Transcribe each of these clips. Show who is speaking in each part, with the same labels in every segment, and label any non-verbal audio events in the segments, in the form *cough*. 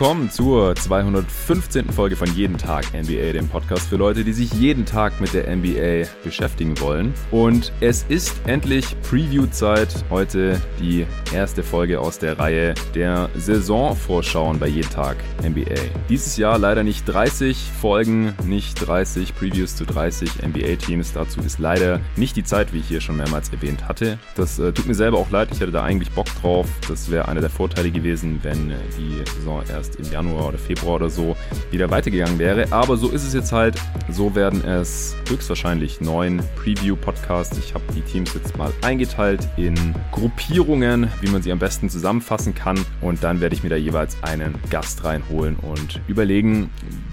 Speaker 1: willkommen zur 215. Folge von Jeden Tag NBA, dem Podcast für Leute, die sich jeden Tag mit der NBA beschäftigen wollen. Und es ist endlich Preview-Zeit. Heute die erste Folge aus der Reihe der Saisonvorschauen bei Jeden Tag NBA. Dieses Jahr leider nicht 30 Folgen, nicht 30 Previews zu 30 NBA-Teams. Dazu ist leider nicht die Zeit, wie ich hier schon mehrmals erwähnt hatte. Das äh, tut mir selber auch leid. Ich hätte da eigentlich Bock drauf. Das wäre einer der Vorteile gewesen, wenn äh, die Saison erst im Januar oder Februar oder so wieder weitergegangen wäre. Aber so ist es jetzt halt. So werden es höchstwahrscheinlich neun Preview-Podcasts. Ich habe die Teams jetzt mal eingeteilt in Gruppierungen, wie man sie am besten zusammenfassen kann. Und dann werde ich mir da jeweils einen Gast reinholen und überlegen,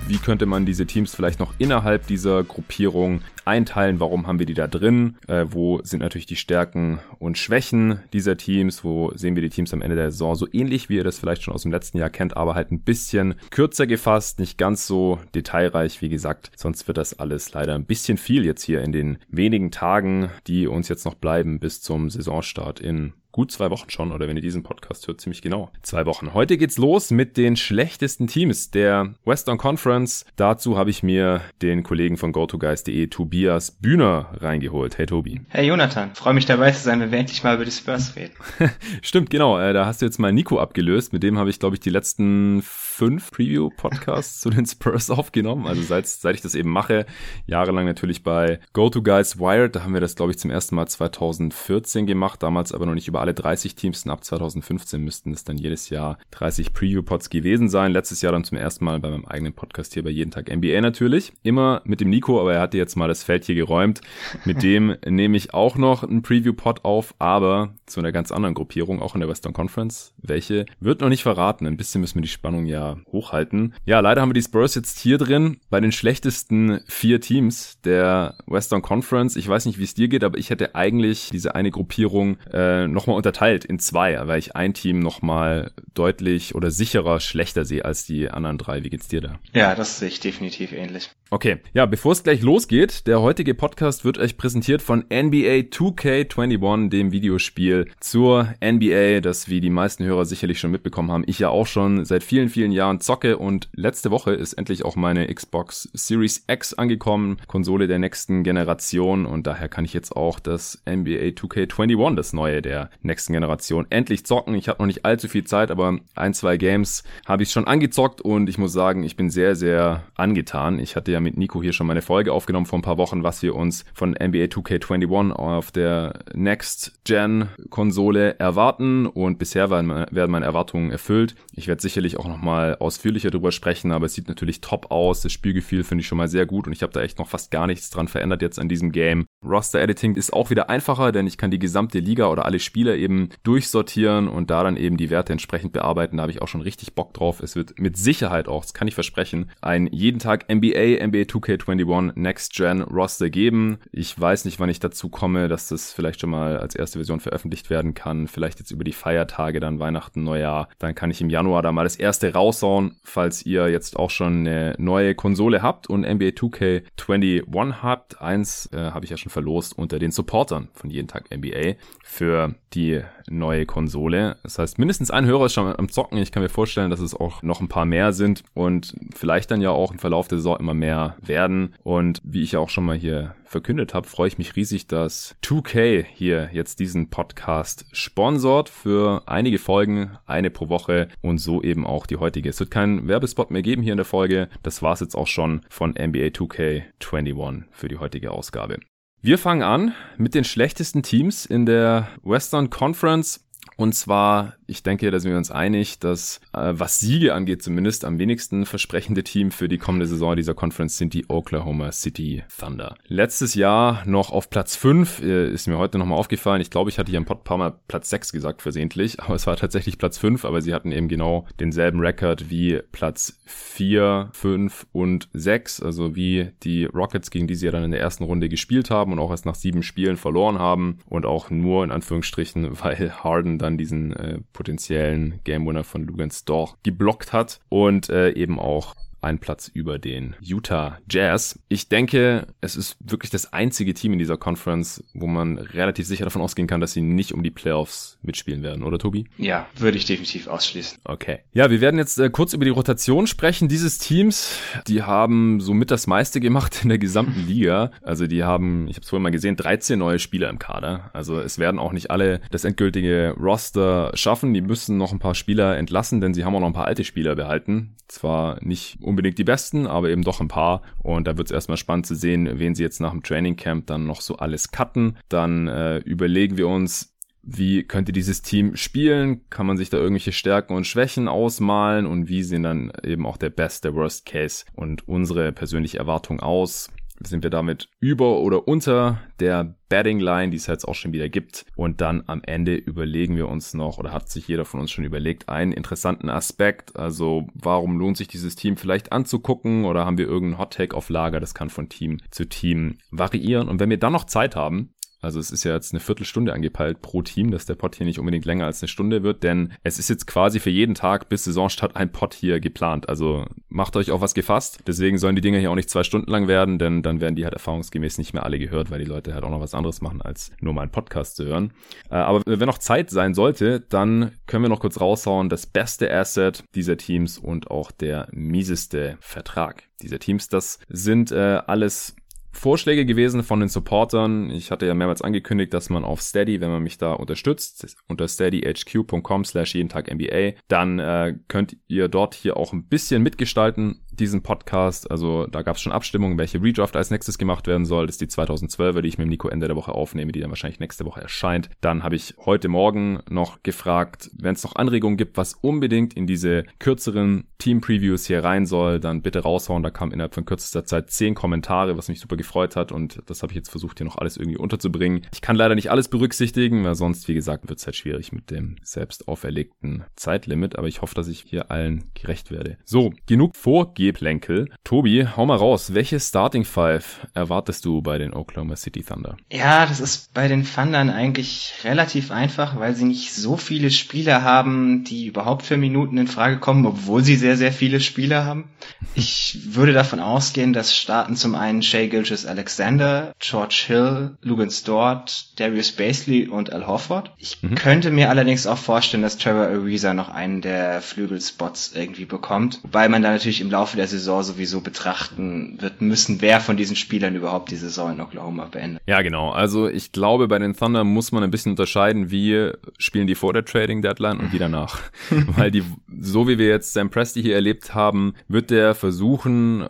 Speaker 1: wie könnte man diese Teams vielleicht noch innerhalb dieser Gruppierung einteilen, warum haben wir die da drin, äh, wo sind natürlich die Stärken und Schwächen dieser Teams, wo sehen wir die Teams am Ende der Saison so ähnlich, wie ihr das vielleicht schon aus dem letzten Jahr kennt, aber halt ein bisschen kürzer gefasst, nicht ganz so detailreich, wie gesagt, sonst wird das alles leider ein bisschen viel jetzt hier in den wenigen Tagen, die uns jetzt noch bleiben bis zum Saisonstart in gut zwei Wochen schon, oder wenn ihr diesen Podcast hört, ziemlich genau zwei Wochen. Heute geht's los mit den schlechtesten Teams der Western Conference. Dazu habe ich mir den Kollegen von GoToGuys.de, Tobias Bühner, reingeholt. Hey Tobi.
Speaker 2: Hey Jonathan, freue mich dabei zu sein, wenn wir endlich mal über die Spurs reden. *laughs*
Speaker 1: Stimmt, genau. Äh, da hast du jetzt mal Nico abgelöst. Mit dem habe ich, glaube ich, die letzten fünf Preview-Podcasts zu den Spurs *laughs* aufgenommen. Also seit, seit ich das eben mache, jahrelang natürlich bei GoToGuys Wired. Da haben wir das, glaube ich, zum ersten Mal 2014 gemacht. Damals aber noch nicht über alle 30 Teams und ab 2015 müssten es dann jedes Jahr 30 Preview-Pods gewesen sein. Letztes Jahr dann zum ersten Mal bei meinem eigenen Podcast hier bei Jeden Tag NBA natürlich. Immer mit dem Nico, aber er hatte jetzt mal das Feld hier geräumt. Mit dem *laughs* nehme ich auch noch einen Preview-Pod auf, aber zu einer ganz anderen Gruppierung, auch in der Western Conference. Welche wird noch nicht verraten. Ein bisschen müssen wir die Spannung ja hochhalten. Ja, leider haben wir die Spurs jetzt hier drin bei den schlechtesten vier Teams der Western Conference. Ich weiß nicht, wie es dir geht, aber ich hätte eigentlich diese eine Gruppierung äh, nochmal unterteilt in zwei, weil ich ein Team nochmal deutlich oder sicherer schlechter sehe als die anderen drei. Wie geht's dir da?
Speaker 2: Ja, das sehe ich definitiv ähnlich.
Speaker 1: Okay, ja, bevor es gleich losgeht, der heutige Podcast wird euch präsentiert von NBA 2K21, dem Videospiel zur NBA, das wie die meisten Hörer sicherlich schon mitbekommen haben, ich ja auch schon seit vielen, vielen Jahren zocke und letzte Woche ist endlich auch meine Xbox Series X angekommen, Konsole der nächsten Generation und daher kann ich jetzt auch das NBA 2K21, das neue der nächsten Generation, endlich zocken. Ich habe noch nicht allzu viel Zeit, aber ein, zwei Games habe ich schon angezockt und ich muss sagen, ich bin sehr, sehr angetan. Ich hatte ja mit Nico hier schon meine Folge aufgenommen vor ein paar Wochen, was wir uns von NBA 2K21 auf der Next-Gen-Konsole erwarten und bisher werden meine Erwartungen erfüllt. Ich werde sicherlich auch nochmal ausführlicher darüber sprechen, aber es sieht natürlich top aus. Das Spielgefühl finde ich schon mal sehr gut und ich habe da echt noch fast gar nichts dran verändert jetzt an diesem Game. Roster Editing ist auch wieder einfacher, denn ich kann die gesamte Liga oder alle Spieler eben durchsortieren und da dann eben die Werte entsprechend bearbeiten. Da habe ich auch schon richtig Bock drauf. Es wird mit Sicherheit auch, das kann ich versprechen, ein jeden Tag NBA, NBA 2K21 Next Gen Roster geben. Ich weiß nicht, wann ich dazu komme, dass das vielleicht schon mal als erste Version veröffentlicht werden kann. Vielleicht jetzt über die Feiertage, dann Weihnachten, Neujahr. Dann kann ich im Januar da mal das erste raushauen, falls ihr jetzt auch schon eine neue Konsole habt und NBA 2K21 habt. Eins äh, habe ich ja schon verlost unter den Supportern von jeden Tag NBA für die neue Konsole. Das heißt, mindestens ein Hörer ist schon am Zocken. Ich kann mir vorstellen, dass es auch noch ein paar mehr sind und vielleicht dann ja auch im Verlauf der Saison immer mehr werden. Und wie ich ja auch schon mal hier verkündet habe, freue ich mich riesig, dass 2K hier jetzt diesen Podcast sponsort für einige Folgen, eine pro Woche und so eben auch die heutige. Es wird keinen Werbespot mehr geben hier in der Folge. Das war es jetzt auch schon von NBA 2K21 für die heutige Ausgabe. Wir fangen an mit den schlechtesten Teams in der Western Conference. Und zwar, ich denke, da sind wir uns einig, dass äh, was Siege angeht, zumindest am wenigsten versprechende Team für die kommende Saison dieser Conference sind die Oklahoma City Thunder. Letztes Jahr noch auf Platz 5, äh, ist mir heute nochmal aufgefallen. Ich glaube, ich hatte hier ein paar Mal Platz 6 gesagt versehentlich, *laughs* aber es war tatsächlich Platz 5, aber sie hatten eben genau denselben Rekord wie Platz 4, 5 und 6, also wie die Rockets, gegen die sie ja dann in der ersten Runde gespielt haben und auch erst nach sieben Spielen verloren haben und auch nur in Anführungsstrichen, *laughs* weil Harden dann diesen äh, potenziellen Game Winner von Lugan Storch geblockt hat und äh, eben auch einen Platz über den Utah Jazz. Ich denke, es ist wirklich das einzige Team in dieser Conference, wo man relativ sicher davon ausgehen kann, dass sie nicht um die Playoffs mitspielen werden, oder Tobi?
Speaker 2: Ja, würde ich definitiv ausschließen.
Speaker 1: Okay. Ja, wir werden jetzt äh, kurz über die Rotation sprechen dieses Teams. Die haben somit das meiste gemacht in der gesamten *laughs* Liga. Also die haben, ich habe es vorhin mal gesehen, 13 neue Spieler im Kader. Also es werden auch nicht alle das endgültige Roster schaffen. Die müssen noch ein paar Spieler entlassen, denn sie haben auch noch ein paar alte Spieler behalten. Zwar nicht unbedingt die besten, aber eben doch ein paar. Und da wird es erstmal spannend zu sehen, wen sie jetzt nach dem Training Camp dann noch so alles cutten. Dann äh, überlegen wir uns, wie könnte dieses Team spielen? Kann man sich da irgendwelche Stärken und Schwächen ausmalen? Und wie sehen dann eben auch der Best, der Worst Case und unsere persönliche Erwartung aus? Sind wir damit über oder unter der Betting Line, die es jetzt auch schon wieder gibt? Und dann am Ende überlegen wir uns noch, oder hat sich jeder von uns schon überlegt, einen interessanten Aspekt. Also, warum lohnt sich dieses Team vielleicht anzugucken? Oder haben wir irgendeinen Hot Take auf Lager? Das kann von Team zu Team variieren. Und wenn wir dann noch Zeit haben, also es ist ja jetzt eine Viertelstunde angepeilt pro Team, dass der Pot hier nicht unbedingt länger als eine Stunde wird, denn es ist jetzt quasi für jeden Tag bis Saisonstart ein Pot hier geplant. Also macht euch auch was gefasst. Deswegen sollen die Dinge hier auch nicht zwei Stunden lang werden, denn dann werden die halt erfahrungsgemäß nicht mehr alle gehört, weil die Leute halt auch noch was anderes machen, als nur mal einen Podcast zu hören. Äh, aber wenn noch Zeit sein sollte, dann können wir noch kurz raushauen, das beste Asset dieser Teams und auch der mieseste Vertrag dieser Teams. Das sind äh, alles Vorschläge gewesen von den Supportern. Ich hatte ja mehrmals angekündigt, dass man auf Steady, wenn man mich da unterstützt, unter steadyhq.com slash jeden Tag NBA, dann äh, könnt ihr dort hier auch ein bisschen mitgestalten, diesen Podcast. Also da gab es schon Abstimmungen, welche Redraft als nächstes gemacht werden soll. Das ist die 2012er, die ich mit dem Nico Ende der Woche aufnehme, die dann wahrscheinlich nächste Woche erscheint. Dann habe ich heute Morgen noch gefragt, wenn es noch Anregungen gibt, was unbedingt in diese kürzeren Team-Previews hier rein soll, dann bitte raushauen. Da kam innerhalb von kürzester Zeit zehn Kommentare, was mich super gefreut hat und das habe ich jetzt versucht, hier noch alles irgendwie unterzubringen. Ich kann leider nicht alles berücksichtigen, weil sonst, wie gesagt, wird es halt schwierig mit dem selbst auferlegten Zeitlimit, aber ich hoffe, dass ich hier allen gerecht werde. So, genug Vorgehen Geplänkel. Tobi, hau mal raus. Welche Starting Five erwartest du bei den Oklahoma City Thunder?
Speaker 2: Ja, das ist bei den Thundern eigentlich relativ einfach, weil sie nicht so viele Spieler haben, die überhaupt für Minuten in Frage kommen, obwohl sie sehr, sehr viele Spieler haben. Ich würde davon ausgehen, dass starten zum einen Shea Gilgis Alexander, George Hill, Lugans Dort, Darius Basley und Al Horford. Ich mhm. könnte mir allerdings auch vorstellen, dass Trevor Ariza noch einen der Flügelspots irgendwie bekommt, wobei man da natürlich im Laufe der Saison sowieso betrachten wird müssen, wer von diesen Spielern überhaupt die Saison in Oklahoma beendet.
Speaker 1: Ja, genau. Also ich glaube, bei den Thunder muss man ein bisschen unterscheiden, wie spielen die vor der Trading Deadline und wie danach. *laughs* Weil die, so wie wir jetzt Sam Presti hier erlebt haben, wird der versuchen,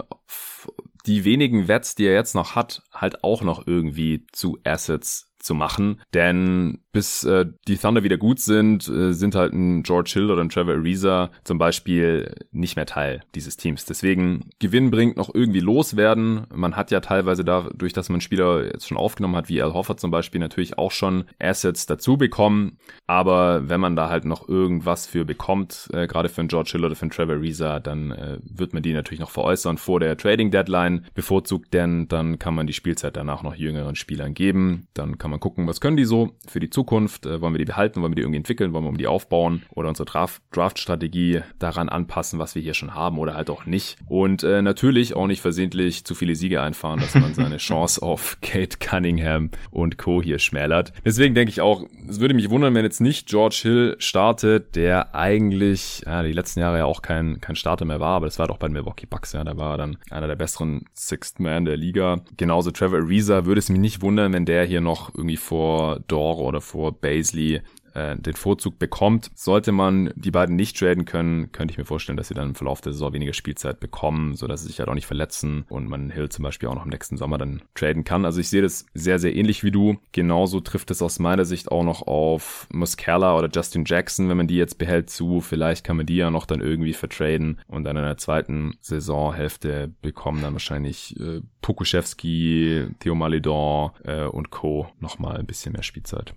Speaker 1: die wenigen Wets, die er jetzt noch hat, halt auch noch irgendwie zu Assets zu machen. Denn bis äh, die Thunder wieder gut sind, äh, sind halt ein George Hill oder ein Trevor Ariza zum Beispiel nicht mehr Teil dieses Teams. Deswegen Gewinn bringt noch irgendwie loswerden. Man hat ja teilweise dadurch, dass man Spieler jetzt schon aufgenommen hat, wie Al Hoffert zum Beispiel, natürlich auch schon Assets dazu bekommen. Aber wenn man da halt noch irgendwas für bekommt, äh, gerade für einen George Hill oder für einen Trevor Ariza, dann äh, wird man die natürlich noch veräußern vor der Trading Deadline bevorzugt, denn dann kann man die Spielzeit danach noch jüngeren Spielern geben. Dann kann man gucken, was können die so für die Zukunft Zukunft? Äh, wollen wir die behalten? Wollen wir die irgendwie entwickeln? Wollen wir um die aufbauen? Oder unsere Draft-Strategie daran anpassen, was wir hier schon haben oder halt auch nicht? Und äh, natürlich auch nicht versehentlich zu viele Siege einfahren, dass man seine *laughs* Chance auf Kate Cunningham und Co. hier schmälert. Deswegen denke ich auch, es würde mich wundern, wenn jetzt nicht George Hill startet, der eigentlich ja, die letzten Jahre ja auch kein, kein Starter mehr war, aber das war doch bei den Milwaukee Bucks, ja, da war er dann einer der besseren Sixth Man der Liga. Genauso Trevor Ariza würde es mich nicht wundern, wenn der hier noch irgendwie vor Dor oder vor vor Baisley äh, den Vorzug bekommt. Sollte man die beiden nicht traden können, könnte ich mir vorstellen, dass sie dann im Verlauf der Saison weniger Spielzeit bekommen, sodass sie sich halt auch nicht verletzen und man Hill zum Beispiel auch noch im nächsten Sommer dann traden kann. Also ich sehe das sehr, sehr ähnlich wie du. Genauso trifft es aus meiner Sicht auch noch auf Muscala oder Justin Jackson, wenn man die jetzt behält zu. Vielleicht kann man die ja noch dann irgendwie vertraden und dann in der zweiten Saisonhälfte bekommen dann wahrscheinlich äh, Pokuschewski, Theo Malidon äh, und Co. nochmal ein bisschen mehr Spielzeit.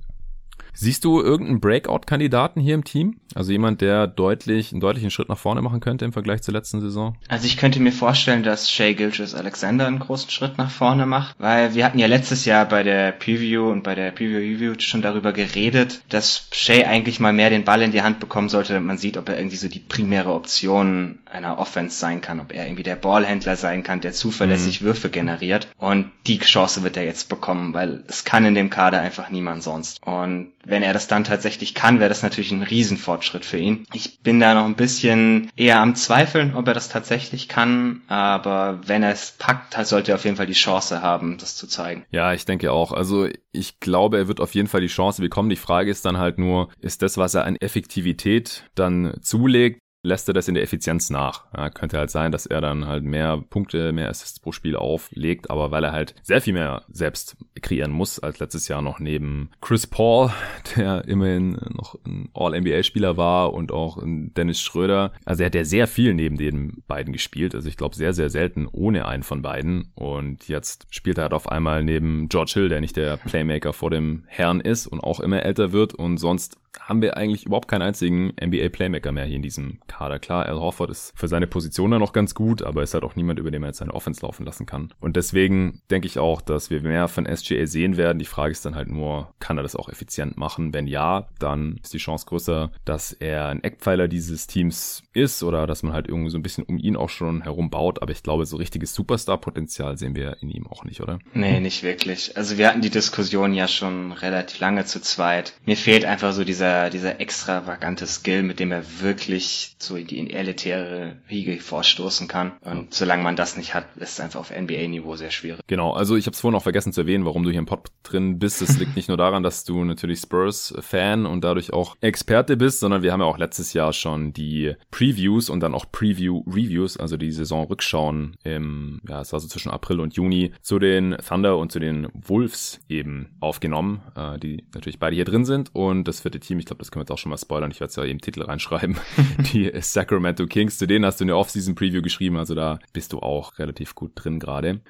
Speaker 1: Siehst du irgendeinen Breakout-Kandidaten hier im Team? Also jemand, der deutlich, einen deutlichen Schritt nach vorne machen könnte im Vergleich zur letzten Saison?
Speaker 2: Also ich könnte mir vorstellen, dass Shea Gilgis Alexander einen großen Schritt nach vorne macht, weil wir hatten ja letztes Jahr bei der Preview und bei der Preview-Review schon darüber geredet, dass Shea eigentlich mal mehr den Ball in die Hand bekommen sollte, damit man sieht, ob er irgendwie so die primäre Option einer Offense sein kann, ob er irgendwie der Ballhändler sein kann, der zuverlässig mhm. Würfe generiert. Und die Chance wird er jetzt bekommen, weil es kann in dem Kader einfach niemand sonst. Und wenn er das dann tatsächlich kann, wäre das natürlich ein Riesenfortschritt für ihn. Ich bin da noch ein bisschen eher am Zweifeln, ob er das tatsächlich kann, aber wenn er es packt, sollte er auf jeden Fall die Chance haben, das zu zeigen.
Speaker 1: Ja, ich denke auch. Also ich glaube, er wird auf jeden Fall die Chance bekommen. Die Frage ist dann halt nur, ist das, was er an Effektivität dann zulegt, lässt er das in der Effizienz nach. Ja, könnte halt sein, dass er dann halt mehr Punkte, mehr Assists pro Spiel auflegt, aber weil er halt sehr viel mehr selbst kreieren muss als letztes Jahr noch neben Chris Paul, der immerhin noch ein All-NBA-Spieler war und auch Dennis Schröder. Also er hat ja sehr viel neben den beiden gespielt. Also ich glaube sehr, sehr selten ohne einen von beiden. Und jetzt spielt er halt auf einmal neben George Hill, der nicht der Playmaker vor dem Herrn ist und auch immer älter wird und sonst haben wir eigentlich überhaupt keinen einzigen NBA-Playmaker mehr hier in diesem Kader. Klar, Al Horford ist für seine Position da noch ganz gut, aber ist halt auch niemand, über den man jetzt seine Offense laufen lassen kann. Und deswegen denke ich auch, dass wir mehr von SGA sehen werden. Die Frage ist dann halt nur, kann er das auch effizient machen? Wenn ja, dann ist die Chance größer, dass er ein Eckpfeiler dieses Teams ist oder dass man halt irgendwie so ein bisschen um ihn auch schon herum baut. Aber ich glaube, so richtiges Superstar-Potenzial sehen wir in ihm auch nicht, oder?
Speaker 2: Nee, nicht wirklich. Also wir hatten die Diskussion ja schon relativ lange zu zweit. Mir fehlt einfach so dieser, dieser extravagante Skill, mit dem er wirklich so in die elitäre Riege vorstoßen kann. Und solange man das nicht hat, ist es einfach auf NBA-Niveau sehr schwierig.
Speaker 1: Genau, also ich habe es vorhin auch vergessen zu erwähnen, warum du hier im Pod drin bist. Es liegt nicht nur daran, dass du natürlich Spurs-Fan und dadurch auch Experte bist, sondern wir haben ja auch letztes Jahr schon die Previews und dann auch Preview-Reviews, also die Saisonrückschauen im, ja, es war so zwischen April und Juni, zu den Thunder und zu den Wolves eben aufgenommen, äh, die natürlich beide hier drin sind. Und das vierte Team, ich glaube, das können wir jetzt auch schon mal spoilern, ich werde es ja im Titel reinschreiben, *laughs* die Sacramento Kings. Zu denen hast du eine Off-Season-Preview geschrieben, also da bist du auch relativ gut drin gerade.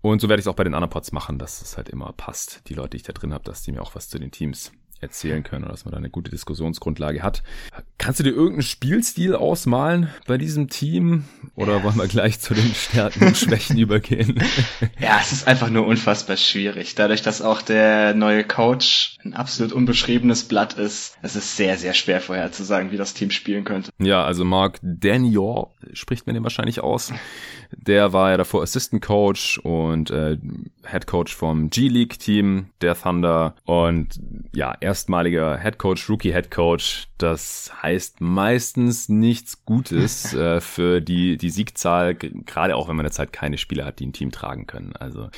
Speaker 1: Und so werde ich es auch bei den anderen Pods machen, dass es halt immer passt, die Leute, die ich da drin habe, dass die mir auch was zu den Teams erzählen können oder dass man da eine gute Diskussionsgrundlage hat. Kannst du dir irgendeinen Spielstil ausmalen bei diesem Team oder wollen wir gleich zu den Stärken und Schwächen *laughs* übergehen?
Speaker 2: Ja, es ist einfach nur unfassbar schwierig. Dadurch, dass auch der neue Coach ein absolut unbeschriebenes Blatt ist, es ist sehr, sehr schwer vorherzusagen, wie das Team spielen könnte.
Speaker 1: Ja, also Mark Daniel spricht man den wahrscheinlich aus. Der war ja davor Assistant Coach und äh, Head Coach vom G-League Team der Thunder und ja, erstmaliger Head Coach, Rookie Head Coach. Das heißt meistens nichts Gutes *laughs* äh, für die, die Siegzahl, gerade auch wenn man jetzt halt keine Spieler hat, die ein Team tragen können. Also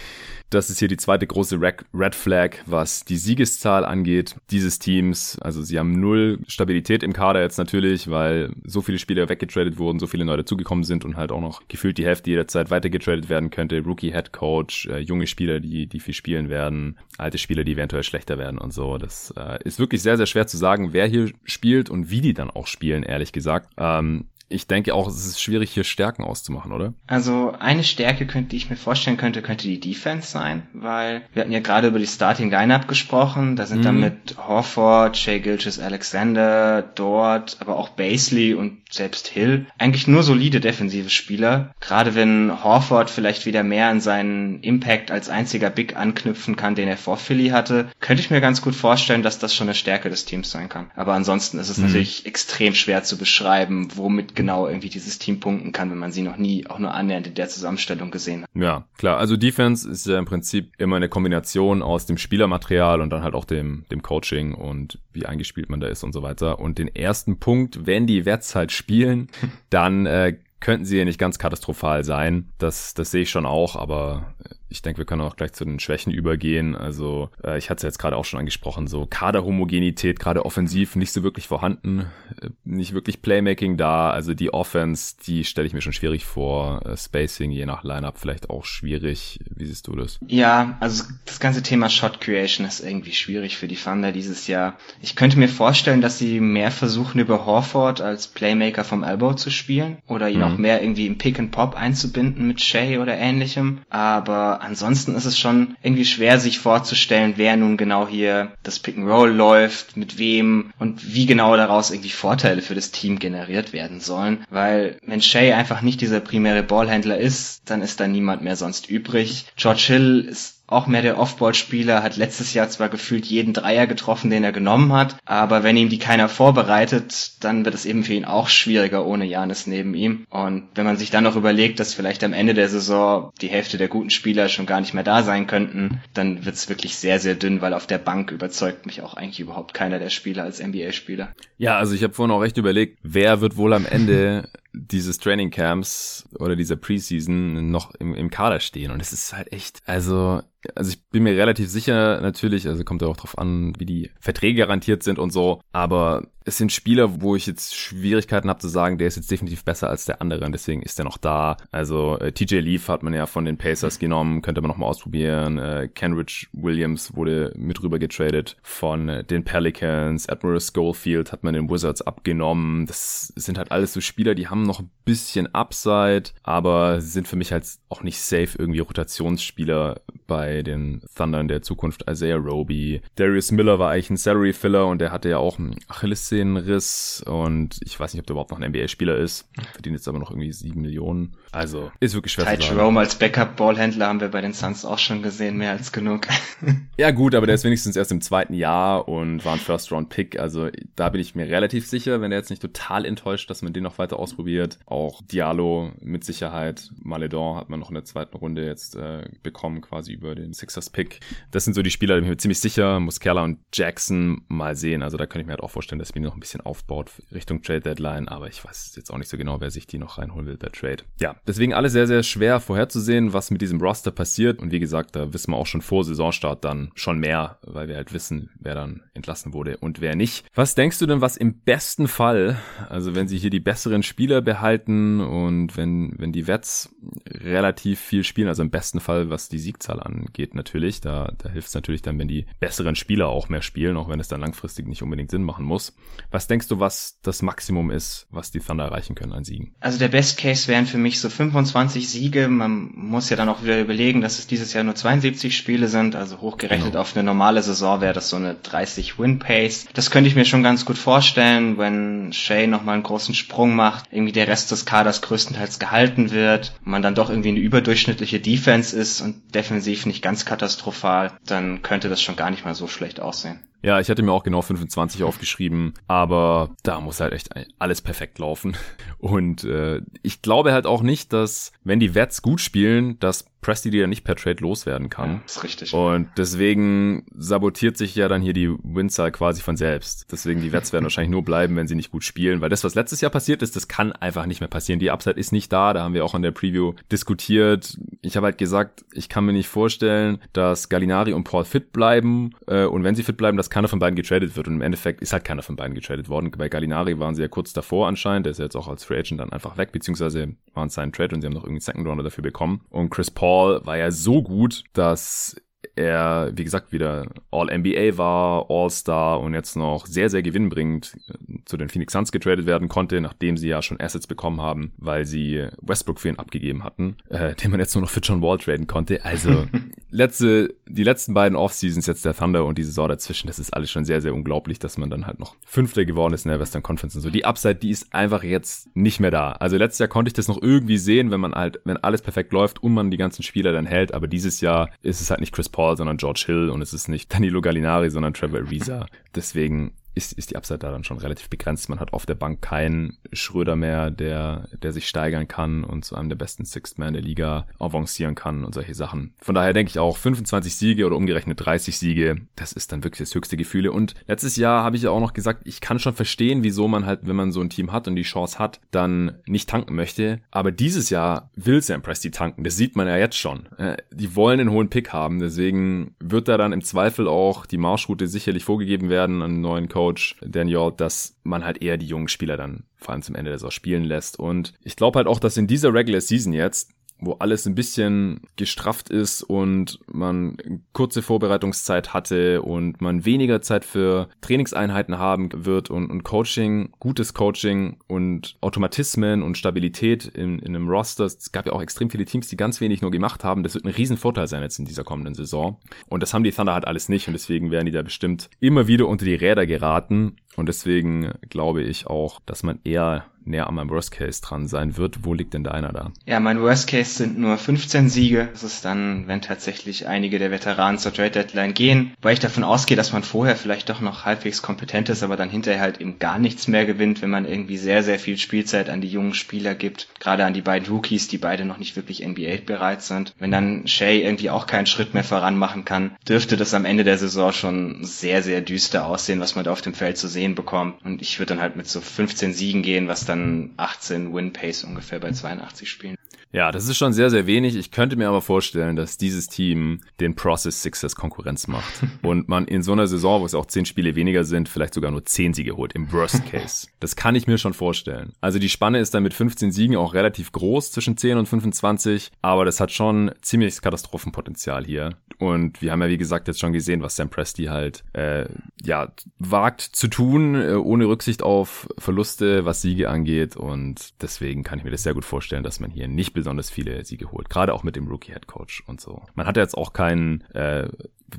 Speaker 1: das ist hier die zweite große Red Flag, was die Siegeszahl angeht dieses Teams. Also sie haben null Stabilität im Kader jetzt natürlich, weil so viele Spieler weggetradet wurden, so viele neue zugekommen sind und halt auch noch gefühlt die Hälfte jederzeit weitergetradet werden könnte. Rookie Head Coach, äh, junge Spieler, die, die viel spielen werden, alte Spieler, die eventuell schlechter werden und so. Das äh, ist wirklich sehr, sehr schwer zu sagen, wer hier spielt und wie die dann auch spielen, ehrlich gesagt. Ähm, ich denke auch, es ist schwierig, hier Stärken auszumachen, oder?
Speaker 2: Also eine Stärke, könnte, die ich mir vorstellen könnte, könnte die Defense sein, weil wir hatten ja gerade über die Starting Lineup gesprochen. Da sind mhm. dann mit Horford, Shea Gilches Alexander, Dort, aber auch Basley und selbst Hill eigentlich nur solide defensive Spieler. Gerade wenn Horford vielleicht wieder mehr an seinen Impact als einziger Big anknüpfen kann, den er vor Philly hatte, könnte ich mir ganz gut vorstellen, dass das schon eine Stärke des Teams sein kann. Aber ansonsten ist es mhm. natürlich extrem schwer zu beschreiben, womit genau irgendwie dieses Team punkten kann, wenn man sie noch nie auch nur annähernd in der Zusammenstellung gesehen hat.
Speaker 1: Ja, klar. Also Defense ist ja im Prinzip immer eine Kombination aus dem Spielermaterial und dann halt auch dem, dem Coaching und wie eingespielt man da ist und so weiter. Und den ersten Punkt, wenn die Wets halt spielen, *laughs* dann äh, könnten sie ja nicht ganz katastrophal sein. Das, das sehe ich schon auch, aber ich denke, wir können auch gleich zu den Schwächen übergehen. Also äh, ich hatte es jetzt gerade auch schon angesprochen, so Kaderhomogenität, gerade offensiv nicht so wirklich vorhanden, äh, nicht wirklich Playmaking da. Also die Offense, die stelle ich mir schon schwierig vor. Äh, Spacing je nach Lineup vielleicht auch schwierig. Wie siehst du das?
Speaker 2: Ja, also das ganze Thema Shot Creation ist irgendwie schwierig für die Thunder dieses Jahr. Ich könnte mir vorstellen, dass sie mehr versuchen über Horford als Playmaker vom Elbow zu spielen oder ihn mhm. noch mehr irgendwie im Pick and Pop einzubinden mit Shay oder ähnlichem. Aber ansonsten ist es schon irgendwie schwer, sich vorzustellen, wer nun genau hier das Pick and Roll läuft, mit wem und wie genau daraus irgendwie Vorteile für das Team generiert werden sollen. Weil wenn Shay einfach nicht dieser primäre Ballhändler ist, dann ist da niemand mehr sonst übrig. George Hill ist auch mehr der Offball-Spieler, hat letztes Jahr zwar gefühlt jeden Dreier getroffen, den er genommen hat, aber wenn ihm die keiner vorbereitet, dann wird es eben für ihn auch schwieriger ohne Janis neben ihm. Und wenn man sich dann noch überlegt, dass vielleicht am Ende der Saison die Hälfte der guten Spieler schon gar nicht mehr da sein könnten, dann wird es wirklich sehr, sehr dünn, weil auf der Bank überzeugt mich auch eigentlich überhaupt keiner der Spieler als NBA-Spieler.
Speaker 1: Ja, also ich habe vorhin auch recht überlegt, wer wird wohl am Ende dieses Training Camps oder dieser Preseason noch im, im Kader stehen. Und es ist halt echt, also also ich bin mir relativ sicher natürlich, also kommt ja auch drauf an, wie die Verträge garantiert sind und so, aber es sind Spieler, wo ich jetzt Schwierigkeiten habe zu sagen, der ist jetzt definitiv besser als der andere und deswegen ist er noch da. Also äh, TJ Leaf hat man ja von den Pacers genommen, könnte man noch mal ausprobieren. Äh, Kenrich Williams wurde mit rüber getradet von äh, den Pelicans. Admiral Schofield hat man den Wizards abgenommen. Das sind halt alles so Spieler, die haben noch ein bisschen Upside, aber sind für mich halt auch nicht safe irgendwie Rotationsspieler bei den Thunder in der Zukunft. Isaiah Roby, Darius Miller war eigentlich ein Salary Filler und der hatte ja auch einen Achilles Achillessehnenriss und ich weiß nicht, ob der überhaupt noch ein NBA-Spieler ist. Verdient jetzt aber noch irgendwie sieben Millionen. Also ist wirklich schwer
Speaker 2: Ty zu sagen. Jerome als Backup-Ballhändler haben wir bei den Suns auch schon gesehen, mehr als genug. *laughs*
Speaker 1: ja gut, aber der ist wenigstens erst im zweiten Jahr und war ein First-Round-Pick. Also da bin ich mir relativ sicher, wenn er jetzt nicht total enttäuscht, dass man den noch weiter ausprobiert. Auch Diallo mit Sicherheit. Maledon hat man noch in der zweiten Runde jetzt äh, bekommen, quasi über den Sixers-Pick. Das sind so die Spieler, die bin mir ziemlich sicher. Muscala und Jackson mal sehen. Also da könnte ich mir halt auch vorstellen, dass wir noch ein bisschen aufbaut Richtung Trade Deadline. Aber ich weiß jetzt auch nicht so genau, wer sich die noch reinholen will, der Trade. Ja, deswegen alles sehr, sehr schwer vorherzusehen, was mit diesem Roster passiert. Und wie gesagt, da wissen wir auch schon vor Saisonstart dann schon mehr, weil wir halt wissen, wer dann entlassen wurde und wer nicht. Was denkst du denn, was im besten Fall, also wenn sie hier die besseren Spieler behalten und wenn, wenn die Wets relativ viel spielen, also im besten Fall, was die Siegzahl angeht natürlich, da, da hilft es natürlich dann, wenn die besseren Spieler auch mehr spielen, auch wenn es dann langfristig nicht unbedingt Sinn machen muss. Was denkst du, was das Maximum ist, was die Thunder erreichen können an Siegen?
Speaker 2: Also der Best Case wären für mich so 25 Siege. Man muss ja dann auch wieder überlegen, dass es dieses Jahr nur 72 Spiele sind. Also hochgerechnet genau. auf eine normale Saison wäre das so eine 30 Win Pace. Das könnte ich mir schon ganz gut vorstellen, wenn Shay nochmal einen großen Sprung macht, irgendwie der Rest des Kaders größtenteils gehalten wird, man dann doch irgendwie eine überdurchschnittliche Defense ist und defensiv nicht ganz katastrophal, dann könnte das schon gar nicht mal so schlecht aussehen.
Speaker 1: Ja, ich hatte mir auch genau 25 aufgeschrieben, aber da muss halt echt alles perfekt laufen. *laughs* Und äh, ich glaube halt auch nicht, dass, wenn die Wets gut spielen, dass Presti die ja nicht per Trade loswerden kann. Ja,
Speaker 2: ist richtig.
Speaker 1: Und deswegen sabotiert sich ja dann hier die Winzahl quasi von selbst. Deswegen die Wets werden *laughs* wahrscheinlich nur bleiben, wenn sie nicht gut spielen, weil das, was letztes Jahr passiert ist, das kann einfach nicht mehr passieren. Die Upside ist nicht da, da haben wir auch in der Preview diskutiert. Ich habe halt gesagt, ich kann mir nicht vorstellen, dass Gallinari und Paul fit bleiben äh, und wenn sie fit bleiben, dass keiner von beiden getradet wird und im Endeffekt ist halt keiner von beiden getradet worden. Bei Gallinari waren sie ja kurz davor anscheinend, der ist ja jetzt auch als Free Agent dann einfach weg, beziehungsweise waren es seinen Trade und sie haben noch irgendwie Second Rounder dafür bekommen. Und Chris Paul Paul war ja so gut, dass er, wie gesagt, wieder All-NBA war, All-Star und jetzt noch sehr, sehr gewinnbringend äh, zu den Phoenix Suns getradet werden konnte, nachdem sie ja schon Assets bekommen haben, weil sie Westbrook für ihn abgegeben hatten, äh, den man jetzt nur noch für John Wall traden konnte. Also *laughs* letzte, die letzten beiden Off-Seasons jetzt der Thunder und die Saison dazwischen, das ist alles schon sehr, sehr unglaublich, dass man dann halt noch Fünfter geworden ist in der Western Conference und so. Die Upside, die ist einfach jetzt nicht mehr da. Also letztes Jahr konnte ich das noch irgendwie sehen, wenn man halt, wenn alles perfekt läuft und man die ganzen Spieler dann hält, aber dieses Jahr ist es halt nicht Chris Paul, sondern George Hill und es ist nicht Danilo Gallinari, sondern Trevor Ariza. Deswegen ist, ist die Upside da dann schon relativ begrenzt. Man hat auf der Bank keinen Schröder mehr, der, der sich steigern kann und zu einem der besten Sixth Man der Liga avancieren kann und solche Sachen. Von daher denke ich auch 25 Siege oder umgerechnet 30 Siege, das ist dann wirklich das höchste Gefühle. Und letztes Jahr habe ich ja auch noch gesagt, ich kann schon verstehen, wieso man halt, wenn man so ein Team hat und die Chance hat, dann nicht tanken möchte. Aber dieses Jahr will Sam Presti tanken. Das sieht man ja jetzt schon. Äh, die wollen einen hohen Pick haben. Deswegen wird da dann im Zweifel auch die Marschroute sicherlich vorgegeben werden an neuen Coach Coach Daniel, dass man halt eher die jungen Spieler dann vor allem zum Ende der Saison spielen lässt. Und ich glaube halt auch, dass in dieser Regular Season jetzt wo alles ein bisschen gestrafft ist und man kurze Vorbereitungszeit hatte und man weniger Zeit für Trainingseinheiten haben wird und, und Coaching, gutes Coaching und Automatismen und Stabilität in, in einem Roster. Es gab ja auch extrem viele Teams, die ganz wenig nur gemacht haben. Das wird ein Riesenvorteil sein jetzt in dieser kommenden Saison. Und das haben die Thunder halt alles nicht und deswegen werden die da bestimmt immer wieder unter die Räder geraten. Und deswegen glaube ich auch, dass man eher näher an meinem Worst Case dran sein wird. Wo liegt denn deiner da?
Speaker 2: Ja, mein Worst Case sind nur 15 Siege. Das ist dann, wenn tatsächlich einige der Veteranen zur Trade Deadline gehen, weil ich davon ausgehe, dass man vorher vielleicht doch noch halbwegs kompetent ist, aber dann hinterher halt eben gar nichts mehr gewinnt, wenn man irgendwie sehr, sehr viel Spielzeit an die jungen Spieler gibt. Gerade an die beiden Rookies, die beide noch nicht wirklich NBA bereit sind. Wenn dann Shay irgendwie auch keinen Schritt mehr voran machen kann, dürfte das am Ende der Saison schon sehr, sehr düster aussehen, was man da auf dem Feld zu sehen bekommt. Und ich würde dann halt mit so 15 Siegen gehen, was dann 18 Win-Pace ungefähr bei 82 Spielen.
Speaker 1: Ja, das ist schon sehr, sehr wenig. Ich könnte mir aber vorstellen, dass dieses Team den Process Sixers Konkurrenz macht. *laughs* und man in so einer Saison, wo es auch 10 Spiele weniger sind, vielleicht sogar nur 10 Siege holt, im Worst *laughs* Case. Das kann ich mir schon vorstellen. Also die Spanne ist dann mit 15 Siegen auch relativ groß zwischen 10 und 25, aber das hat schon ziemliches Katastrophenpotenzial hier. Und wir haben ja, wie gesagt, jetzt schon gesehen, was Sam Presti halt äh, ja wagt zu tun, äh, ohne Rücksicht auf Verluste, was Siege angeht. Und deswegen kann ich mir das sehr gut vorstellen, dass man hier nicht besonders viele Siege holt. Gerade auch mit dem Rookie-Head Coach und so. Man hat jetzt auch keinen äh,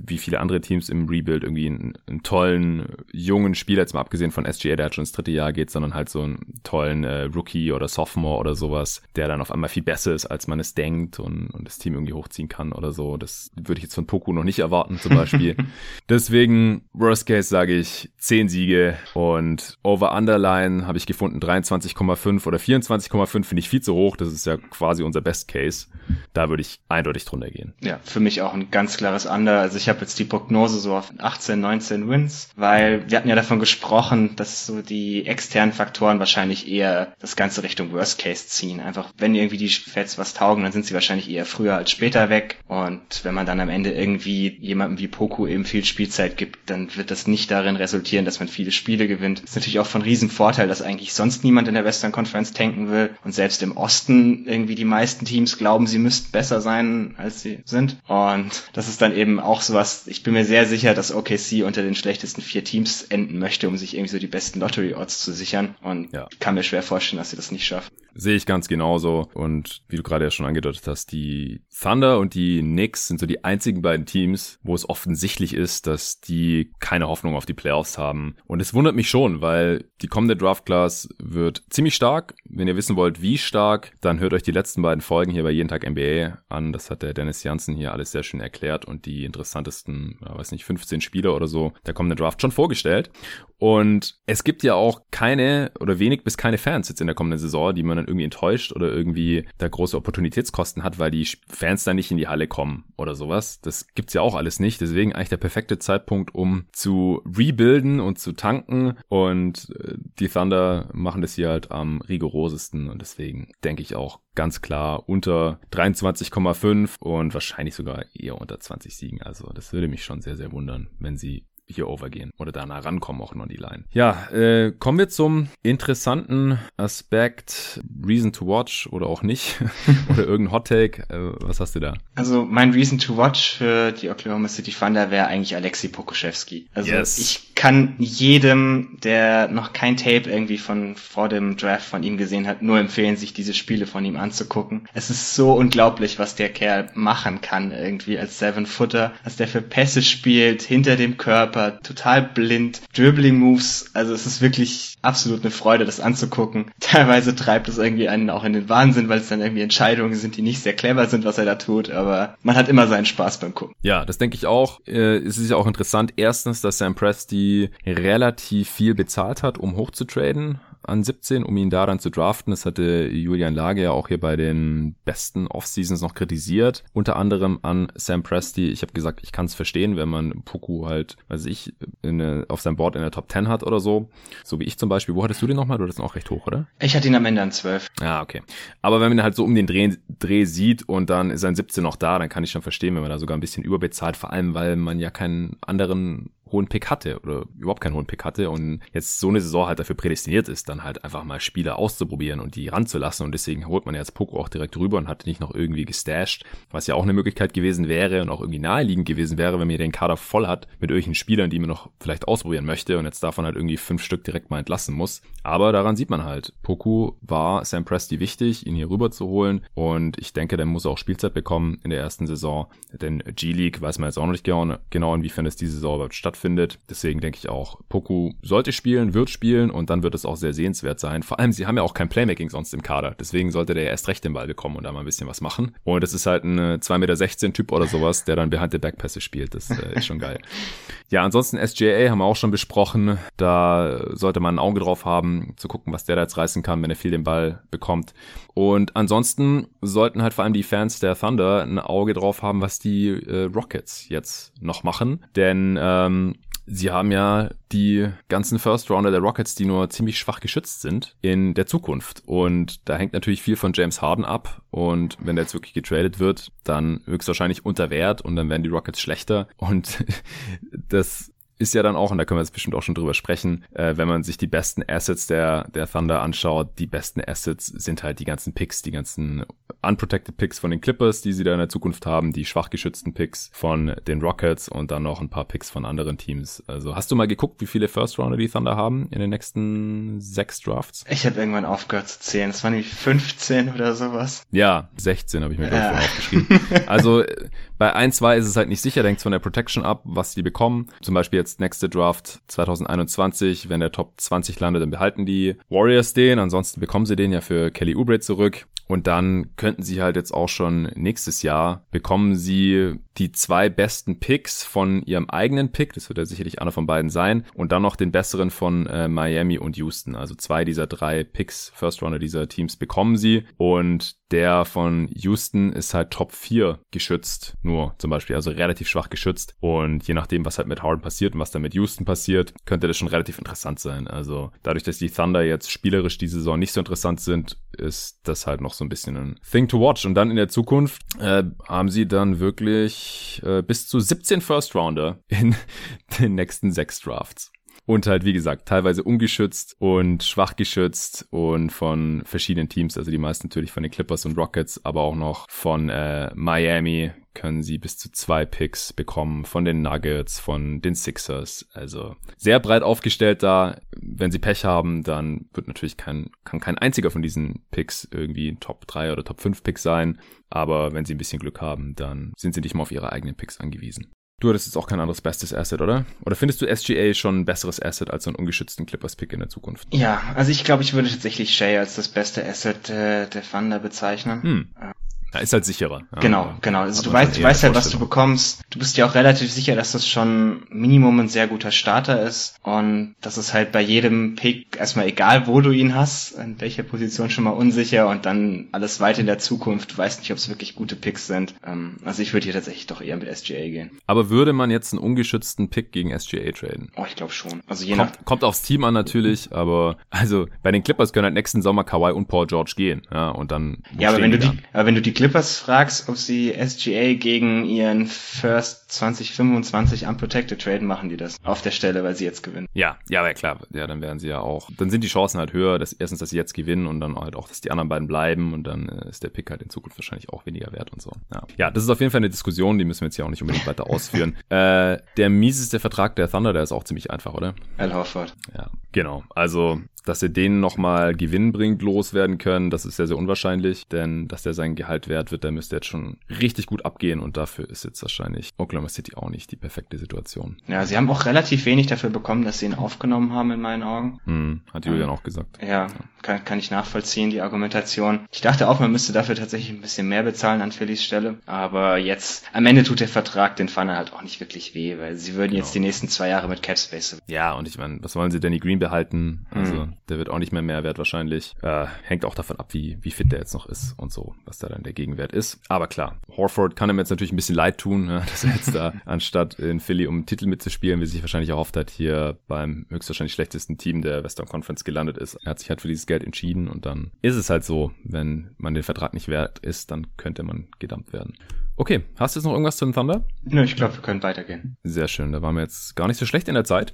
Speaker 1: wie viele andere Teams im Rebuild irgendwie einen, einen, tollen jungen Spieler, jetzt mal abgesehen von SGA, der halt schon ins dritte Jahr geht, sondern halt so einen tollen äh, Rookie oder Sophomore oder sowas, der dann auf einmal viel besser ist, als man es denkt und, und das Team irgendwie hochziehen kann oder so. Das würde ich jetzt von Poku noch nicht erwarten zum Beispiel. *laughs* Deswegen, Worst Case sage ich 10 Siege und Over-Underline habe ich gefunden 23,5 oder 24,5 finde ich viel zu hoch. Das ist ja quasi unser Best Case. Da würde ich eindeutig drunter gehen.
Speaker 2: Ja, für mich auch ein ganz klares Under. Also ich habe jetzt die Prognose so auf 18, 19 Wins, weil wir hatten ja davon gesprochen, dass so die externen Faktoren wahrscheinlich eher das Ganze Richtung Worst Case ziehen. Einfach, wenn irgendwie die Feds was taugen, dann sind sie wahrscheinlich eher früher als später weg. Und wenn man dann am Ende irgendwie jemandem wie Poku eben viel Spielzeit gibt, dann wird das nicht darin resultieren, dass man viele Spiele gewinnt. Das ist natürlich auch von Riesenvorteil, dass eigentlich sonst niemand in der Western Conference tanken will und selbst im Osten irgendwie die meisten Teams glauben, sie müssten besser sein, als sie sind. Und das ist dann eben auch sowas, ich bin mir sehr sicher, dass OKC unter den schlechtesten vier Teams enden möchte, um sich irgendwie so die besten Lottery-Odds zu sichern. Und ja. kann mir schwer vorstellen, dass sie das nicht schaffen.
Speaker 1: Sehe ich ganz genauso. Und wie du gerade ja schon angedeutet hast, die Thunder und die Knicks sind so die einzigen beiden Teams, wo es offensichtlich ist, dass die keine Hoffnung auf die Playoffs haben. Und es wundert mich schon, weil die kommende Draft Class wird ziemlich stark. Wenn ihr wissen wollt, wie stark, dann hört euch die letzten beiden Folgen hier bei Jeden Tag NBA an. Das hat der Dennis Janssen hier alles sehr schön erklärt und die interessantesten, weiß nicht, 15 Spieler oder so der kommenden Draft schon vorgestellt. Und es gibt ja auch keine oder wenig bis keine Fans jetzt in der kommenden Saison, die man dann irgendwie enttäuscht oder irgendwie da große Opportunitätskosten hat, weil die Fans dann nicht in die Halle kommen oder sowas. Das gibt's ja auch alles nicht. Deswegen eigentlich der perfekte Zeitpunkt, um zu rebuilden und zu tanken. Und äh, die Thunder machen das hier halt am rigorosesten. Und deswegen denke ich auch ganz klar unter 23,5 und wahrscheinlich sogar eher unter 20 Siegen. Also das würde mich schon sehr, sehr wundern, wenn sie hier overgehen oder da nah rankommen auch noch die Line. Ja, äh, kommen wir zum interessanten Aspekt Reason to Watch oder auch nicht *laughs* oder irgendein Hot Take. Äh, was hast du da?
Speaker 2: Also mein Reason to Watch für die Oklahoma City Thunder wäre eigentlich Alexei Pokuschewski. Also yes. ich kann jedem, der noch kein Tape irgendwie von vor dem Draft von ihm gesehen hat, nur empfehlen, sich diese Spiele von ihm anzugucken. Es ist so unglaublich, was der Kerl machen kann irgendwie als Seven Footer, was der für Pässe spielt hinter dem Körper Körper, total blind, Dribbling Moves, also es ist wirklich absolut eine Freude, das anzugucken. *laughs* Teilweise treibt es irgendwie einen auch in den Wahnsinn, weil es dann irgendwie Entscheidungen sind, die nicht sehr clever sind, was er da tut, aber man hat immer seinen Spaß beim Gucken.
Speaker 1: Ja, das denke ich auch. Äh, es ist ja auch interessant, erstens, dass Sam Presti relativ viel bezahlt hat, um hochzutraden an 17, um ihn da dann zu draften. Das hatte Julian Lage ja auch hier bei den besten Off-Seasons noch kritisiert. Unter anderem an Sam Presti. Ich habe gesagt, ich kann es verstehen, wenn man Puku halt, weiß ich, in, auf seinem Board in der Top 10 hat oder so. So wie ich zum Beispiel. Wo hattest du den nochmal? Du hattest ihn auch recht hoch, oder?
Speaker 2: Ich hatte ihn am Ende an 12.
Speaker 1: Ja, okay. Aber wenn man ihn halt so um den Dreh, Dreh sieht und dann ist ein 17 noch da, dann kann ich schon verstehen, wenn man da sogar ein bisschen überbezahlt, vor allem weil man ja keinen anderen hohen Pick hatte oder überhaupt keinen hohen Pick hatte und jetzt so eine Saison halt dafür prädestiniert ist, dann halt einfach mal Spieler auszuprobieren und die ranzulassen und deswegen holt man jetzt Poco auch direkt rüber und hat nicht noch irgendwie gestasht, was ja auch eine Möglichkeit gewesen wäre und auch irgendwie naheliegend gewesen wäre, wenn man den Kader voll hat mit irgendwelchen Spielern, die man noch vielleicht ausprobieren möchte und jetzt davon halt irgendwie fünf Stück direkt mal entlassen muss. Aber daran sieht man halt, Poku war Sam Presti wichtig, ihn hier rüber zu holen und ich denke, der muss auch Spielzeit bekommen in der ersten Saison, denn G-League weiß man jetzt auch noch nicht genau, genau inwiefern es diese Saison überhaupt stattfindet. Deswegen denke ich auch, Poku sollte spielen, wird spielen und dann wird es auch sehr sehenswert sein. Vor allem, sie haben ja auch kein Playmaking sonst im Kader, deswegen sollte der erst recht den Ball bekommen und da mal ein bisschen was machen. Und das ist halt ein 2,16 Meter Typ oder sowas, der dann behind the Backpässe spielt. Das äh, ist schon geil. *laughs* Ja, ansonsten SJA haben wir auch schon besprochen. Da sollte man ein Auge drauf haben, zu gucken, was der da jetzt reißen kann, wenn er viel den Ball bekommt. Und ansonsten sollten halt vor allem die Fans der Thunder ein Auge drauf haben, was die äh, Rockets jetzt noch machen. Denn ähm, Sie haben ja die ganzen First Rounder der Rockets, die nur ziemlich schwach geschützt sind in der Zukunft. Und da hängt natürlich viel von James Harden ab. Und wenn der jetzt wirklich getradet wird, dann höchstwahrscheinlich unter Wert und dann werden die Rockets schlechter. Und *laughs* das ist ja dann auch, und da können wir jetzt bestimmt auch schon drüber sprechen, äh, wenn man sich die besten Assets der, der Thunder anschaut, die besten Assets sind halt die ganzen Picks, die ganzen unprotected Picks von den Clippers, die sie da in der Zukunft haben, die schwach geschützten Picks von den Rockets und dann noch ein paar Picks von anderen Teams. Also hast du mal geguckt, wie viele First Rounder die Thunder haben in den nächsten sechs Drafts?
Speaker 2: Ich habe irgendwann aufgehört zu zählen. Es waren nämlich 15 oder sowas.
Speaker 1: Ja, 16 habe ich mir ja. gleich aufgeschrieben. Also *laughs* bei 1, 2 ist es halt nicht sicher, denkt von der Protection ab, was die bekommen. Zum Beispiel jetzt nächste Draft 2021, wenn der Top 20 landet, dann behalten die Warriors den. Ansonsten bekommen sie den ja für Kelly Oubre zurück. Und dann könnten sie halt jetzt auch schon nächstes Jahr bekommen sie die zwei besten Picks von ihrem eigenen Pick, das wird ja sicherlich einer von beiden sein, und dann noch den besseren von äh, Miami und Houston. Also zwei dieser drei Picks, First Runner dieser Teams bekommen sie. Und der von Houston ist halt Top 4 geschützt, nur zum Beispiel, also relativ schwach geschützt. Und je nachdem, was halt mit Harden passiert und was dann mit Houston passiert, könnte das schon relativ interessant sein. Also dadurch, dass die Thunder jetzt spielerisch die Saison nicht so interessant sind, ist das halt noch so ein bisschen ein Thing to watch. Und dann in der Zukunft äh, haben sie dann wirklich äh, bis zu 17 First Rounder in *laughs* den nächsten sechs Drafts. Und halt, wie gesagt, teilweise ungeschützt und schwach geschützt und von verschiedenen Teams, also die meisten natürlich von den Clippers und Rockets, aber auch noch von äh, Miami können sie bis zu zwei Picks bekommen, von den Nuggets, von den Sixers. Also sehr breit aufgestellt da. Wenn sie Pech haben, dann wird natürlich kein, kann kein einziger von diesen Picks irgendwie Top 3 oder Top 5 Picks sein. Aber wenn sie ein bisschen Glück haben, dann sind sie nicht mal auf ihre eigenen Picks angewiesen. Du hattest jetzt auch kein anderes bestes Asset, oder? Oder findest du SGA schon ein besseres Asset als so einen ungeschützten Clippers-Pick in der Zukunft?
Speaker 2: Ja, also ich glaube, ich würde tatsächlich Shay als das beste Asset äh, der Thunder bezeichnen. Hm.
Speaker 1: Ja, ist halt sicherer.
Speaker 2: Ja, genau, genau. Also du weißt, du weißt halt, was du bekommst. Du bist ja auch relativ sicher, dass das schon Minimum ein sehr guter Starter ist und das ist halt bei jedem Pick erstmal egal, wo du ihn hast, in welcher Position schon mal unsicher und dann alles weiter in der Zukunft. Du weißt nicht, ob es wirklich gute Picks sind. Ähm, also ich würde hier tatsächlich doch eher mit SGA gehen.
Speaker 1: Aber würde man jetzt einen ungeschützten Pick gegen SGA traden?
Speaker 2: Oh, ich glaube schon. Also je
Speaker 1: kommt, nach kommt aufs Team an natürlich, aber also bei den Clippers können halt nächsten Sommer Kawhi und Paul George gehen, ja, und dann
Speaker 2: Ja, aber wenn du die, aber wenn du die Clippers fragst, ob sie SGA gegen ihren First 2025 Unprotected traden, machen die das auf der Stelle, weil sie jetzt gewinnen.
Speaker 1: Ja, ja, aber klar. Ja, dann werden sie ja auch, dann sind die Chancen halt höher, dass erstens, dass sie jetzt gewinnen und dann halt auch, dass die anderen beiden bleiben und dann äh, ist der Pick halt in Zukunft wahrscheinlich auch weniger wert und so. Ja. ja, das ist auf jeden Fall eine Diskussion, die müssen wir jetzt hier auch nicht unbedingt weiter ausführen. *laughs* äh, der mieseste Vertrag der Thunder, der ist auch ziemlich einfach, oder?
Speaker 2: Al Horford.
Speaker 1: Ja, genau. Also dass er den nochmal gewinnbringend loswerden können, das ist sehr, sehr unwahrscheinlich, denn dass der sein Gehalt wert wird, der müsste jetzt schon richtig gut abgehen und dafür ist jetzt wahrscheinlich Oklahoma City auch nicht die perfekte Situation.
Speaker 2: Ja, sie haben auch relativ wenig dafür bekommen, dass sie ihn aufgenommen haben, in meinen Augen.
Speaker 1: Hm, hat Julian ähm, auch gesagt.
Speaker 2: Ja, ja, Kann, kann ich nachvollziehen, die Argumentation. Ich dachte auch, man müsste dafür tatsächlich ein bisschen mehr bezahlen an Phillies Stelle, aber jetzt, am Ende tut der Vertrag den Fanner halt auch nicht wirklich weh, weil sie würden genau. jetzt die nächsten zwei Jahre mit Capspace.
Speaker 1: Ja, und ich meine, was wollen sie Danny Green behalten? Also, mhm der wird auch nicht mehr Mehrwert wahrscheinlich. Äh, hängt auch davon ab, wie, wie fit der jetzt noch ist und so, was da dann der Gegenwert ist. Aber klar, Horford kann ihm jetzt natürlich ein bisschen leid tun, ja, *laughs* dass er jetzt da *laughs* anstatt in Philly um Titel mitzuspielen, wie sich wahrscheinlich erhofft hat, hier beim höchstwahrscheinlich schlechtesten Team der Western Conference gelandet ist. Er hat sich halt für dieses Geld entschieden und dann ist es halt so, wenn man den Vertrag nicht wert ist, dann könnte man gedumpt werden. Okay, hast du jetzt noch irgendwas zum Thunder?
Speaker 2: Nö, ich glaube, wir können weitergehen.
Speaker 1: Sehr schön, da waren wir jetzt gar nicht so schlecht in der Zeit.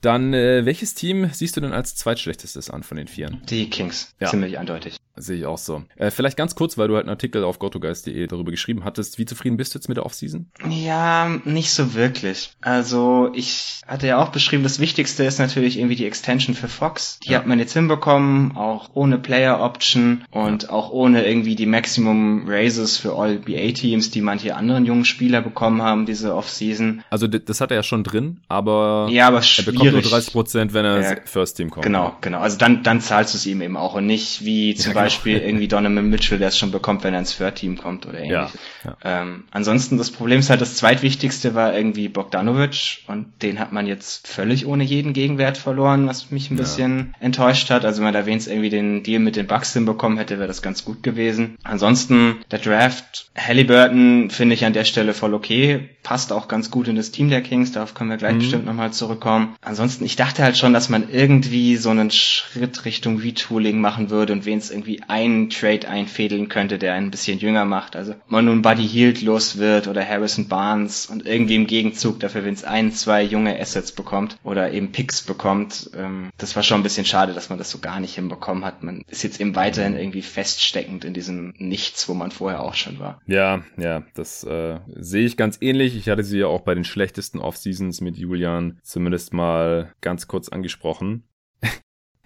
Speaker 1: Dann, äh, welches Team siehst du denn als zweitschlechtestes an von den Vieren?
Speaker 2: Die Kings, ja. ziemlich eindeutig.
Speaker 1: Sehe ich auch so. Äh, vielleicht ganz kurz, weil du halt einen Artikel auf gotogeist.de darüber geschrieben hattest. Wie zufrieden bist du jetzt mit der Offseason?
Speaker 2: Ja, nicht so wirklich. Also ich hatte ja auch beschrieben, das Wichtigste ist natürlich irgendwie die Extension für Fox. Die ja. hat man jetzt hinbekommen, auch ohne Player Option und ja. auch ohne irgendwie die Maximum Raises für All-BA-Teams, die manche anderen jungen Spieler bekommen haben, diese Offseason.
Speaker 1: Also das hat er ja schon drin, aber,
Speaker 2: ja, aber
Speaker 1: er bekommt nur 30 Prozent, wenn er ja, First Team kommt.
Speaker 2: Genau, genau. Also dann, dann zahlst du es ihm eben auch und nicht wie zum ja, Beispiel *laughs* irgendwie Donovan Mitchell, der es schon bekommt, wenn er ins Third Team kommt oder ähnliches. Ja, ja. Ähm, ansonsten das Problem ist halt, das zweitwichtigste war irgendwie Bogdanovic und den hat man jetzt völlig ohne jeden Gegenwert verloren, was mich ein bisschen enttäuscht hat. Also wenn man da wenigstens irgendwie den Deal mit den Bucks hinbekommen hätte, wäre das ganz gut gewesen. Ansonsten der Draft, Halliburton finde ich an der Stelle voll okay, passt auch ganz gut in das Team der Kings, darauf können wir gleich mhm. bestimmt nochmal zurückkommen. Ansonsten, ich dachte halt schon, dass man irgendwie so einen Schritt Richtung Retooling machen würde und wenigstens irgendwie einen Trade einfädeln könnte, der ein bisschen jünger macht. Also man nun Buddy Hield los wird oder Harrison Barnes und irgendwie im Gegenzug dafür, wenn es ein, zwei junge Assets bekommt oder eben Picks bekommt. Ähm, das war schon ein bisschen schade, dass man das so gar nicht hinbekommen hat. Man ist jetzt eben weiterhin irgendwie feststeckend in diesem Nichts, wo man vorher auch schon war.
Speaker 1: Ja, ja, das äh, sehe ich ganz ähnlich. Ich hatte sie ja auch bei den schlechtesten Off-Seasons mit Julian zumindest mal ganz kurz angesprochen.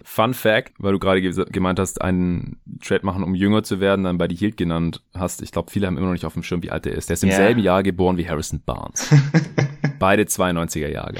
Speaker 1: Fun Fact, weil du gerade gemeint hast, einen Trade machen, um jünger zu werden, dann bei die Hield genannt hast. Ich glaube, viele haben immer noch nicht auf dem Schirm, wie alt er ist. Der ist im yeah. selben Jahr geboren wie Harrison Barnes. *laughs* Beide 92er Jahre.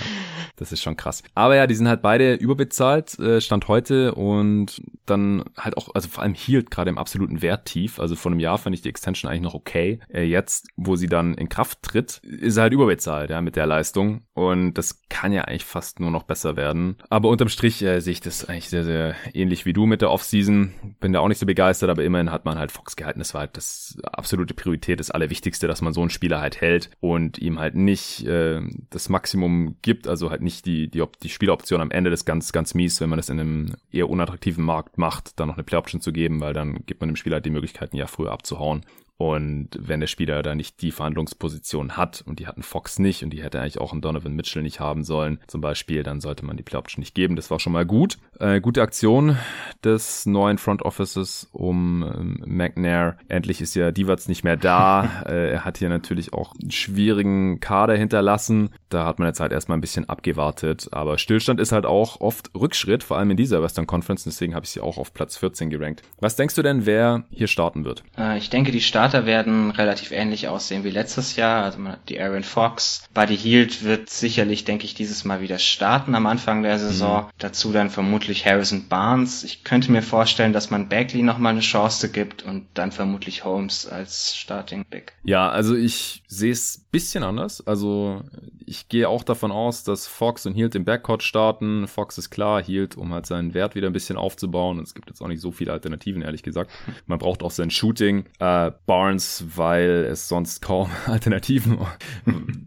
Speaker 1: Das ist schon krass. Aber ja, die sind halt beide überbezahlt, äh, Stand heute und dann halt auch, also vor allem hielt gerade im absoluten Wert tief. Also vor einem Jahr fand ich die Extension eigentlich noch okay. Äh, jetzt, wo sie dann in Kraft tritt, ist er halt überbezahlt, ja, mit der Leistung. Und das kann ja eigentlich fast nur noch besser werden. Aber unterm Strich äh, sehe ich das eigentlich sehr, sehr ähnlich wie du mit der Offseason. Bin da auch nicht so begeistert, aber immerhin hat man halt Fox gehalten. Das war halt das absolute Priorität, das Allerwichtigste, dass man so einen Spieler halt hält und ihm halt nicht äh, das Maximum gibt, also halt nicht die, die, die Spieloption am Ende des ganz, ganz mies, wenn man das in einem eher unattraktiven Markt macht, dann noch eine Play-Option zu geben, weil dann gibt man dem Spieler halt die Möglichkeit, ein Jahr früher abzuhauen. Und wenn der Spieler da nicht die Verhandlungsposition hat und die hatten Fox nicht und die hätte eigentlich auch einen Donovan Mitchell nicht haben sollen, zum Beispiel, dann sollte man die Play Option nicht geben. Das war schon mal gut. Äh, gute Aktion des neuen Front Offices um ähm, McNair. Endlich ist ja Divac nicht mehr da. *laughs* äh, er hat hier natürlich auch einen schwierigen Kader hinterlassen. Da hat man jetzt halt erstmal ein bisschen abgewartet. Aber Stillstand ist halt auch oft Rückschritt, vor allem in dieser Western Conference. Deswegen habe ich sie auch auf Platz 14 gerankt. Was denkst du denn, wer hier starten wird?
Speaker 2: Äh, ich denke, die Start Starter werden relativ ähnlich aussehen wie letztes Jahr. Also man hat die Aaron Fox. Buddy Hield wird sicherlich, denke ich, dieses Mal wieder starten am Anfang der Saison. Mhm. Dazu dann vermutlich Harrison Barnes. Ich könnte mir vorstellen, dass man Bagley nochmal eine Chance gibt und dann vermutlich Holmes als Starting Big.
Speaker 1: Ja, also ich sehe es bisschen anders. Also ich gehe auch davon aus, dass Fox und Hield im Backcourt starten. Fox ist klar, Hield, um halt seinen Wert wieder ein bisschen aufzubauen. Und es gibt jetzt auch nicht so viele Alternativen, ehrlich gesagt. Man braucht auch sein Shooting. Äh, Barnes, weil es sonst kaum *laughs* Alternativen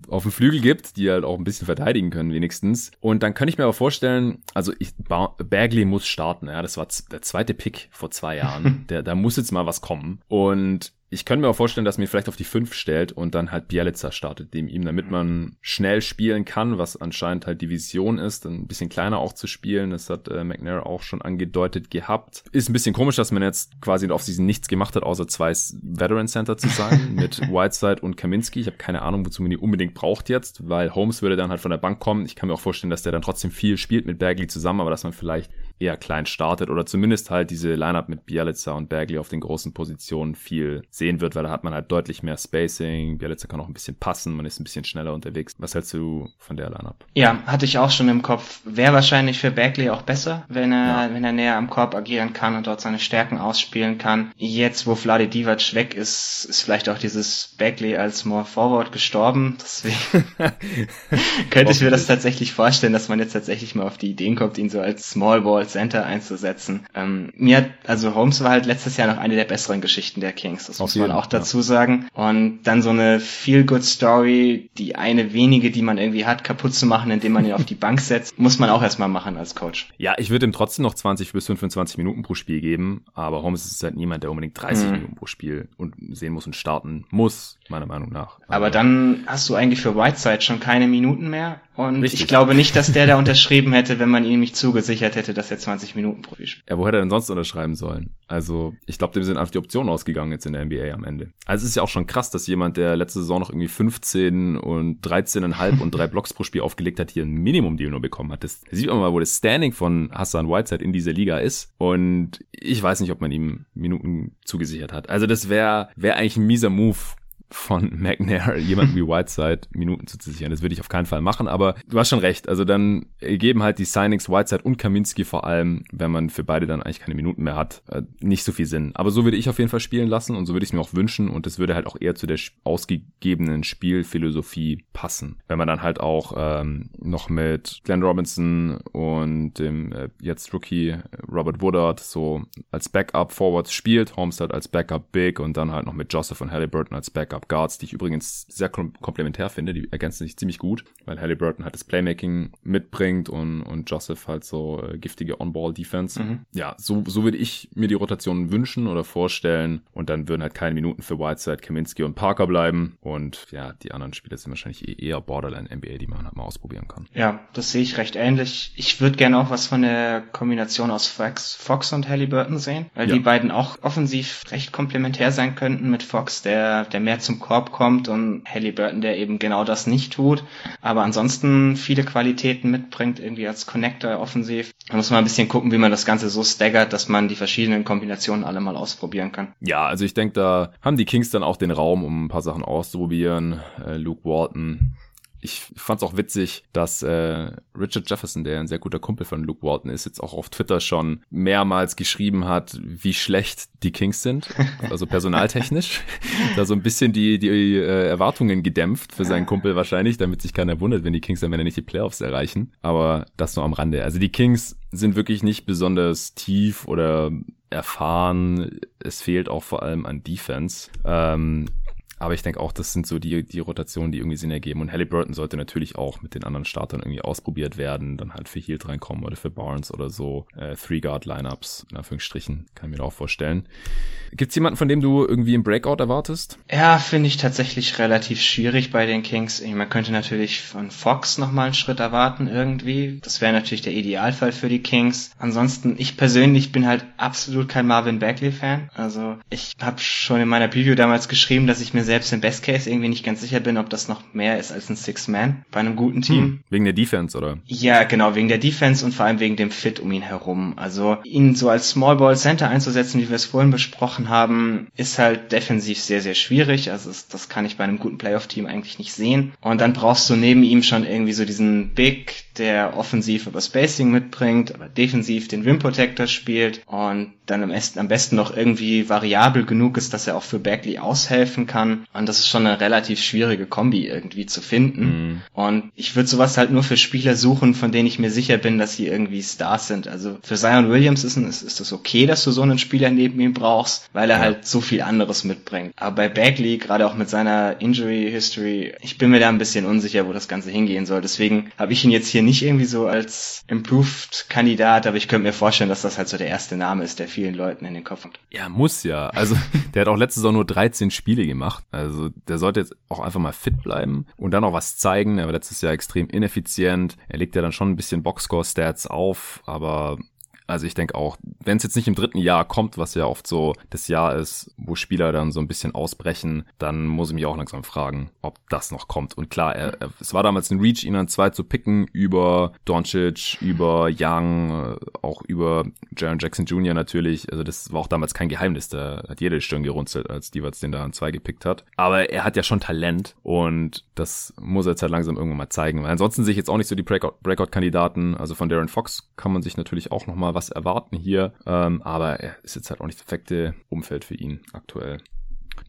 Speaker 1: auf dem Flügel gibt, die halt auch ein bisschen verteidigen können, wenigstens. Und dann könnte ich mir aber vorstellen, also ich, Bagley muss starten, ja, das war der zweite Pick vor zwei Jahren. *laughs* Der, da muss jetzt mal was kommen. Und ich könnte mir auch vorstellen, dass man ihn vielleicht auf die 5 stellt und dann halt Bielica startet, dem ihm, damit man schnell spielen kann, was anscheinend halt die Vision ist, ein bisschen kleiner auch zu spielen. Das hat äh, McNair auch schon angedeutet gehabt. Ist ein bisschen komisch, dass man jetzt quasi auf Season nichts gemacht hat, außer zwei Veteran Center zu sein *laughs* mit Whiteside und Kaminski. Ich habe keine Ahnung, wozu man die unbedingt braucht jetzt, weil Holmes würde dann halt von der Bank kommen. Ich kann mir auch vorstellen, dass der dann trotzdem viel spielt mit Bagley zusammen, aber dass man vielleicht eher klein startet oder zumindest halt diese Lineup mit Bielica und Bagley auf den großen Positionen viel sehen wird, weil da hat man halt deutlich mehr Spacing. Bielica kann auch ein bisschen passen, man ist ein bisschen schneller unterwegs. Was hältst du von der Lineup?
Speaker 2: Ja, hatte ich auch schon im Kopf. Wäre wahrscheinlich für Bagley auch besser, wenn er, ja. wenn er näher am Korb agieren kann und dort seine Stärken ausspielen kann. Jetzt, wo Vlade Divac weg ist, ist vielleicht auch dieses Bagley als More Forward gestorben. Deswegen *laughs* *laughs* könnte ich mir das tatsächlich vorstellen, dass man jetzt tatsächlich mal auf die Ideen kommt, ihn so als Small Ball Center einzusetzen. Ähm, mir hat, also Holmes war halt letztes Jahr noch eine der besseren Geschichten der Kings, das Auf muss man auch dazu ja. sagen. Und dann so eine Feel-Good-Story, die eine wenige, die man irgendwie hat, kaputt zu machen, indem man ihn auf die *laughs* Bank setzt, muss man auch erstmal machen als Coach.
Speaker 1: Ja, ich würde ihm trotzdem noch 20 bis 25 Minuten pro Spiel geben, aber Holmes ist halt niemand, der unbedingt 30 mhm. Minuten pro Spiel und sehen muss und starten muss, meiner Meinung nach.
Speaker 2: Aber, aber dann hast du eigentlich für Whiteside schon keine Minuten mehr und Richtig. ich glaube nicht, dass der da unterschrieben hätte, wenn man ihm nicht zugesichert hätte, dass er 20 Minuten pro Spiel spielt.
Speaker 1: Ja, wo hätte er denn sonst unterschreiben sollen? Also, ich glaube, dem sind einfach die Optionen ausgegangen jetzt in der NBA am Ende. Also, es ist ja auch schon krass, dass jemand, der letzte Saison noch irgendwie 15 und 13,5 und drei *laughs* Blocks pro Spiel aufgelegt hat, hier ein Minimum-Deal nur bekommen hat. Das sieht man mal, wo das Standing von Hassan Whiteside in dieser Liga ist. Und ich weiß nicht, ob man ihm Minuten zugesichert hat. Also, das wäre wär eigentlich ein mieser Move von *laughs* McNair jemanden wie Whiteside Minuten zuzusichern. Das würde ich auf keinen Fall machen, aber du hast schon recht. Also dann geben halt die Signings Whiteside und Kaminski vor allem, wenn man für beide dann eigentlich keine Minuten mehr hat, äh, nicht so viel Sinn. Aber so würde ich auf jeden Fall spielen lassen und so würde ich es mir auch wünschen und das würde halt auch eher zu der ausgegebenen Spielphilosophie passen. Wenn man dann halt auch ähm, noch mit Glenn Robinson und dem äh, jetzt Rookie Robert Woodard so als Backup Forwards spielt, Holmes halt als Backup Big und dann halt noch mit Joseph und Halliburton als Backup Backup Guards, die ich übrigens sehr komplementär finde. Die ergänzen sich ziemlich gut, weil Halliburton halt das Playmaking mitbringt und, und Joseph halt so äh, giftige On-Ball-Defense. Mhm. Ja, so, so würde ich mir die Rotation wünschen oder vorstellen. Und dann würden halt keine Minuten für Whiteside, Kaminski und Parker bleiben. Und ja, die anderen Spieler sind wahrscheinlich eh eher Borderline-NBA, die man halt mal ausprobieren kann.
Speaker 2: Ja, das sehe ich recht ähnlich. Ich würde gerne auch was von der Kombination aus Fox, Fox und Halliburton sehen, weil ja. die beiden auch offensiv recht komplementär sein könnten mit Fox, der, der mehr zum Korb kommt und Halliburton, der eben genau das nicht tut, aber ansonsten viele Qualitäten mitbringt, irgendwie als Connector offensiv. Da muss man ein bisschen gucken, wie man das Ganze so staggert, dass man die verschiedenen Kombinationen alle mal ausprobieren kann.
Speaker 1: Ja, also ich denke, da haben die Kings dann auch den Raum, um ein paar Sachen auszuprobieren. Äh, Luke Walton ich fand's auch witzig, dass äh, Richard Jefferson, der ein sehr guter Kumpel von Luke Walton ist, jetzt auch auf Twitter schon mehrmals geschrieben hat, wie schlecht die Kings sind, also personaltechnisch. *laughs* da so ein bisschen die, die äh, Erwartungen gedämpft für seinen Kumpel wahrscheinlich, damit sich keiner wundert, wenn die Kings am Ende nicht die Playoffs erreichen. Aber das nur am Rande. Also die Kings sind wirklich nicht besonders tief oder erfahren. Es fehlt auch vor allem an Defense. Ähm, aber ich denke auch, das sind so die, die Rotationen, die irgendwie Sinn ergeben. Und Halliburton sollte natürlich auch mit den anderen Startern irgendwie ausprobiert werden, dann halt für Heald reinkommen oder für Barnes oder so. Äh, Three-Guard-Lineups, in Anführungsstrichen, kann ich mir auch vorstellen. Gibt's jemanden, von dem du irgendwie im Breakout erwartest?
Speaker 2: Ja, finde ich tatsächlich relativ schwierig bei den Kings. Man könnte natürlich von Fox nochmal einen Schritt erwarten irgendwie. Das wäre natürlich der Idealfall für die Kings. Ansonsten, ich persönlich bin halt absolut kein Marvin Bagley-Fan. Also ich habe schon in meiner Preview damals geschrieben, dass ich mir selbst im Best Case irgendwie nicht ganz sicher bin, ob das noch mehr ist als ein Six-Man bei einem guten Team. Hm,
Speaker 1: wegen der Defense, oder?
Speaker 2: Ja, genau, wegen der Defense und vor allem wegen dem Fit um ihn herum. Also ihn so als Small Ball Center einzusetzen, wie wir es vorhin besprochen haben, ist halt defensiv sehr, sehr schwierig. Also das kann ich bei einem guten Playoff-Team eigentlich nicht sehen. Und dann brauchst du neben ihm schon irgendwie so diesen Big, der offensiv über Spacing mitbringt, aber defensiv den Rim Protector spielt und dann am besten, am besten noch irgendwie variabel genug ist, dass er auch für Bagley aushelfen kann. Und das ist schon eine relativ schwierige Kombi irgendwie zu finden. Mhm. Und ich würde sowas halt nur für Spieler suchen, von denen ich mir sicher bin, dass sie irgendwie Stars sind. Also für Zion Williams ist, ist, ist das okay, dass du so einen Spieler neben ihm brauchst, weil er ja. halt so viel anderes mitbringt. Aber bei Bagley, gerade auch mit seiner Injury History, ich bin mir da ein bisschen unsicher, wo das Ganze hingehen soll. Deswegen habe ich ihn jetzt hier nicht irgendwie so als Improved Kandidat, aber ich könnte mir vorstellen, dass das halt so der erste Name ist, der vielen Leuten in den Kopf kommt.
Speaker 1: Ja, muss ja. Also *laughs* der hat auch letzte Saison nur 13 Spiele gemacht. Also der sollte jetzt auch einfach mal fit bleiben und dann auch was zeigen. Er war letztes Jahr extrem ineffizient. Er legt ja dann schon ein bisschen Boxscore-Stats auf, aber also ich denke auch, wenn es jetzt nicht im dritten Jahr kommt, was ja oft so das Jahr ist, wo Spieler dann so ein bisschen ausbrechen, dann muss ich mich auch langsam fragen, ob das noch kommt. Und klar, er, er, es war damals ein Reach, ihn an zwei zu picken über Doncic, über Young, äh, auch über Jaron Jackson Jr. natürlich. Also das war auch damals kein Geheimnis, da hat jede Stirn gerunzelt, als Divac den da an zwei gepickt hat. Aber er hat ja schon Talent und das muss er jetzt halt langsam irgendwann mal zeigen. Weil ansonsten sehe ich jetzt auch nicht so die Breakout-Kandidaten. Also von Darren Fox kann man sich natürlich auch noch mal was erwarten hier. Ähm, aber er ist jetzt halt auch nicht das perfekte Umfeld für ihn aktuell.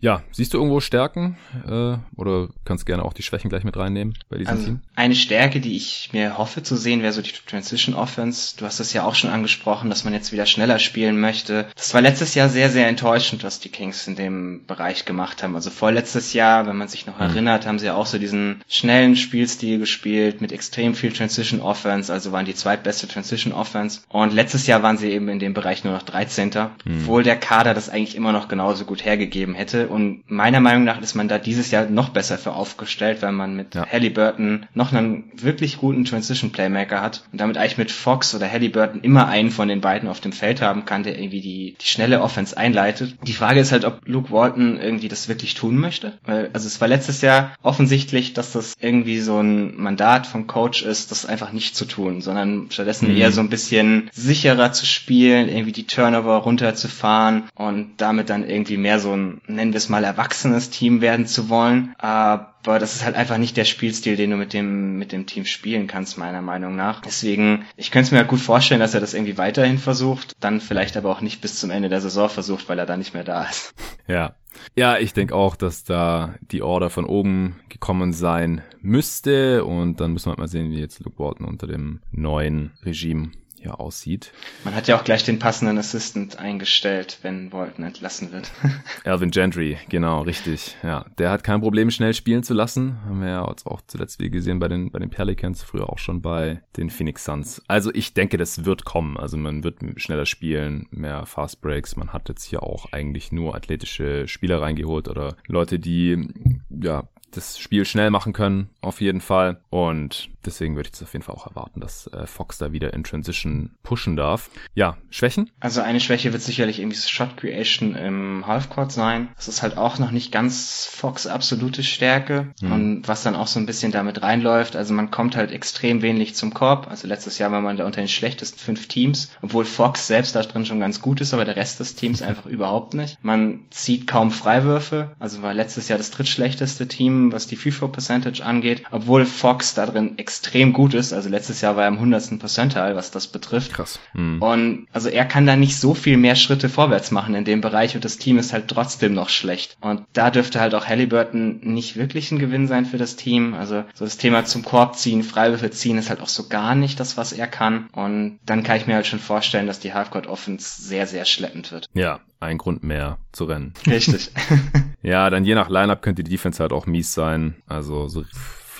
Speaker 1: Ja, siehst du irgendwo Stärken äh, oder kannst gerne auch die Schwächen gleich mit reinnehmen bei diesem
Speaker 2: also,
Speaker 1: Team?
Speaker 2: Eine Stärke, die ich mir hoffe zu sehen, wäre so die Transition Offense. Du hast das ja auch schon angesprochen, dass man jetzt wieder schneller spielen möchte. Das war letztes Jahr sehr, sehr enttäuschend, was die Kings in dem Bereich gemacht haben. Also vorletztes Jahr, wenn man sich noch mhm. erinnert, haben sie ja auch so diesen schnellen Spielstil gespielt mit extrem viel Transition Offense, also waren die zweitbeste Transition Offense. Und letztes Jahr waren sie eben in dem Bereich nur noch 13. Mhm. Obwohl der Kader das eigentlich immer noch genauso gut hergegeben hätte. Und meiner Meinung nach ist man da dieses Jahr noch besser für aufgestellt, weil man mit ja. Halliburton noch einen wirklich guten Transition Playmaker hat und damit eigentlich mit Fox oder Halliburton immer einen von den beiden auf dem Feld haben kann, der irgendwie die, die schnelle Offense einleitet. Die Frage ist halt, ob Luke Walton irgendwie das wirklich tun möchte. Weil, also es war letztes Jahr offensichtlich, dass das irgendwie so ein Mandat vom Coach ist, das einfach nicht zu tun, sondern stattdessen mhm. eher so ein bisschen sicherer zu spielen, irgendwie die Turnover runterzufahren und damit dann irgendwie mehr so ein, nennen wir es mal, erwachsenes Team werden zu wollen. Aber das ist halt einfach nicht der Spielstil, den du mit dem, mit dem Team spielen kannst, meiner Meinung nach. Deswegen, ich könnte es mir halt gut vorstellen, dass er das irgendwie weiterhin versucht, dann vielleicht aber auch nicht bis zum Ende der Saison versucht, weil er da nicht mehr da ist.
Speaker 1: Ja. Ja, ich denke auch, dass da die Order von oben gekommen sein müsste und dann müssen wir mal sehen, wie jetzt Luke Walton unter dem neuen Regime hier aussieht.
Speaker 2: Man hat ja auch gleich den passenden Assistant eingestellt, wenn Walton entlassen wird. *laughs*
Speaker 1: Alvin Gentry, genau, richtig. Ja, der hat kein Problem, schnell spielen zu lassen. Haben wir ja auch zuletzt wie gesehen bei den, bei den Pelicans, früher auch schon bei den Phoenix Suns. Also ich denke, das wird kommen. Also man wird schneller spielen, mehr Fast Breaks. Man hat jetzt hier auch eigentlich nur athletische Spieler reingeholt oder Leute, die ja das Spiel schnell machen können, auf jeden Fall. Und deswegen würde ich es auf jeden Fall auch erwarten, dass äh, Fox da wieder in Transition pushen darf. Ja, Schwächen?
Speaker 2: Also eine Schwäche wird sicherlich irgendwie Shot Creation im Halfcourt sein. Das ist halt auch noch nicht ganz Fox absolute Stärke. Hm. Und was dann auch so ein bisschen damit reinläuft, also man kommt halt extrem wenig zum Korb. Also letztes Jahr war man da unter den schlechtesten fünf Teams, obwohl Fox selbst da drin schon ganz gut ist, aber der Rest des Teams *laughs* einfach überhaupt nicht. Man zieht kaum Freiwürfe, also war letztes Jahr das drittschlechteste Team was die Free Throw Percentage angeht, obwohl Fox da drin extrem gut ist. Also letztes Jahr war er im 100. Percentile, was das betrifft.
Speaker 1: Krass.
Speaker 2: Mhm. Und also er kann da nicht so viel mehr Schritte vorwärts machen in dem Bereich und das Team ist halt trotzdem noch schlecht. Und da dürfte halt auch Halliburton nicht wirklich ein Gewinn sein für das Team. Also so das Thema zum Korb ziehen, Freiwürfe ziehen ist halt auch so gar nicht das, was er kann. Und dann kann ich mir halt schon vorstellen, dass die Halfcourt Offense sehr, sehr schleppend wird.
Speaker 1: Ja, ein Grund mehr zu rennen.
Speaker 2: Richtig. *laughs*
Speaker 1: ja, dann je nach Lineup könnte die Defense halt auch mies sein. Also so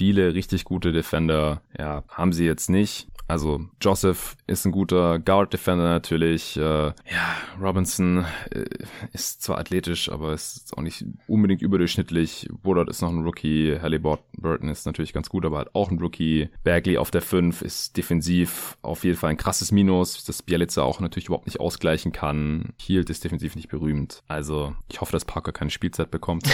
Speaker 1: viele richtig gute Defender, ja, haben sie jetzt nicht. Also Joseph ist ein guter Guard-Defender natürlich. Äh, ja, Robinson äh, ist zwar athletisch, aber ist auch nicht unbedingt überdurchschnittlich. Woodard ist noch ein Rookie. Halliburton ist natürlich ganz gut, aber halt auch ein Rookie. Bagley auf der 5 ist defensiv auf jeden Fall ein krasses Minus, das Bielitzer auch natürlich überhaupt nicht ausgleichen kann. Hield ist defensiv nicht berühmt. Also ich hoffe, dass Parker keine Spielzeit bekommt.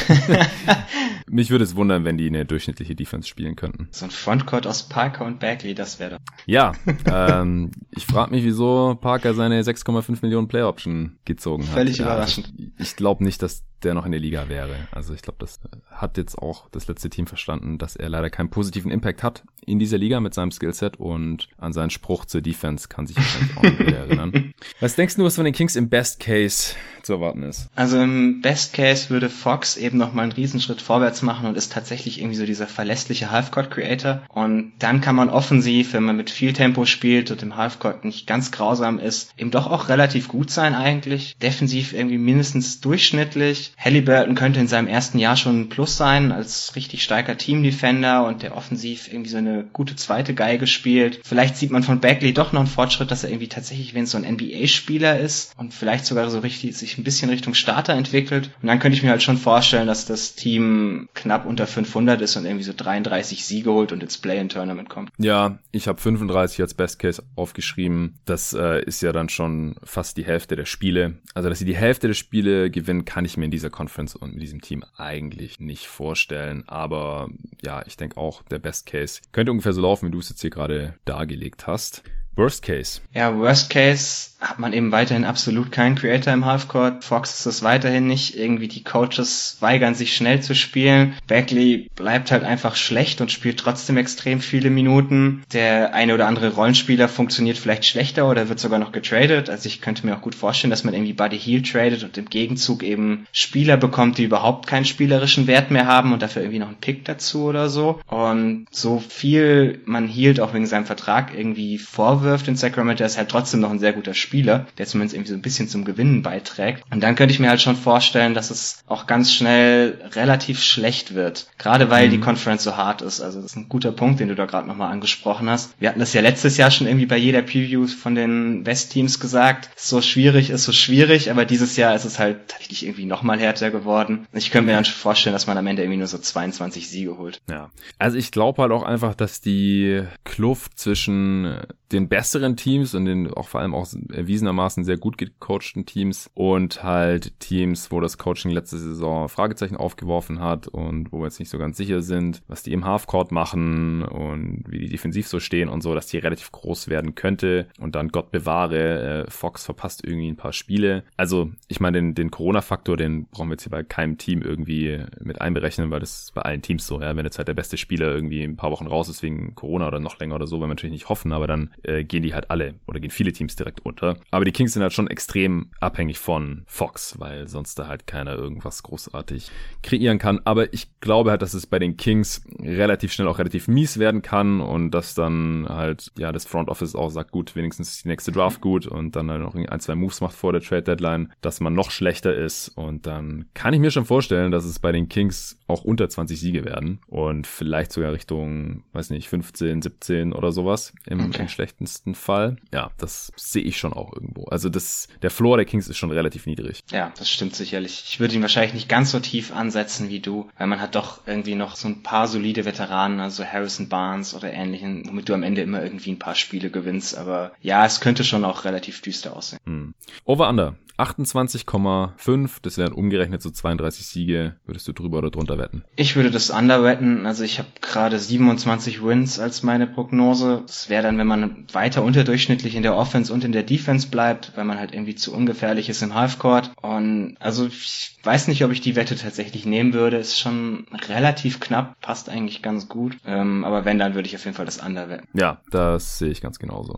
Speaker 1: *laughs* Mich würde es wundern, wenn die eine durchschnittliche Defense spielen könnten.
Speaker 2: So ein Frontcourt aus Parker und Bagley, das wäre doch.
Speaker 1: Ja, ähm, ich frage mich, wieso Parker seine 6,5 Millionen Play Option gezogen hat.
Speaker 2: Völlig überraschend.
Speaker 1: Ich glaube nicht, dass der noch in der Liga wäre. Also ich glaube, das hat jetzt auch das letzte Team verstanden, dass er leider keinen positiven Impact hat in dieser Liga mit seinem Skillset und an seinen Spruch zur Defense kann sich wahrscheinlich auch nicht mehr erinnern. *laughs* Was denkst du, was von den Kings im Best Case zu erwarten ist?
Speaker 2: Also im Best Case würde Fox eben noch mal einen Riesenschritt vorwärts machen und ist tatsächlich irgendwie so dieser verlässliche Halfcourt Creator und dann kann man offensiv, wenn man mit viel Tempo spielt und im Halfcourt nicht ganz grausam ist, eben doch auch relativ gut sein eigentlich. Defensiv irgendwie mindestens durchschnittlich Halliburton könnte in seinem ersten Jahr schon ein Plus sein, als richtig starker Team-Defender und der offensiv irgendwie so eine gute zweite Geige spielt. Vielleicht sieht man von Bagley doch noch einen Fortschritt, dass er irgendwie tatsächlich, wenn es so ein NBA-Spieler ist und vielleicht sogar so richtig sich ein bisschen Richtung Starter entwickelt. Und dann könnte ich mir halt schon vorstellen, dass das Team knapp unter 500 ist und irgendwie so 33 Siege holt und ins Play-in-Tournament kommt.
Speaker 1: Ja, ich habe 35 als Best Case aufgeschrieben. Das äh, ist ja dann schon fast die Hälfte der Spiele. Also, dass sie die Hälfte der Spiele gewinnen, kann ich mir in dieser Conference und mit diesem Team eigentlich nicht vorstellen. Aber ja, ich denke auch, der Best Case könnte ungefähr so laufen, wie du es jetzt hier gerade dargelegt hast. Worst Case.
Speaker 2: Ja, Worst Case hat man eben weiterhin absolut keinen Creator im Halfcourt. Fox ist es weiterhin nicht. Irgendwie die Coaches weigern sich schnell zu spielen. Bagley bleibt halt einfach schlecht und spielt trotzdem extrem viele Minuten. Der eine oder andere Rollenspieler funktioniert vielleicht schlechter oder wird sogar noch getradet. Also ich könnte mir auch gut vorstellen, dass man irgendwie Buddy Heel tradet und im Gegenzug eben Spieler bekommt, die überhaupt keinen spielerischen Wert mehr haben und dafür irgendwie noch einen Pick dazu oder so. Und so viel man Hield auch wegen seinem Vertrag irgendwie vorwirft in Sacramento, ist halt trotzdem noch ein sehr guter Spieler, der zumindest irgendwie so ein bisschen zum Gewinnen beiträgt. Und dann könnte ich mir halt schon vorstellen, dass es auch ganz schnell relativ schlecht wird. Gerade weil mhm. die Conference so hart ist. Also das ist ein guter Punkt, den du da gerade nochmal angesprochen hast. Wir hatten das ja letztes Jahr schon irgendwie bei jeder Preview von den West-Teams gesagt. So schwierig ist so schwierig, aber dieses Jahr ist es halt tatsächlich irgendwie nochmal härter geworden. Ich könnte mir dann schon vorstellen, dass man am Ende irgendwie nur so 22 Siege holt.
Speaker 1: Ja. Also ich glaube halt auch einfach, dass die Kluft zwischen den besseren Teams und den auch vor allem auch erwiesenermaßen sehr gut gecoachten Teams und halt Teams, wo das Coaching letzte Saison Fragezeichen aufgeworfen hat und wo wir jetzt nicht so ganz sicher sind, was die im Halfcourt machen und wie die defensiv so stehen und so, dass die relativ groß werden könnte und dann Gott bewahre, äh, Fox verpasst irgendwie ein paar Spiele. Also ich meine, den, den Corona-Faktor, den brauchen wir jetzt hier bei keinem Team irgendwie mit einberechnen, weil das ist bei allen Teams so, ja, wenn jetzt halt der beste Spieler irgendwie ein paar Wochen raus ist wegen Corona oder noch länger oder so, weil wir natürlich nicht hoffen, aber dann äh, gehen die halt alle oder gehen viele Teams direkt unter. Aber die Kings sind halt schon extrem abhängig von Fox, weil sonst da halt keiner irgendwas großartig kreieren kann. Aber ich glaube halt, dass es bei den Kings relativ schnell auch relativ mies werden kann und dass dann halt, ja, das Front Office auch sagt, gut, wenigstens ist die nächste Draft gut und dann halt noch ein, zwei Moves macht vor der Trade Deadline, dass man noch schlechter ist und dann kann ich mir schon vorstellen, dass es bei den Kings auch unter 20 Siege werden und vielleicht sogar Richtung, weiß nicht, 15, 17 oder sowas im, okay. im schlechtesten Fall. Ja, das sehe ich schon auch irgendwo. Also das, der Floor der Kings ist schon relativ niedrig.
Speaker 2: Ja, das stimmt sicherlich. Ich würde ihn wahrscheinlich nicht ganz so tief ansetzen wie du, weil man hat doch irgendwie noch so ein paar solide Veteranen, also Harrison Barnes oder ähnlichen, womit du am Ende immer irgendwie ein paar Spiele gewinnst. Aber ja, es könnte schon auch relativ düster aussehen.
Speaker 1: Hm. Over-Under. 28,5, das wären umgerechnet so 32 Siege. Würdest du drüber oder drunter wetten?
Speaker 2: Ich würde das under wetten. Also ich habe gerade 27 Wins als meine Prognose. Das wäre dann, wenn man weiter unterdurchschnittlich in der Offense und in der Defense bleibt, weil man halt irgendwie zu ungefährlich ist im Halfcourt. Und also ich weiß nicht, ob ich die Wette tatsächlich nehmen würde. Ist schon relativ knapp, passt eigentlich ganz gut. Ähm, aber wenn, dann würde ich auf jeden Fall das under wetten.
Speaker 1: Ja, das sehe ich ganz genauso.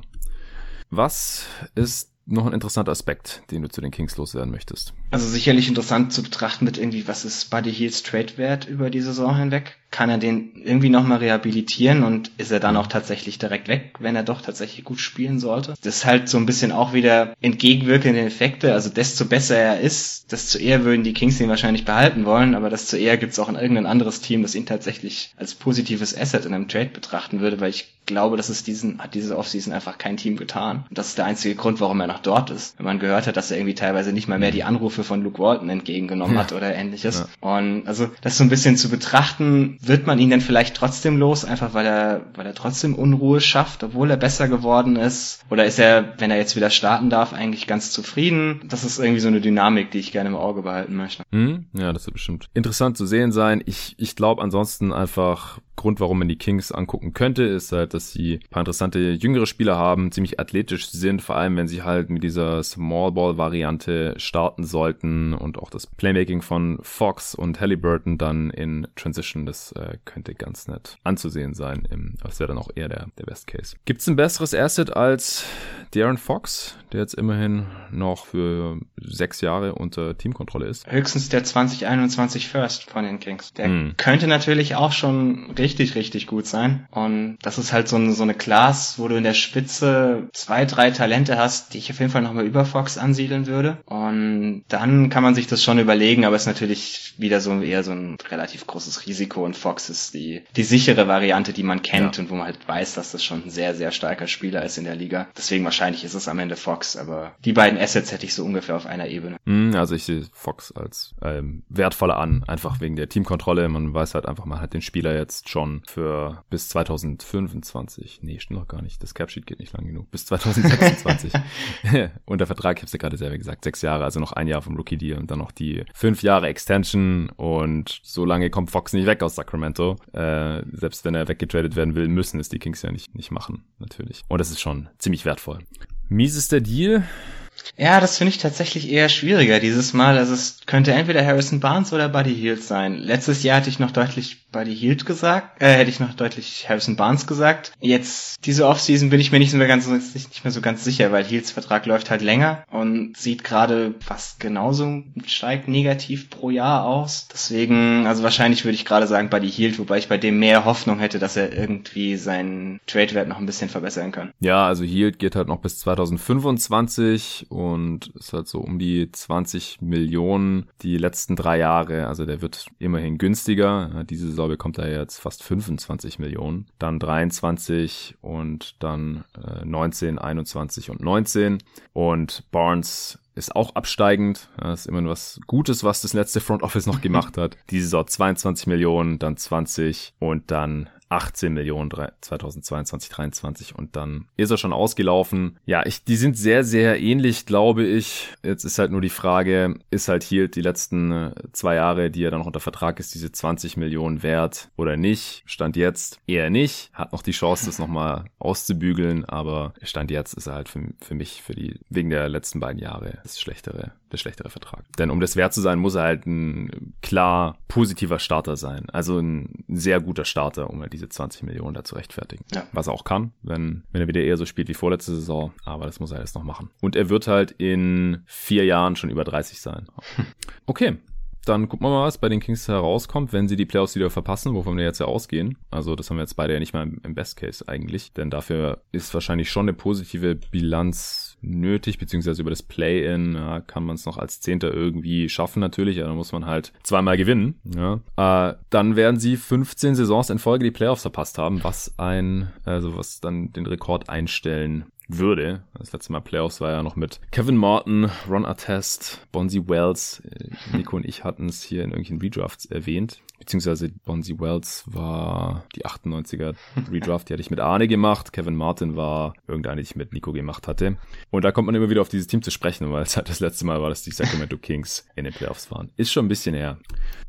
Speaker 1: Was ist noch ein interessanter Aspekt, den du zu den Kings loswerden möchtest?
Speaker 2: Also sicherlich interessant zu betrachten mit irgendwie, was ist Buddy Heels Trade Wert über die Saison hinweg? Kann er den irgendwie nochmal rehabilitieren und ist er dann auch tatsächlich direkt weg, wenn er doch tatsächlich gut spielen sollte? Das ist halt so ein bisschen auch wieder entgegenwirkende Effekte. Also desto besser er ist, desto eher würden die Kings ihn wahrscheinlich behalten wollen, aber desto eher gibt es auch in irgendein anderes Team, das ihn tatsächlich als positives Asset in einem Trade betrachten würde, weil ich glaube, dass es diesen, hat diese Offseason einfach kein Team getan. Und das ist der einzige Grund, warum er noch dort ist. Wenn man gehört hat, dass er irgendwie teilweise nicht mal mehr die Anrufe von Luke Walton entgegengenommen hat oder ähnliches. Ja. Und also das so ein bisschen zu betrachten, wird man ihn denn vielleicht trotzdem los, einfach weil er, weil er trotzdem Unruhe schafft, obwohl er besser geworden ist? Oder ist er, wenn er jetzt wieder starten darf, eigentlich ganz zufrieden? Das ist irgendwie so eine Dynamik, die ich gerne im Auge behalten möchte.
Speaker 1: Hm? Ja, das wird bestimmt interessant zu sehen sein. Ich, ich glaube ansonsten einfach, Grund, warum man die Kings angucken könnte, ist halt, dass sie ein paar interessante jüngere Spieler haben, ziemlich athletisch sind, vor allem wenn sie halt mit dieser Small Ball Variante starten sollten und auch das Playmaking von Fox und Halliburton dann in Transition, das äh, könnte ganz nett anzusehen sein. Im, das wäre dann auch eher der, der Best Case. Gibt es ein besseres Asset als Darren Fox, der jetzt immerhin noch für sechs Jahre unter Teamkontrolle ist?
Speaker 2: Höchstens der 2021 First von den Kings. Der hm. könnte natürlich auch schon richtig richtig, richtig gut sein. Und das ist halt so eine, so eine Class, wo du in der Spitze zwei, drei Talente hast, die ich auf jeden Fall nochmal über Fox ansiedeln würde. Und dann kann man sich das schon überlegen, aber es ist natürlich wieder so eher so ein relativ großes Risiko und Fox ist die, die sichere Variante, die man kennt ja. und wo man halt weiß, dass das schon ein sehr, sehr starker Spieler ist in der Liga. Deswegen wahrscheinlich ist es am Ende Fox, aber die beiden Assets hätte ich so ungefähr auf einer Ebene.
Speaker 1: Hm, also ich sehe Fox als ähm, wertvoller an, einfach wegen der Teamkontrolle. Man weiß halt einfach, man hat den Spieler jetzt schon schon für bis 2025. Nee, stimmt noch gar nicht. Das Capsheet geht nicht lang genug. Bis 2026. und der Vertrag, ich habe es ja gerade selber gesagt, sechs Jahre, also noch ein Jahr vom Rookie Deal und dann noch die fünf Jahre Extension und so lange kommt Fox nicht weg aus Sacramento. Äh, selbst wenn er weggetradet werden will, müssen es die Kings ja nicht, nicht machen, natürlich. Und das ist schon ziemlich wertvoll. Miesester Deal,
Speaker 2: ja, das finde ich tatsächlich eher schwieriger dieses Mal. Also es könnte entweder Harrison Barnes oder Buddy Hield sein. Letztes Jahr hatte ich noch deutlich Buddy Hield gesagt, äh, hätte ich noch deutlich Harrison Barnes gesagt. Jetzt, diese Offseason bin ich mir nicht mehr ganz, nicht mehr so ganz sicher, weil Hields Vertrag läuft halt länger und sieht gerade fast genauso steigt negativ pro Jahr aus. Deswegen, also wahrscheinlich würde ich gerade sagen Buddy Hield, wobei ich bei dem mehr Hoffnung hätte, dass er irgendwie seinen Trade-Wert noch ein bisschen verbessern kann.
Speaker 1: Ja, also Hield geht halt noch bis 2025 und ist halt so um die 20 Millionen die letzten drei Jahre. Also der wird immerhin günstiger. Diese Saison bekommt er jetzt fast 25 Millionen. Dann 23 und dann äh, 19, 21 und 19. Und Barnes ist auch absteigend. Das ist immer was Gutes, was das letzte Front Office noch *laughs* gemacht hat. Diese Saison 22 Millionen, dann 20 und dann 18 Millionen 2022, 23 und dann ist er schon ausgelaufen. Ja, ich, die sind sehr, sehr ähnlich, glaube ich. Jetzt ist halt nur die Frage, ist halt Hield die letzten äh, zwei Jahre, die er dann noch unter Vertrag ist, diese 20 Millionen wert oder nicht? Stand jetzt eher nicht. Hat noch die Chance, das nochmal auszubügeln, aber Stand jetzt ist er halt für, für mich, für die, wegen der letzten beiden Jahre, das schlechtere der schlechtere Vertrag. Denn um das wert zu sein, muss er halt ein klar positiver Starter sein. Also ein sehr guter Starter, um halt diese 20 Millionen da zu rechtfertigen. Ja. Was er auch kann, wenn, wenn er wieder eher so spielt wie vorletzte Saison. Aber das muss er jetzt noch machen. Und er wird halt in vier Jahren schon über 30 sein. *laughs* Okay, dann gucken wir mal, was bei den Kings herauskommt, wenn sie die Playoffs wieder verpassen, wovon wir jetzt ja ausgehen. Also das haben wir jetzt beide ja nicht mal im Best Case eigentlich, denn dafür ist wahrscheinlich schon eine positive Bilanz nötig, beziehungsweise über das Play-In ja, kann man es noch als Zehnter irgendwie schaffen natürlich, aber dann muss man halt zweimal gewinnen. Ja. Äh, dann werden sie 15 Saisons in Folge die Playoffs verpasst haben, was ein, also was dann den Rekord einstellen würde. Das letzte Mal Playoffs war ja noch mit Kevin Martin, Ron Artest, Bonzi Wells. Äh, Nico und ich hatten es hier in irgendwelchen Redrafts erwähnt. Beziehungsweise Bonzi Wells war die 98er Redraft, die hatte ich mit Arne gemacht. Kevin Martin war irgendeine, die ich mit Nico gemacht hatte. Und da kommt man immer wieder auf dieses Team zu sprechen, weil es halt das letzte Mal war, dass die Sacramento Kings in den Playoffs waren. Ist schon ein bisschen her.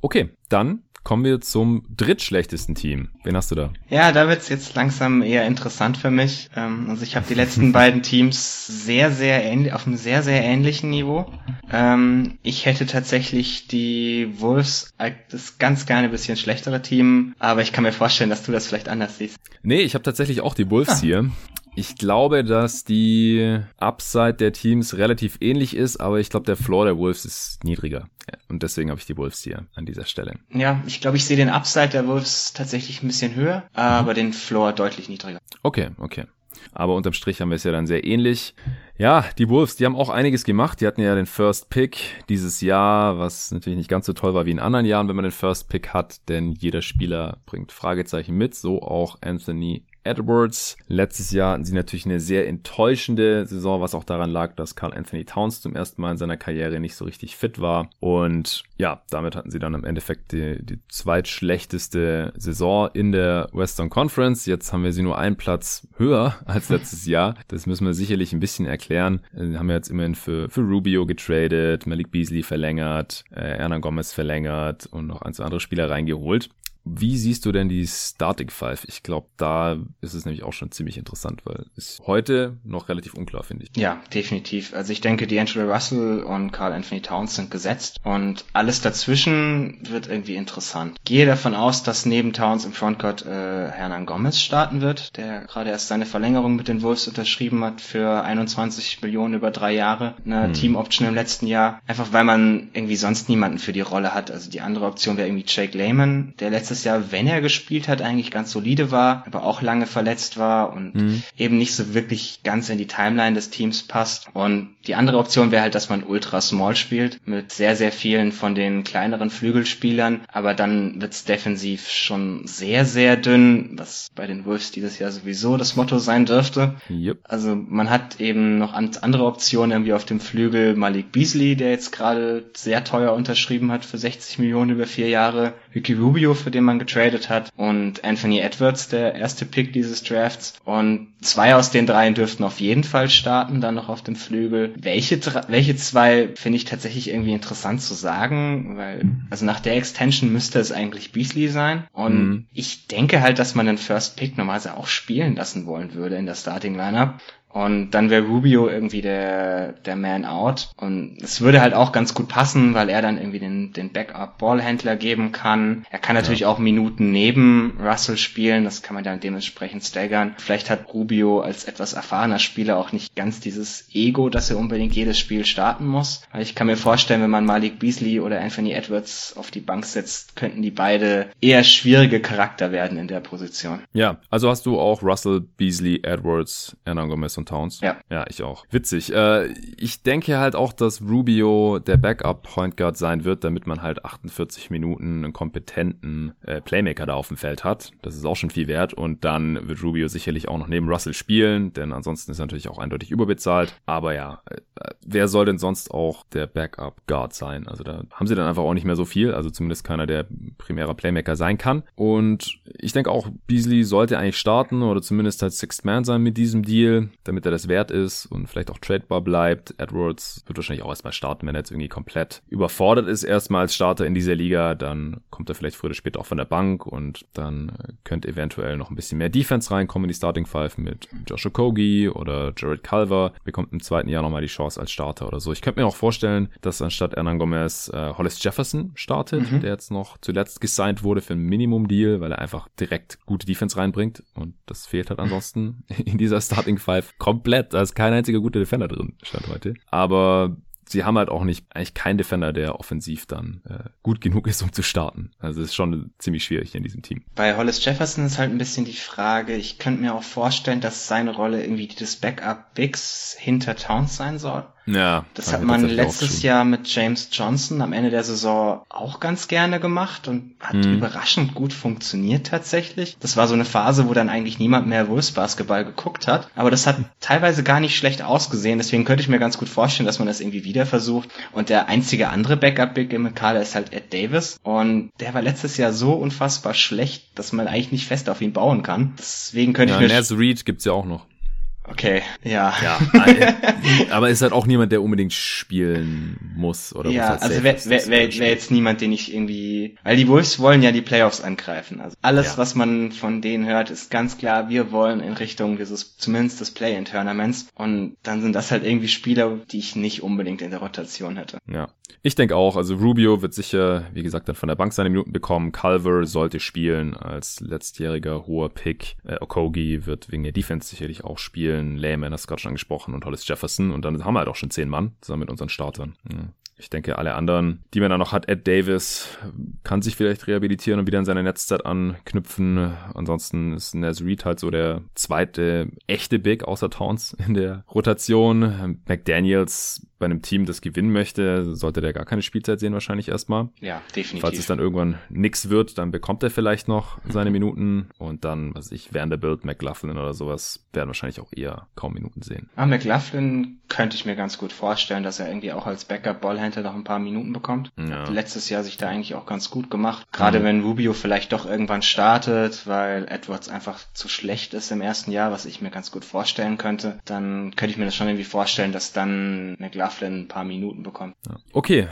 Speaker 1: Okay, dann Kommen wir zum drittschlechtesten Team. Wen hast du da?
Speaker 2: Ja, da wird's jetzt langsam eher interessant für mich. Ähm, also ich habe die letzten *laughs* beiden Teams sehr, sehr ähnlich, auf einem sehr, sehr ähnlichen Niveau. Ähm, ich hätte tatsächlich die Wolves das ganz gerne ein bisschen schlechtere Team, aber ich kann mir vorstellen, dass du das vielleicht anders siehst.
Speaker 1: Nee, ich habe tatsächlich auch die Wolves ah. hier. Ich glaube, dass die Upside der Teams relativ ähnlich ist, aber ich glaube, der Floor der Wolves ist niedriger. Und deswegen habe ich die Wolves hier an dieser Stelle.
Speaker 2: Ja, ich glaube, ich sehe den Upside der Wolves tatsächlich ein bisschen höher, aber mhm. den Floor deutlich niedriger.
Speaker 1: Okay, okay. Aber unterm Strich haben wir es ja dann sehr ähnlich. Ja, die Wolves, die haben auch einiges gemacht. Die hatten ja den First Pick dieses Jahr, was natürlich nicht ganz so toll war wie in anderen Jahren, wenn man den First Pick hat, denn jeder Spieler bringt Fragezeichen mit, so auch Anthony Edwards. Letztes Jahr hatten sie natürlich eine sehr enttäuschende Saison, was auch daran lag, dass Carl Anthony Towns zum ersten Mal in seiner Karriere nicht so richtig fit war. Und ja, damit hatten sie dann im Endeffekt die, die zweitschlechteste Saison in der Western Conference. Jetzt haben wir sie nur einen Platz höher *laughs* als letztes Jahr. Das müssen wir sicherlich ein bisschen erklären. Wir haben jetzt immerhin für, für Rubio getradet, Malik Beasley verlängert, äh, Hernan Gomez verlängert und noch ein, zwei andere Spieler reingeholt. Wie siehst du denn die Starting Five? Ich glaube, da ist es nämlich auch schon ziemlich interessant, weil es heute noch relativ unklar, finde ich.
Speaker 2: Ja, definitiv. Also ich denke, D'Angelo Russell und Carl Anthony Towns sind gesetzt und alles dazwischen wird irgendwie interessant. Gehe davon aus, dass neben Towns im Frontcourt äh, Hernan Gomez starten wird, der gerade erst seine Verlängerung mit den Wolves unterschrieben hat für 21 Millionen über drei Jahre, eine hm. Team-Option im letzten Jahr. Einfach weil man irgendwie sonst niemanden für die Rolle hat. Also die andere Option wäre irgendwie Jake Lehman, der letztes letztes Jahr, wenn er gespielt hat, eigentlich ganz solide war, aber auch lange verletzt war und mhm. eben nicht so wirklich ganz in die Timeline des Teams passt. Und die andere Option wäre halt, dass man ultra small spielt mit sehr, sehr vielen von den kleineren Flügelspielern, aber dann wird's defensiv schon sehr, sehr dünn, was bei den Wolves dieses Jahr sowieso das Motto sein dürfte. Yep. Also man hat eben noch andere Optionen irgendwie auf dem Flügel Malik Beasley, der jetzt gerade sehr teuer unterschrieben hat für 60 Millionen über vier Jahre, Ricky Rubio, für den den man getradet hat, und Anthony Edwards, der erste Pick dieses Drafts. Und zwei aus den dreien dürften auf jeden Fall starten, dann noch auf dem Flügel. Welche, welche zwei finde ich tatsächlich irgendwie interessant zu sagen, weil, also nach der Extension müsste es eigentlich Beasley sein. Und mhm. ich denke halt, dass man den First Pick normalerweise auch spielen lassen wollen würde in der Starting Lineup. Und dann wäre Rubio irgendwie der, der Man out. Und es würde halt auch ganz gut passen, weil er dann irgendwie den, den Backup-Ballhändler geben kann. Er kann natürlich ja. auch Minuten neben Russell spielen. Das kann man dann dementsprechend staggern. Vielleicht hat Rubio als etwas erfahrener Spieler auch nicht ganz dieses Ego, dass er unbedingt jedes Spiel starten muss. Ich kann mir vorstellen, wenn man Malik Beasley oder Anthony Edwards auf die Bank setzt, könnten die beide eher schwierige Charakter werden in der Position.
Speaker 1: Ja, also hast du auch Russell, Beasley, Edwards, Hernan Gomez und Towns.
Speaker 2: Ja.
Speaker 1: Ja, ich auch. Witzig. Äh, ich denke halt auch, dass Rubio der Backup Point Guard sein wird, damit man halt 48 Minuten einen kompetenten äh, Playmaker da auf dem Feld hat. Das ist auch schon viel wert. Und dann wird Rubio sicherlich auch noch neben Russell spielen, denn ansonsten ist er natürlich auch eindeutig überbezahlt. Aber ja, äh, wer soll denn sonst auch der Backup Guard sein? Also da haben sie dann einfach auch nicht mehr so viel. Also zumindest keiner, der primärer Playmaker sein kann. Und ich denke auch, Beasley sollte eigentlich starten oder zumindest als Sixth Man sein mit diesem Deal, damit er das wert ist und vielleicht auch tradebar bleibt. Edwards wird wahrscheinlich auch erstmal starten, wenn er jetzt irgendwie komplett überfordert ist, erstmal als Starter in dieser Liga. Dann kommt er vielleicht früher oder später auch von der Bank und dann könnte eventuell noch ein bisschen mehr Defense reinkommen in die Starting Five mit Josh Okogie oder Jared Culver. Bekommt im zweiten Jahr nochmal die Chance als Starter oder so. Ich könnte mir auch vorstellen, dass anstatt Hernan Gomez äh, Hollis Jefferson startet, mhm. der jetzt noch zuletzt gesigned wurde für ein Minimum-Deal, weil er einfach direkt gute Defense reinbringt und das fehlt halt *laughs* ansonsten in dieser Starting Five komplett. Da ist kein einziger guter Defender drin, stand heute. Aber sie haben halt auch nicht eigentlich keinen Defender, der offensiv dann äh, gut genug ist, um zu starten. Also es ist schon ziemlich schwierig in diesem Team.
Speaker 2: Bei Hollis Jefferson ist halt ein bisschen die Frage, ich könnte mir auch vorstellen, dass seine Rolle irgendwie das Backup Bigs hinter Towns sein soll.
Speaker 1: Ja.
Speaker 2: Das hat man letztes Jahr mit James Johnson am Ende der Saison auch ganz gerne gemacht und hat mhm. überraschend gut funktioniert tatsächlich. Das war so eine Phase, wo dann eigentlich niemand mehr Wolves Basketball geguckt hat. Aber das hat teilweise gar nicht schlecht ausgesehen. Deswegen könnte ich mir ganz gut vorstellen, dass man das irgendwie wieder versucht. Und der einzige andere Backup-Big im Kader ist halt Ed Davis. Und der war letztes Jahr so unfassbar schlecht, dass man eigentlich nicht fest auf ihn bauen kann. Deswegen könnte
Speaker 1: ja,
Speaker 2: ich mir...
Speaker 1: Naz Reed gibt's ja auch noch.
Speaker 2: Okay, ja.
Speaker 1: Ja, *laughs* aber ist halt auch niemand, der unbedingt spielen muss oder
Speaker 2: Ja,
Speaker 1: halt
Speaker 2: also wäre wär, wär, wär jetzt niemand, den ich irgendwie, weil die Wolves wollen ja die Playoffs angreifen. Also alles, ja. was man von denen hört, ist ganz klar, wir wollen in Richtung dieses, zumindest des Play-in-Tournaments. Und dann sind das halt irgendwie Spieler, die ich nicht unbedingt in der Rotation hätte.
Speaker 1: Ja, ich denke auch. Also Rubio wird sicher, wie gesagt, dann von der Bank seine Minuten bekommen. Culver sollte spielen als letztjähriger hoher Pick. Äh, Okogi wird wegen der Defense sicherlich auch spielen. Lehman hast du gerade schon angesprochen und Hollis Jefferson. Und dann haben wir halt auch schon zehn Mann zusammen mit unseren Startern. Ja. Ich denke, alle anderen, die man da noch hat, Ed Davis kann sich vielleicht rehabilitieren und wieder in seine Netzzeit anknüpfen. Ansonsten ist Naz Reed halt so der zweite echte Big außer Towns in der Rotation. McDaniels bei einem Team, das gewinnen möchte, sollte der gar keine Spielzeit sehen wahrscheinlich erstmal.
Speaker 2: Ja, definitiv.
Speaker 1: Falls es dann irgendwann nix wird, dann bekommt er vielleicht noch seine Minuten und dann, was ich, Vanderbilt, McLaughlin oder sowas werden wahrscheinlich auch eher kaum Minuten sehen.
Speaker 2: Ah, McLaughlin könnte ich mir ganz gut vorstellen, dass er irgendwie auch als Backup-Ballhändler noch ein paar Minuten bekommt. Ja. Letztes Jahr sich da eigentlich auch ganz gut gemacht. Gerade mhm. wenn Rubio vielleicht doch irgendwann startet, weil Edwards einfach zu schlecht ist im ersten Jahr, was ich mir ganz gut vorstellen könnte, dann könnte ich mir das schon irgendwie vorstellen, dass dann McLaughlin ein paar Minuten bekommen.
Speaker 1: Ja. Okay,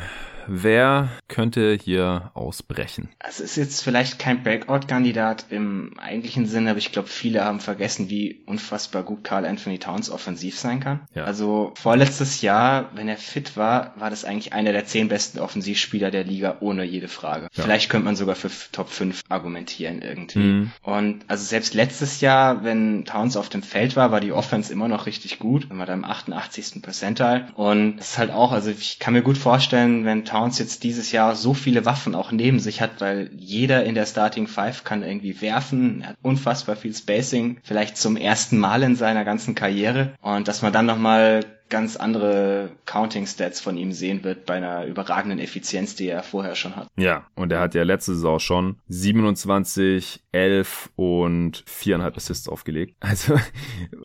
Speaker 1: Wer könnte hier ausbrechen?
Speaker 2: Es ist jetzt vielleicht kein Breakout-Kandidat im eigentlichen Sinne, aber ich glaube, viele haben vergessen, wie unfassbar gut Carl Anthony Towns offensiv sein kann. Ja. Also vorletztes Jahr, wenn er fit war, war das eigentlich einer der zehn besten Offensivspieler der Liga, ohne jede Frage. Ja. Vielleicht könnte man sogar für Top 5 argumentieren irgendwie. Mhm. Und also selbst letztes Jahr, wenn Towns auf dem Feld war, war die Offense immer noch richtig gut. War da im 88. Percentile. Und es ist halt auch, also ich kann mir gut vorstellen, wenn Towns Towns jetzt dieses Jahr so viele Waffen auch neben sich hat, weil jeder in der Starting Five kann irgendwie werfen, er hat unfassbar viel Spacing, vielleicht zum ersten Mal in seiner ganzen Karriere und dass man dann nochmal ganz andere Counting-Stats von ihm sehen wird bei einer überragenden Effizienz, die er vorher schon hat.
Speaker 1: Ja, und er hat ja letzte Saison schon 27, 11 und viereinhalb Assists aufgelegt. *laughs* Also,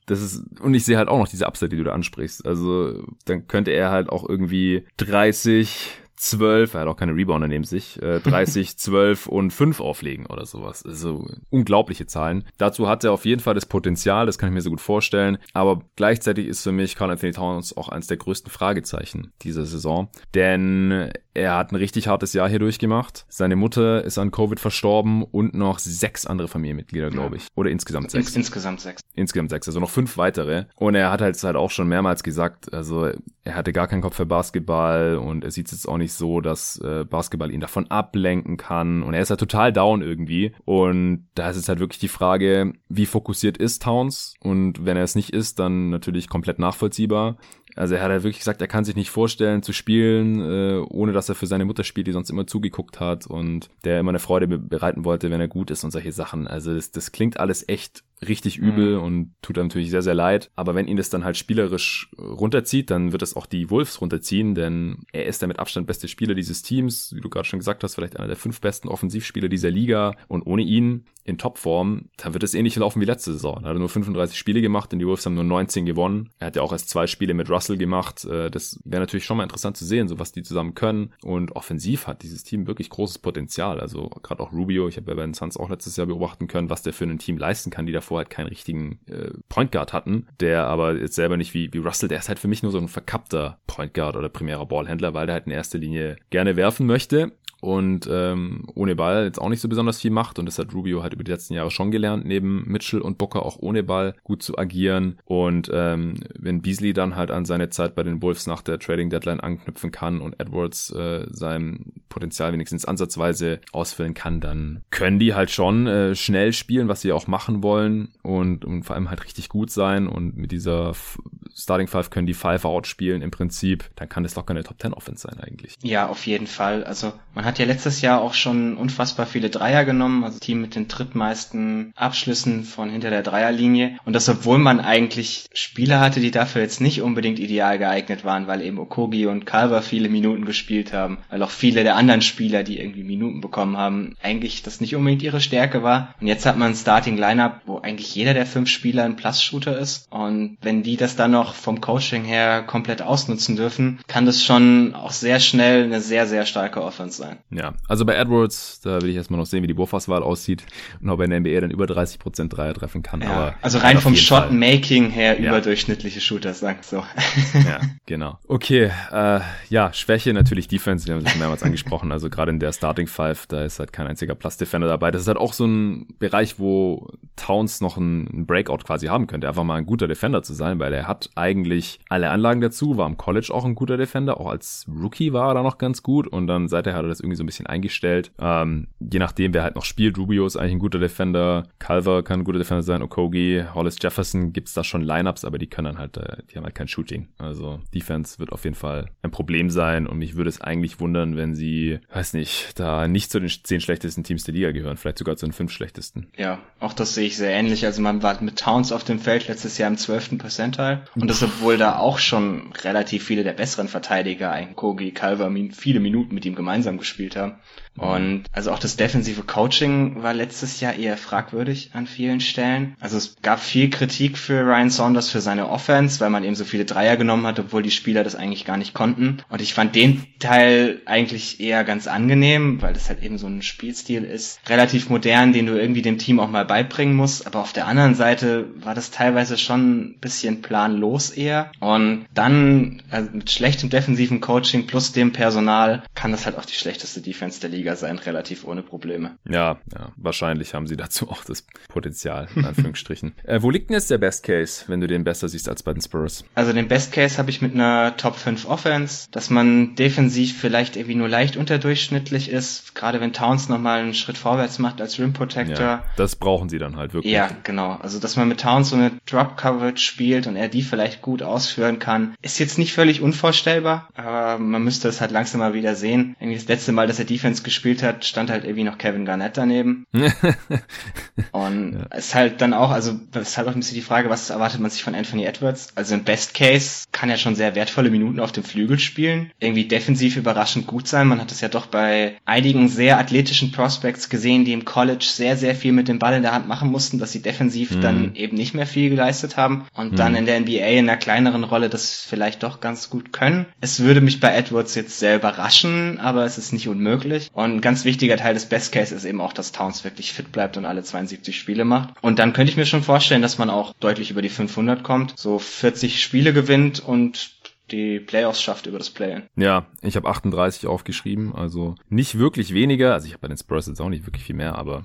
Speaker 1: das ist, und ich sehe halt auch noch diese Upside, die du da ansprichst. Also, dann könnte er halt auch irgendwie 30, 12, er hat auch keine Rebounder neben sich, äh, 30, 12 *laughs* und 5 auflegen oder sowas. Also unglaubliche Zahlen. Dazu hat er auf jeden Fall das Potenzial, das kann ich mir so gut vorstellen. Aber gleichzeitig ist für mich Carl Anthony Towns auch eines der größten Fragezeichen dieser Saison. Denn er hat ein richtig hartes Jahr hier durchgemacht. Seine Mutter ist an Covid verstorben und noch sechs andere Familienmitglieder, glaube ich. Oder insgesamt sechs.
Speaker 2: Ins insgesamt sechs.
Speaker 1: Insgesamt sechs, also noch fünf weitere. Und er hat halt, halt auch schon mehrmals gesagt, also er hatte gar keinen Kopf für Basketball und er sieht es jetzt auch nicht so, dass äh, Basketball ihn davon ablenken kann. Und er ist halt total down irgendwie. Und da ist jetzt halt wirklich die Frage, wie fokussiert ist Towns? Und wenn er es nicht ist, dann natürlich komplett nachvollziehbar. Also er hat halt wirklich gesagt, er kann sich nicht vorstellen zu spielen, äh, ohne dass er für seine Mutter spielt, die sonst immer zugeguckt hat und der immer eine Freude bereiten wollte, wenn er gut ist und solche Sachen. Also das, das klingt alles echt richtig übel mhm. und tut einem natürlich sehr, sehr leid. Aber wenn ihn das dann halt spielerisch runterzieht, dann wird es auch die Wolves runterziehen, denn er ist der mit Abstand beste Spieler dieses Teams, wie du gerade schon gesagt hast, vielleicht einer der fünf besten Offensivspieler dieser Liga und ohne ihn in Topform, dann wird es ähnlich laufen wie letzte Saison. Er hat nur 35 Spiele gemacht und die Wolves haben nur 19 gewonnen. Er hat ja auch erst zwei Spiele mit Russell gemacht. Äh, das wäre natürlich schon mal interessant zu sehen, so was die zusammen können. Und offensiv hat dieses Team wirklich großes Potenzial. Also gerade auch Rubio, ich habe ja bei den Suns auch letztes Jahr beobachten können, was der für ein Team leisten kann, die davor halt keinen richtigen äh, Point Guard hatten, der aber jetzt selber nicht wie, wie Russell, der ist halt für mich nur so ein verkappter Point Guard oder primärer Ballhändler, weil der halt in erster Linie gerne werfen möchte und ähm, ohne Ball jetzt auch nicht so besonders viel macht und das hat Rubio halt über die letzten Jahre schon gelernt, neben Mitchell und Booker auch ohne Ball gut zu agieren und ähm, wenn Beasley dann halt an seine Zeit bei den Wolves nach der Trading Deadline anknüpfen kann und Edwards äh, sein Potenzial wenigstens ansatzweise ausfüllen kann, dann können die halt schon äh, schnell spielen, was sie auch machen wollen und, und vor allem halt richtig gut sein und mit dieser Starting Five können die Five out spielen im Prinzip, dann kann das locker eine Top 10 Offense sein eigentlich.
Speaker 2: Ja, auf jeden Fall. Also man hat hat ja letztes Jahr auch schon unfassbar viele Dreier genommen, also Team mit den drittmeisten Abschlüssen von hinter der Dreierlinie. Und das, obwohl man eigentlich Spieler hatte, die dafür jetzt nicht unbedingt ideal geeignet waren, weil eben Okogi und Calver viele Minuten gespielt haben, weil auch viele der anderen Spieler, die irgendwie Minuten bekommen haben, eigentlich das nicht unbedingt ihre Stärke war. Und jetzt hat man ein Starting Lineup, wo eigentlich jeder der fünf Spieler ein Plus-Shooter ist. Und wenn die das dann noch vom Coaching her komplett ausnutzen dürfen, kann das schon auch sehr schnell eine sehr, sehr starke Offense sein.
Speaker 1: Ja, also bei Edwards, da will ich erstmal noch sehen, wie die Wurfauswahl aussieht und ob er in der NBA dann über 30% Dreier treffen kann.
Speaker 2: Ja, also rein vom Shot-Making her ja. überdurchschnittliche Shooter, sag so.
Speaker 1: ja, genau. Okay, äh, ja, Schwäche natürlich Defense, wir haben es schon mehrmals angesprochen, also gerade in der Starting Five, da ist halt kein einziger Plus-Defender dabei. Das ist halt auch so ein Bereich, wo Towns noch einen Breakout quasi haben könnte, einfach mal ein guter Defender zu sein, weil er hat eigentlich alle Anlagen dazu, war im College auch ein guter Defender, auch als Rookie war er da noch ganz gut und dann seither hat er das irgendwie so ein bisschen eingestellt. Ähm, je nachdem, wer halt noch spielt, Rubio ist eigentlich ein guter Defender, Calver kann ein guter Defender sein, Okogi, Hollis Jefferson gibt's da schon Lineups, aber die können dann halt, äh, die haben halt kein Shooting. Also Defense wird auf jeden Fall ein Problem sein und mich würde es eigentlich wundern, wenn sie, weiß nicht, da nicht zu den zehn schlechtesten Teams der Liga gehören, vielleicht sogar zu den fünf schlechtesten.
Speaker 2: Ja, auch das sehe ich sehr ähnlich. Also man war mit Towns auf dem Feld letztes Jahr im zwölften Percentile und das obwohl da auch schon relativ viele der besseren Verteidiger, ein Kogi, Calver, viele Minuten mit ihm gemeinsam gespielt haben. Und also auch das defensive Coaching war letztes Jahr eher fragwürdig an vielen Stellen. Also es gab viel Kritik für Ryan Saunders für seine Offense, weil man eben so viele Dreier genommen hat, obwohl die Spieler das eigentlich gar nicht konnten. Und ich fand den Teil eigentlich eher ganz angenehm, weil das halt eben so ein Spielstil ist, relativ modern, den du irgendwie dem Team auch mal beibringen musst. Aber auf der anderen Seite war das teilweise schon ein bisschen planlos eher. Und dann also mit schlechtem defensiven Coaching plus dem Personal kann das halt auch die schlechteste Defense der Liga Liga sein, relativ ohne Probleme.
Speaker 1: Ja, ja, wahrscheinlich haben sie dazu auch das Potenzial, in Anführungsstrichen. *laughs* äh, wo liegt denn jetzt der Best Case, wenn du den besser siehst als bei den Spurs?
Speaker 2: Also den Best Case habe ich mit einer Top 5 Offense, dass man defensiv vielleicht irgendwie nur leicht unterdurchschnittlich ist, gerade wenn Towns nochmal einen Schritt vorwärts macht als Rim Protector. Ja,
Speaker 1: das brauchen sie dann halt wirklich.
Speaker 2: Ja, genau. Also dass man mit Towns so eine Drop Coverage spielt und er die vielleicht gut ausführen kann, ist jetzt nicht völlig unvorstellbar, aber man müsste es halt langsam mal wieder sehen. Irgendwie das letzte Mal, dass er Defense gespielt hat, stand halt irgendwie noch Kevin Garnett daneben. *laughs* und ja. ist halt dann auch, also ist halt auch ein bisschen die Frage, was erwartet man sich von Anthony Edwards? Also im Best Case kann er schon sehr wertvolle Minuten auf dem Flügel spielen, irgendwie defensiv überraschend gut sein. Man hat es ja doch bei einigen sehr athletischen Prospects gesehen, die im College sehr, sehr viel mit dem Ball in der Hand machen mussten, dass sie defensiv mhm. dann eben nicht mehr viel geleistet haben und mhm. dann in der NBA NBA in einer kleineren Rolle das vielleicht doch ganz gut können. Es würde mich bei Edwards jetzt sehr überraschen, aber es ist nicht unmöglich. Und ein ganz wichtiger Teil des Best Case ist eben auch, dass Towns wirklich fit bleibt und alle 72 Spiele macht. Und dann könnte ich mir schon vorstellen, dass man auch deutlich über die 500 kommt, so 40 Spiele gewinnt und die Playoffs schafft über das Play-In.
Speaker 1: Ja, ich habe 38 aufgeschrieben, also nicht wirklich weniger. Also ich habe bei den Spurs jetzt auch nicht wirklich viel mehr, aber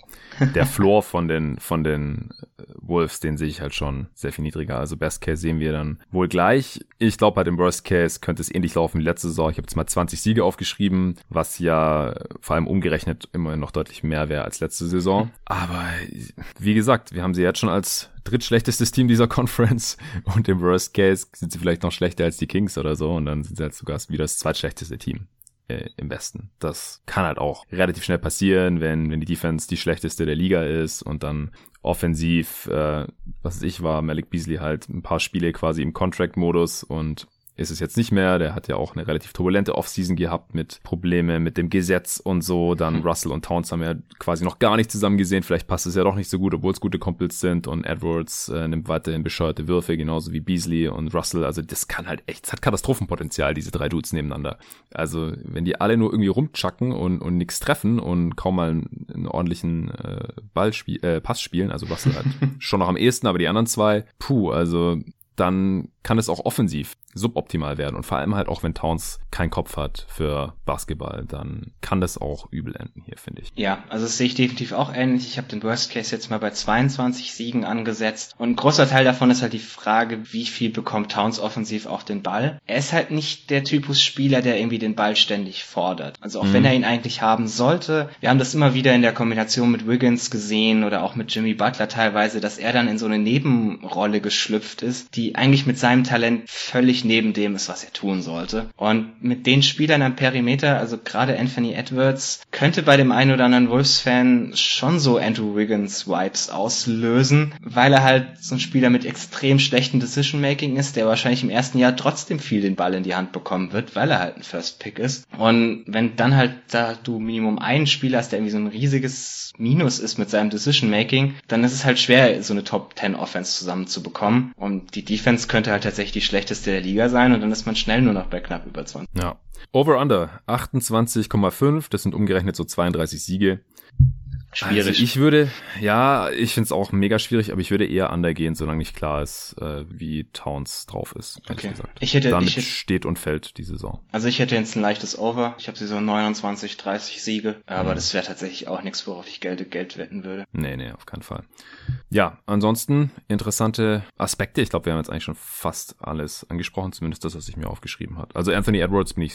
Speaker 1: der *laughs* Floor von den von den äh, Wolves, den sehe ich halt schon sehr viel niedriger. Also Best Case sehen wir dann wohl gleich. Ich glaube halt im Worst Case könnte es ähnlich laufen wie letzte Saison. Ich habe jetzt mal 20 Siege aufgeschrieben, was ja vor allem umgerechnet immer noch deutlich mehr wäre als letzte Saison. Aber wie gesagt, wir haben sie jetzt schon als drittschlechtestes Team dieser *laughs* Conference und im Worst Case sind sie vielleicht noch schlechter als die Kings oder so und dann sind sie halt sogar wieder das zweitschlechteste Team äh, im Westen. Das kann halt auch relativ schnell passieren, wenn, wenn die Defense die schlechteste der Liga ist und dann offensiv, äh, was ich, war Malik Beasley halt ein paar Spiele quasi im Contract-Modus und ist es jetzt nicht mehr. Der hat ja auch eine relativ turbulente Offseason gehabt mit Probleme mit dem Gesetz und so. Dann mhm. Russell und Towns haben ja quasi noch gar nicht zusammen gesehen. Vielleicht passt es ja doch nicht so gut, obwohl es gute Kumpels sind. Und Edwards äh, nimmt weiterhin bescheuerte Würfe, genauso wie Beasley und Russell. Also das kann halt echt, es hat Katastrophenpotenzial, diese drei Dudes nebeneinander. Also wenn die alle nur irgendwie rumchucken und, und nichts treffen und kaum mal einen, einen ordentlichen äh, Ballspiel, äh, Pass spielen, also Russell halt *laughs* schon noch am ehesten, aber die anderen zwei, puh, also dann kann es auch offensiv suboptimal werden. Und vor allem halt auch, wenn Towns keinen Kopf hat für Basketball, dann kann das auch übel enden hier, finde ich.
Speaker 2: Ja, also das sehe ich definitiv auch ähnlich. Ich habe den Worst Case jetzt mal bei 22 Siegen angesetzt. Und ein großer Teil davon ist halt die Frage, wie viel bekommt Towns offensiv auch den Ball. Er ist halt nicht der Typus Spieler, der irgendwie den Ball ständig fordert. Also auch mhm. wenn er ihn eigentlich haben sollte. Wir haben das immer wieder in der Kombination mit Wiggins gesehen oder auch mit Jimmy Butler teilweise, dass er dann in so eine Nebenrolle geschlüpft ist, die eigentlich mit seinem Talent völlig neben dem ist, was er tun sollte. Und mit den Spielern am Perimeter, also gerade Anthony Edwards, könnte bei dem einen oder anderen Wolves-Fan schon so Andrew Wiggins-Vibes auslösen, weil er halt so ein Spieler mit extrem schlechtem Decision-Making ist, der wahrscheinlich im ersten Jahr trotzdem viel den Ball in die Hand bekommen wird, weil er halt ein First-Pick ist. Und wenn dann halt da du Minimum einen Spieler hast, der irgendwie so ein riesiges Minus ist mit seinem Decision-Making, dann ist es halt schwer, so eine Top-10-Offense zusammenzubekommen. Und die Defense könnte halt tatsächlich die schlechteste der Liga sein und dann ist man schnell nur noch bei knapp über 20.
Speaker 1: Ja. Over-Under 28,5, das sind umgerechnet so 32 Siege. Schwierig. Also ich würde, ja, ich finde es auch mega schwierig, aber ich würde eher undergehen, solange nicht klar ist, äh, wie Towns drauf ist. Okay. Gesagt. Ich hätte, Damit ich hätte, steht und fällt die Saison.
Speaker 2: Also ich hätte jetzt ein leichtes Over. Ich habe sie so 29, 30 Siege, aber mhm. das wäre tatsächlich auch nichts, worauf ich Geld, Geld wetten würde.
Speaker 1: Nee, nee, auf keinen Fall. Ja, ansonsten interessante Aspekte. Ich glaube, wir haben jetzt eigentlich schon fast alles angesprochen, zumindest das, was ich mir aufgeschrieben habe. Also Anthony Edwards bin ich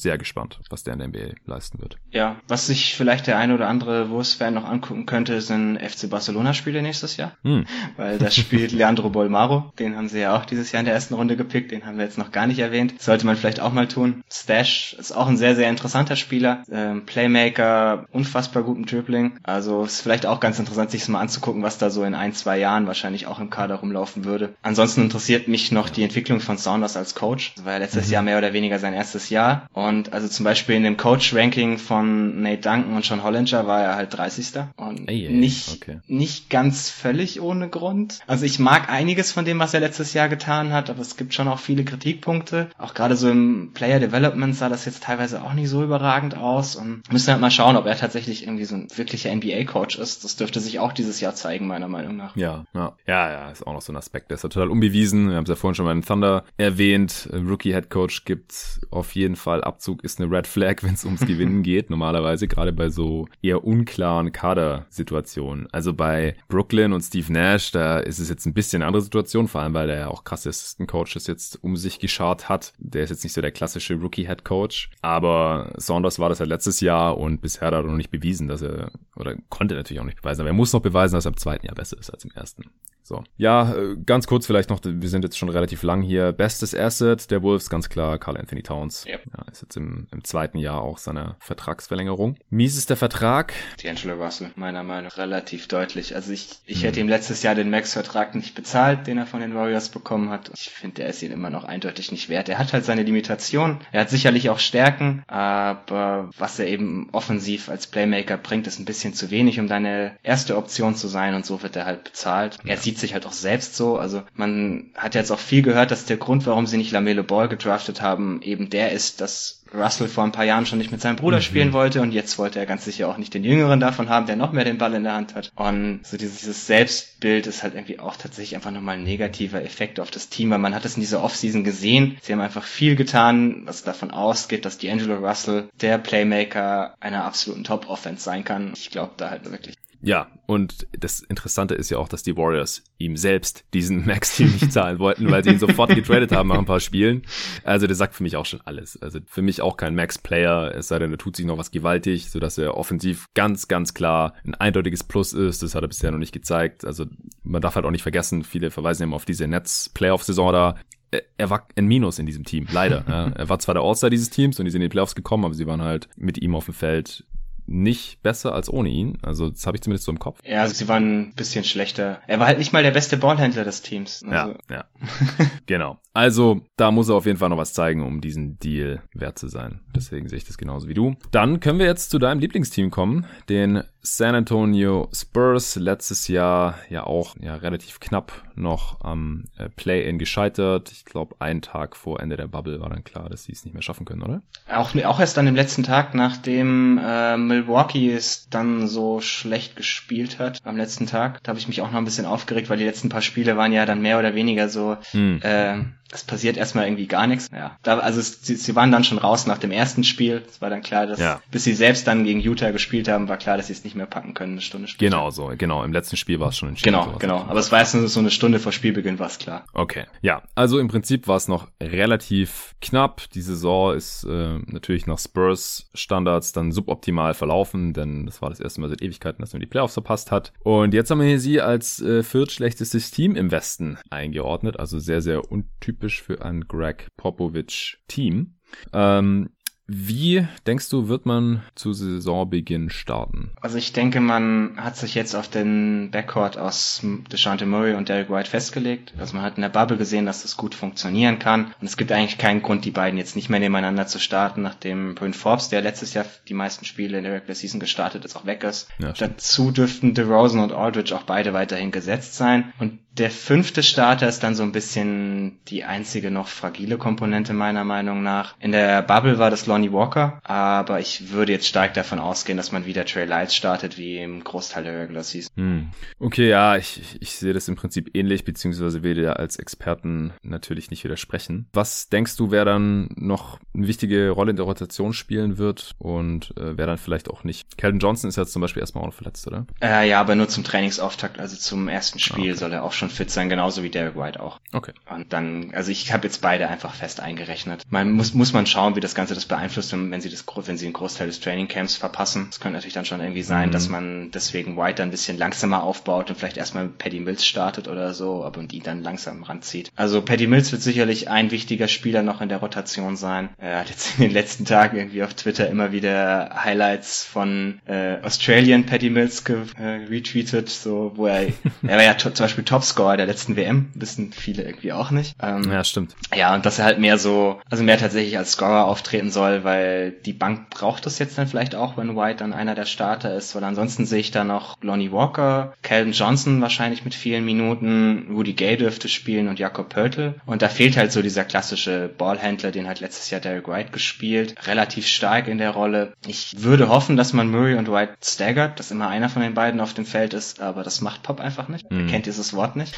Speaker 1: sehr gespannt, was der in der NBA leisten wird.
Speaker 2: Ja, was sich vielleicht der eine oder andere Wurst-Fan noch angucken könnte, sind FC Barcelona-Spiele nächstes Jahr. Hm. Weil da spielt *laughs* Leandro Bolmaro. Den haben sie ja auch dieses Jahr in der ersten Runde gepickt. Den haben wir jetzt noch gar nicht erwähnt. Sollte man vielleicht auch mal tun. Stash ist auch ein sehr, sehr interessanter Spieler. Ähm, Playmaker, unfassbar guten Dribbling. Also ist vielleicht auch ganz interessant, sich das mal anzugucken, was da so in ein, zwei Jahren wahrscheinlich auch im Kader rumlaufen würde. Ansonsten interessiert mich noch die Entwicklung von Saunders als Coach. Das war ja letztes mhm. Jahr mehr oder weniger sein erstes Jahr. Und und also zum Beispiel in dem Coach-Ranking von Nate Duncan und Sean Hollinger war er halt 30. Und ey, ey, nicht, okay. nicht ganz völlig ohne Grund. Also ich mag einiges von dem, was er letztes Jahr getan hat, aber es gibt schon auch viele Kritikpunkte. Auch gerade so im Player Development sah das jetzt teilweise auch nicht so überragend aus. Und müssen halt mal schauen, ob er tatsächlich irgendwie so ein wirklicher NBA-Coach ist. Das dürfte sich auch dieses Jahr zeigen, meiner Meinung nach.
Speaker 1: Ja, ja, ja, ja, ist auch noch so ein Aspekt. Der ist ja total unbewiesen. Wir haben es ja vorhin schon mal in Thunder erwähnt. Rookie-Head Coach gibt auf jeden Fall ab Abzug ist eine Red Flag, *laughs* wenn es ums Gewinnen *laughs* geht, normalerweise, gerade bei so eher unklaren Kadersituationen. Also bei Brooklyn und Steve Nash, da ist es jetzt ein bisschen eine andere Situation, vor allem weil der ja auch krasse Assistant Coaches jetzt um sich geschart hat. Der ist jetzt nicht so der klassische Rookie-Head Coach, aber Saunders war das ja letztes Jahr und bisher hat er noch nicht bewiesen, dass er, oder konnte natürlich auch nicht beweisen, aber er muss noch beweisen, dass er im zweiten Jahr besser ist als im ersten. So. Ja, äh, ganz kurz vielleicht noch, wir sind jetzt schon relativ lang hier. Bestes Asset der Wolves, ganz klar, Carl Anthony Towns. Yep. Ja, ist jetzt im, im zweiten Jahr auch seiner Vertragsverlängerung. Mies ist der Vertrag.
Speaker 2: D'Angelo Russell, meiner Meinung nach relativ deutlich. Also ich, ich mhm. hätte ihm letztes Jahr den Max-Vertrag nicht bezahlt, den er von den Warriors bekommen hat. Ich finde, er ist ihn immer noch eindeutig nicht wert. Er hat halt seine Limitation. Er hat sicherlich auch Stärken, aber was er eben offensiv als Playmaker bringt, ist ein bisschen zu wenig, um deine erste Option zu sein und so wird er halt bezahlt. Er sieht sich halt auch selbst so. Also man hat jetzt auch viel gehört, dass der Grund, warum sie nicht Lamelo Ball gedraftet haben, eben der ist, dass Russell vor ein paar Jahren schon nicht mit seinem Bruder mhm. spielen wollte und jetzt wollte er ganz sicher auch nicht den Jüngeren davon haben, der noch mehr den Ball in der Hand hat. Und so dieses, dieses Selbstbild ist halt irgendwie auch tatsächlich einfach nochmal ein negativer Effekt auf das Team, weil man hat es in dieser Offseason gesehen. Sie haben einfach viel getan, was davon ausgeht, dass D'Angelo Russell der Playmaker einer absoluten Top-Offense sein kann. Ich glaube da halt wirklich
Speaker 1: ja, und das Interessante ist ja auch, dass die Warriors ihm selbst diesen *laughs* Max-Team nicht zahlen wollten, weil sie ihn sofort getradet haben nach ein paar Spielen. Also das sagt für mich auch schon alles. Also für mich auch kein Max-Player, es sei denn, er tut sich noch was gewaltig, sodass er offensiv ganz, ganz klar ein eindeutiges Plus ist. Das hat er bisher noch nicht gezeigt. Also man darf halt auch nicht vergessen, viele verweisen immer auf diese Nets-Playoff-Saison da er war ein Minus in diesem Team, leider. Er war zwar der All-Star dieses Teams und die sind in die Playoffs gekommen, aber sie waren halt mit ihm auf dem Feld nicht besser als ohne ihn. Also das habe ich zumindest so im Kopf.
Speaker 2: Ja, also sie waren ein bisschen schlechter. Er war halt nicht mal der beste Ballhändler des Teams.
Speaker 1: Also. Ja, ja. *laughs* genau. Also da muss er auf jeden Fall noch was zeigen, um diesen Deal wert zu sein. Deswegen sehe ich das genauso wie du. Dann können wir jetzt zu deinem Lieblingsteam kommen, den San Antonio Spurs. Letztes Jahr ja auch ja relativ knapp noch am äh, Play-in gescheitert. Ich glaube, einen Tag vor Ende der Bubble war dann klar, dass sie es nicht mehr schaffen können, oder?
Speaker 2: Auch, auch erst dann im letzten Tag, nachdem äh, Milwaukee es dann so schlecht gespielt hat am letzten Tag. Da habe ich mich auch noch ein bisschen aufgeregt, weil die letzten paar Spiele waren ja dann mehr oder weniger so hm. äh, es passiert erstmal irgendwie gar nichts. Ja, da, also es, sie, sie waren dann schon raus nach dem ersten Spiel. Es war dann klar, dass ja. bis sie selbst dann gegen Utah gespielt haben, war klar, dass sie es nicht mehr packen können, eine Stunde
Speaker 1: später. Genau so, genau. Im letzten Spiel war es schon
Speaker 2: entschieden. Genau, genau. Aber es war erst so eine Stunde vor Spielbeginn, war es klar.
Speaker 1: Okay, ja. Also im Prinzip war es noch relativ knapp. Die Saison ist äh, natürlich nach Spurs Standards dann suboptimal verlaufen, denn das war das erste Mal seit Ewigkeiten, dass man die Playoffs verpasst hat. Und jetzt haben wir hier sie als äh, viertschlechtestes Team im Westen eingeordnet, also sehr, sehr untypisch typisch für ein Greg Popovich Team. Ähm, wie denkst du, wird man zu Saisonbeginn starten?
Speaker 2: Also ich denke, man hat sich jetzt auf den Backcourt aus DeShante Murray und Derek White festgelegt. Also man hat in der Bubble gesehen, dass das gut funktionieren kann. Und es gibt eigentlich keinen Grund, die beiden jetzt nicht mehr nebeneinander zu starten, nachdem Bryn Forbes, der letztes Jahr die meisten Spiele in der Regular Season gestartet ist, auch weg ist. Ja, Dazu dürften DeRozan und Aldridge auch beide weiterhin gesetzt sein. Und der fünfte Starter ist dann so ein bisschen die einzige noch fragile Komponente meiner Meinung nach. In der Bubble war das Lonnie Walker, aber ich würde jetzt stark davon ausgehen, dass man wieder Trey Lights startet, wie im Großteil der Regular Season.
Speaker 1: Hm. Okay, ja, ich, ich, ich sehe das im Prinzip ähnlich, beziehungsweise will dir als Experten natürlich nicht widersprechen. Was denkst du, wer dann noch eine wichtige Rolle in der Rotation spielen wird und äh, wer dann vielleicht auch nicht? Calvin Johnson ist jetzt zum Beispiel erstmal auch verletzt, oder?
Speaker 2: Äh, ja, aber nur zum Trainingsauftakt, also zum ersten Spiel okay. soll er auch schon fit sein, genauso wie Derek White auch.
Speaker 1: Okay.
Speaker 2: Und dann, also ich habe jetzt beide einfach fest eingerechnet. Man muss, muss man schauen, wie das Ganze das beeinflusst, wenn sie das, wenn sie einen Großteil des Trainingcamps verpassen. Es könnte natürlich dann schon irgendwie sein, mhm. dass man deswegen White dann ein bisschen langsamer aufbaut und vielleicht erstmal Paddy Mills startet oder so, aber und ihn dann langsam ranzieht. Also Paddy Mills wird sicherlich ein wichtiger Spieler noch in der Rotation sein. Er hat jetzt in den letzten Tagen irgendwie auf Twitter immer wieder Highlights von äh, Australian Paddy Mills ge äh, retweetet, so wo er, *laughs* er war ja zum Beispiel Topscorer Scorer der letzten WM, wissen viele irgendwie auch nicht.
Speaker 1: Ähm, ja, stimmt.
Speaker 2: Ja, und dass er halt mehr so, also mehr tatsächlich als Scorer auftreten soll, weil die Bank braucht das jetzt dann vielleicht auch, wenn White dann einer der Starter ist, weil ansonsten sehe ich da noch Lonnie Walker, Calvin Johnson wahrscheinlich mit vielen Minuten, Rudy Gay dürfte spielen und Jakob Pörtl. Und da fehlt halt so dieser klassische Ballhändler, den hat letztes Jahr Derek White gespielt, relativ stark in der Rolle. Ich würde hoffen, dass man Murray und White staggert, dass immer einer von den beiden auf dem Feld ist, aber das macht Pop einfach nicht. Mhm. Er kennt dieses Wort nicht nicht.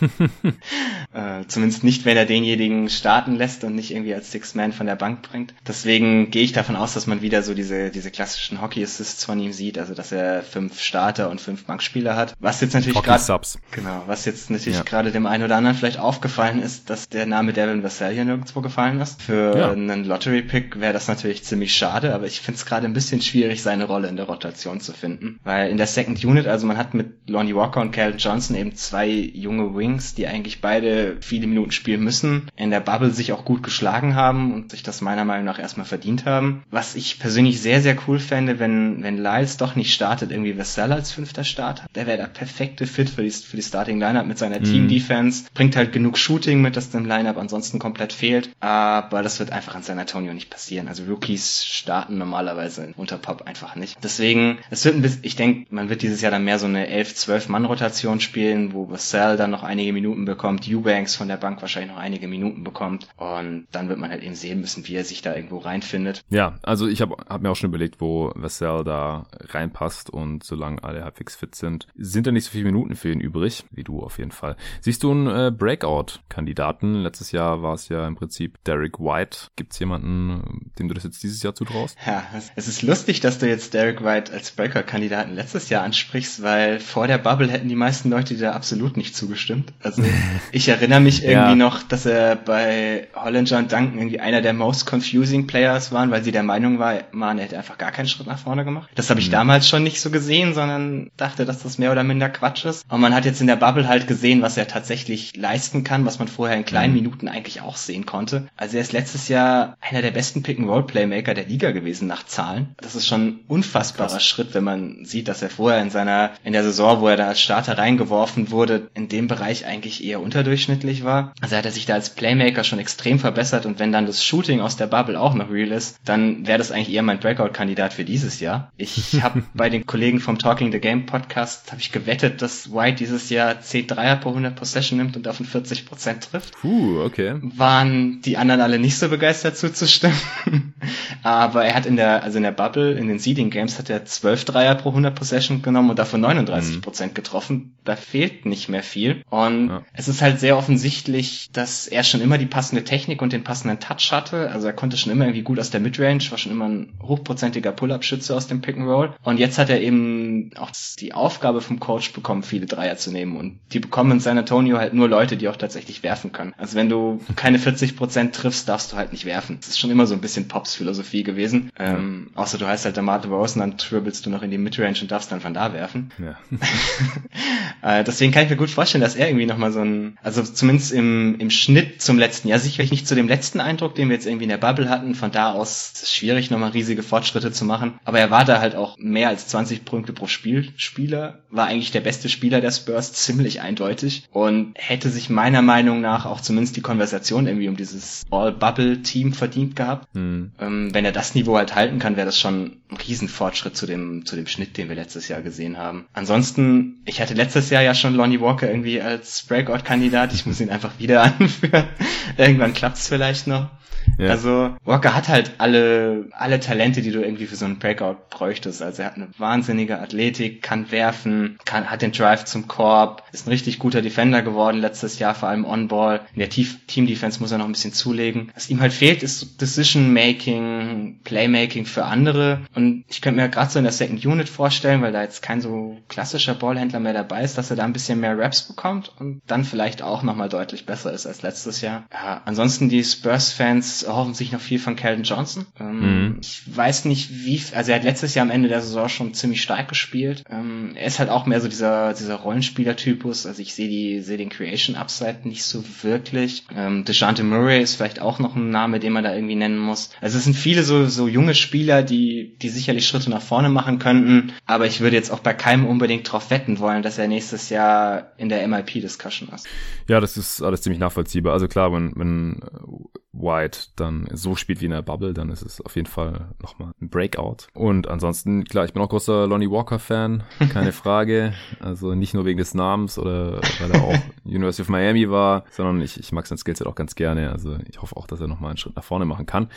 Speaker 2: *laughs* äh, zumindest nicht, wenn er denjenigen starten lässt und nicht irgendwie als Six-Man von der Bank bringt. Deswegen gehe ich davon aus, dass man wieder so diese, diese klassischen Hockey-Assists von ihm sieht, also dass er fünf Starter und fünf Bankspieler hat. Was jetzt natürlich gerade genau, was jetzt natürlich ja. gerade dem einen oder anderen vielleicht aufgefallen ist, dass der Name Devin Vassell hier nirgendwo gefallen ist. Für ja. einen Lottery-Pick wäre das natürlich ziemlich schade, aber ich finde es gerade ein bisschen schwierig, seine Rolle in der Rotation zu finden. Weil in der Second Unit, also man hat mit Lonnie Walker und Calvin Johnson eben zwei junge Wings, die eigentlich beide viele Minuten spielen müssen, in der Bubble sich auch gut geschlagen haben und sich das meiner Meinung nach erstmal verdient haben. Was ich persönlich sehr, sehr cool fände, wenn, wenn Lyles doch nicht startet, irgendwie Vassell als fünfter Starter. Der wäre der perfekte Fit für die, für die Starting Lineup mit seiner mhm. Team Defense. Bringt halt genug Shooting mit, das dem Lineup ansonsten komplett fehlt. Aber das wird einfach an San Antonio nicht passieren. Also Rookies starten normalerweise unter Pop einfach nicht. Deswegen, es wird ein bisschen, ich denke, man wird dieses Jahr dann mehr so eine 11, 12 Mann Rotation spielen, wo Vassell dann noch einige Minuten bekommt, Eubanks von der Bank wahrscheinlich noch einige Minuten bekommt. Und dann wird man halt eben sehen müssen, wie er sich da irgendwo reinfindet.
Speaker 1: Ja, also ich habe hab mir auch schon überlegt, wo Vassell da reinpasst und solange alle halbwegs fit sind, sind da nicht so viele Minuten für ihn übrig, wie du auf jeden Fall. Siehst du einen äh, Breakout-Kandidaten? Letztes Jahr war es ja im Prinzip Derek White. Gibt es jemanden, dem du das jetzt dieses Jahr zutraust?
Speaker 2: Ja, es ist lustig, dass du jetzt Derek White als Breakout-Kandidaten letztes Jahr ansprichst, weil vor der Bubble hätten die meisten Leute da absolut nicht zugestimmt. Also *laughs* ich erinnere mich irgendwie ja. noch, dass er bei Hollinger und Duncan irgendwie einer der most confusing Players waren, weil sie der Meinung war, man, er hätte einfach gar keinen Schritt nach vorne gemacht. Das habe ich mhm. damals schon nicht so gesehen, sondern dachte, dass das mehr oder minder Quatsch ist. Und man hat jetzt in der Bubble halt gesehen, was er tatsächlich leisten kann, was man vorher in kleinen mhm. Minuten eigentlich auch sehen konnte. Also er ist letztes Jahr einer der besten Pick-and-Roll-Playmaker der Liga gewesen nach Zahlen. Das ist schon ein unfassbarer Krass. Schritt, wenn man sieht, dass er vorher in seiner, in der Saison, wo er da als Starter reingeworfen wurde, in dem Bereich eigentlich eher unterdurchschnittlich war. Also hat er sich da als Playmaker schon extrem verbessert und wenn dann das Shooting aus der Bubble auch noch real ist, dann wäre das eigentlich eher mein Breakout-Kandidat für dieses Jahr. Ich *laughs* habe bei den Kollegen vom Talking the Game Podcast habe ich gewettet, dass White dieses Jahr 10 Dreier pro 100 Possession nimmt und davon 40 Prozent trifft.
Speaker 1: Puh, okay.
Speaker 2: Waren die anderen alle nicht so begeistert zuzustimmen. *laughs* Aber er hat in der, also in der Bubble, in den Seeding Games hat er 12 Dreier pro 100 Possession genommen und davon 39 Prozent mhm. getroffen. Da fehlt nicht mehr viel. Und ja. es ist halt sehr offensichtlich, dass er schon immer die passende Technik und den passenden Touch hatte. Also er konnte schon immer irgendwie gut aus der Midrange, war schon immer ein hochprozentiger Pull-Up-Schütze aus dem Pick and Roll. Und jetzt hat er eben auch die Aufgabe vom Coach bekommen, viele Dreier zu nehmen. Und die bekommen in San Antonio halt nur Leute, die auch tatsächlich werfen können. Also wenn du keine 40 Prozent triffst, darfst du halt nicht werfen. Das ist schon immer so ein bisschen Pops Philosophie gewesen. Ähm, außer du heißt halt der Martin Rose und dann dribbelst du noch in die Midrange und darfst dann von da werfen. Ja. *laughs* äh, deswegen kann ich mir gut vorstellen, dass er irgendwie nochmal so ein, also zumindest im, im Schnitt zum letzten Jahr, sicherlich nicht zu dem letzten Eindruck, den wir jetzt irgendwie in der Bubble hatten. Von da aus ist es schwierig, nochmal riesige Fortschritte zu machen. Aber er war da halt auch mehr als 20 Punkte pro Spiel Spieler, war eigentlich der beste Spieler der Spurs, ziemlich eindeutig und hätte sich meiner Meinung nach auch zumindest die Konversation irgendwie um dieses All-Bubble-Team verdient gehabt. Mhm. Ähm, wenn er das Niveau halt halten kann, wäre das schon ein Riesenfortschritt zu dem, zu dem Schnitt, den wir letztes Jahr gesehen haben. Ansonsten, ich hatte letztes Jahr ja schon Lonnie Walker irgendwie als Breakout-Kandidat. Ich muss ihn einfach wieder *laughs* anführen. Irgendwann klappt's vielleicht noch. Ja. Also Walker hat halt alle, alle Talente, die du irgendwie für so einen Breakout bräuchtest. Also er hat eine wahnsinnige Athletik, kann werfen, kann, hat den Drive zum Korb, ist ein richtig guter Defender geworden letztes Jahr, vor allem On-Ball. In der Team-Defense muss er noch ein bisschen zulegen. Was ihm halt fehlt, ist Decision-Making, Playmaking für andere. Und ich könnte mir gerade so in der Second Unit vorstellen, weil da jetzt kein so klassischer Ballhändler mehr dabei ist, dass er da ein bisschen mehr Raps bekommt und dann vielleicht auch nochmal deutlich besser ist als letztes Jahr. Ja, ansonsten die Spurs-Fans erhoffen sich noch viel von Calvin Johnson. Ähm, mhm. Ich weiß nicht, wie, also er hat letztes Jahr am Ende der Saison schon ziemlich stark gespielt. Ähm, er ist halt auch mehr so dieser, dieser Rollenspieler-Typus. Also ich sehe die, sehe den Creation Upside nicht so wirklich. Ähm, DeJounte Murray ist vielleicht auch noch ein Name, den man da irgendwie nennen muss. Also es sind viele so, so junge Spieler, die, die sicherlich Schritte nach vorne machen könnten. Aber ich würde jetzt auch bei keinem unbedingt drauf wetten wollen, dass er nächstes Jahr in der MIP-Discussion ist.
Speaker 1: Ja, das ist alles ziemlich nachvollziehbar. Also klar, wenn, wenn White dann so spielt wie in der Bubble, dann ist es auf jeden Fall nochmal ein Breakout. Und ansonsten, klar, ich bin auch großer Lonnie Walker-Fan, keine *laughs* Frage. Also nicht nur wegen des Namens oder weil er auch *laughs* University of Miami war, sondern ich, ich mag sein Skillset auch ganz gerne. Also ich hoffe auch, dass er nochmal einen Schritt nach vorne machen kann.